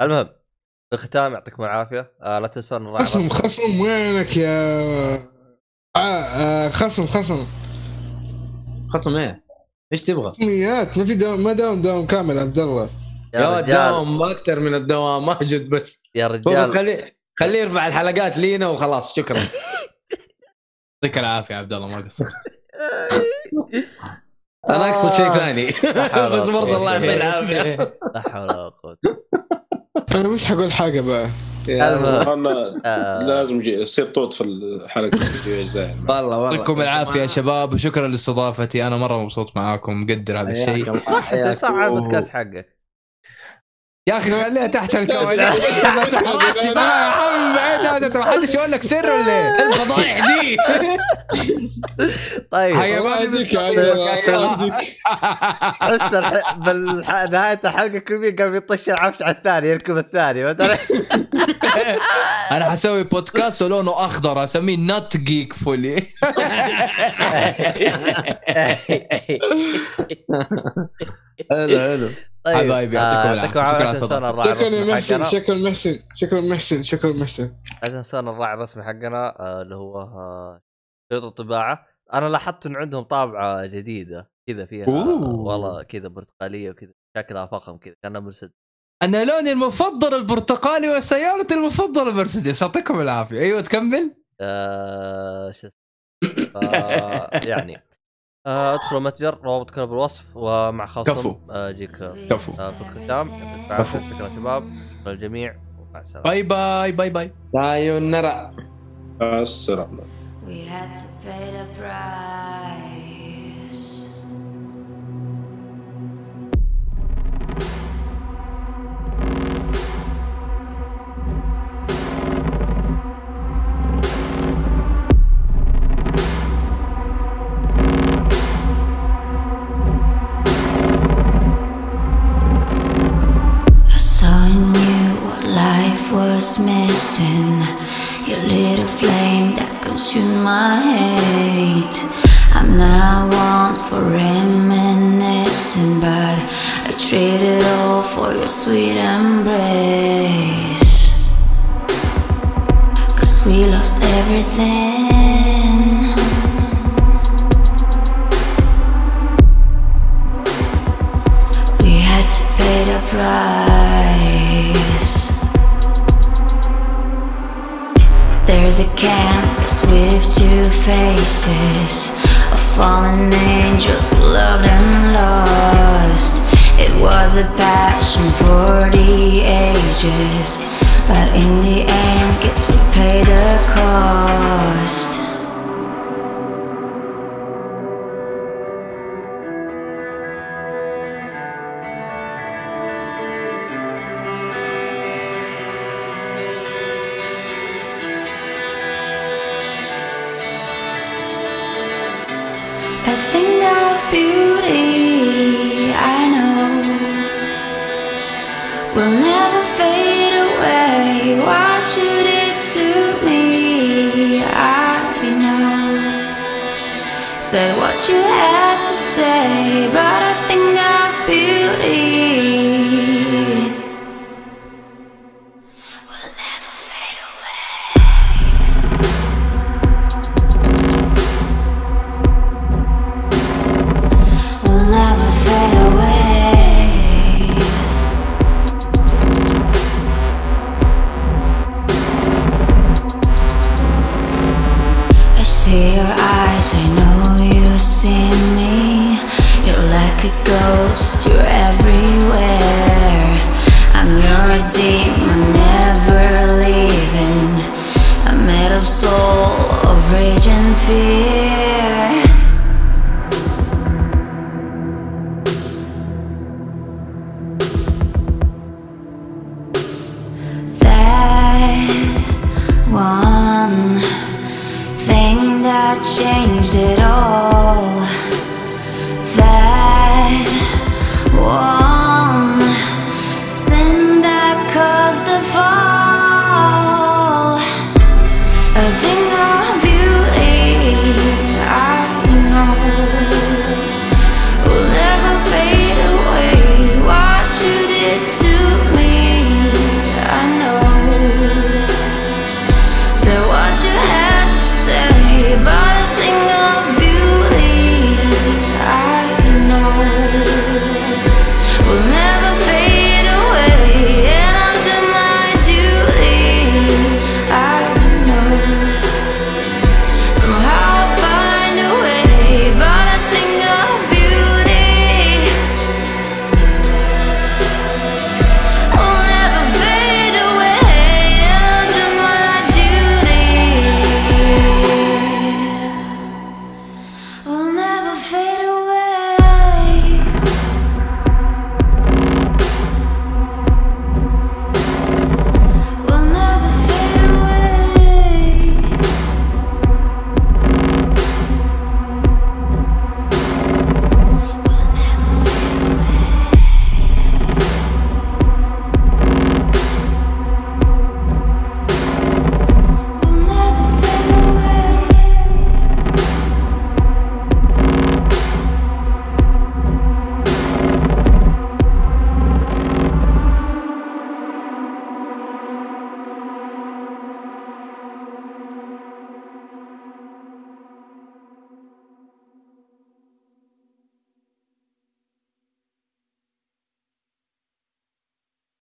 Speaker 1: المهم في الختام يعطيكم العافية. آه لا تنسون
Speaker 5: خصم. خصم وينك يا؟ آه آه خصم خصم.
Speaker 2: خصم إيه؟ إيش تبغى؟
Speaker 5: خصميات ما في دوام ما داوم دوام كامل عبد الله.
Speaker 1: يا
Speaker 2: الدوام أكثر من الدوام ماجد بس.
Speaker 1: يا رجال.
Speaker 2: خليه خليه يرفع الحلقات لينا وخلاص شكرا. [LAUGHS]
Speaker 4: يعطيك العافية يا عبد الله ما قصرت. [LAUGHS]
Speaker 2: أنا أقصد شيء ثاني. [LAUGHS] بس برضه الله يعطيه العافية.
Speaker 1: لا حول ولا قوة.
Speaker 5: أنا مش حقول حاجة بقى. [LAUGHS]
Speaker 3: لازم يجي- يصير طوط في الحلقة [LAUGHS]
Speaker 2: والله والله.
Speaker 4: يعطيكم العافية يا شباب وشكرا لاستضافتي. أنا مرة مبسوط معاكم مقدر هذا الشيء.
Speaker 1: انت صعب البودكاست حقك.
Speaker 4: يا أخي خليها تحت الكواليس انت ما تحرقش بقى يا عم بعيد هذا ما حدش يقول لك سر ولا إيه؟ [LAUGHS] الفضايح دي.
Speaker 1: طيب.
Speaker 5: الله يهديك
Speaker 1: بس. بالنهاية الحلقة كل مين قام يطش العفش على الثاني يركب الثاني. مثلا [LAUGHS]
Speaker 4: أنا حسوي بودكاست ولونه أخضر أسميه نوت جيك فولي
Speaker 2: حلو حلو
Speaker 1: طيب
Speaker 4: حبايبي، يعطيكم العافية.
Speaker 1: يعطيكم
Speaker 4: شكرا
Speaker 5: محسن شكرا محسن شكرا محسن شكرا محسن.
Speaker 1: لا تنسونا الراعي الرسمي حقنا آه، اللي هو آه، شريط الطباعة. أنا لاحظت إن عندهم طابعة جديدة كذا فيها. والله كذا برتقالية وكذا شكلها فخم كذا كانها مرسيدس.
Speaker 4: أنا لوني المفضل البرتقالي وسيارتي المفضلة مرسيدس يعطيكم العافية. أيوه تكمل.
Speaker 1: آه، شو يعني آه، ادخلوا متجر روابط كلها بالوصف ومع خاصم.
Speaker 4: كفو.
Speaker 1: آه، يجيك آه،
Speaker 4: كفو.
Speaker 1: في الختام
Speaker 4: كفو.
Speaker 1: شكرا شباب. شكرا للجميع. ومع السلامة.
Speaker 4: باي باي باي باي.
Speaker 2: سايونارا
Speaker 3: السلام
Speaker 7: We had to pay the price. Missing. You lit a flame that consumed my hate. I'm now one for reminiscing, but I traded all for your sweet embrace. Cause we lost everything. We had to pay the price. There's a canvas with two faces of fallen angels loved and lost. It was a passion for the ages, but in the end, guess we paid the cost.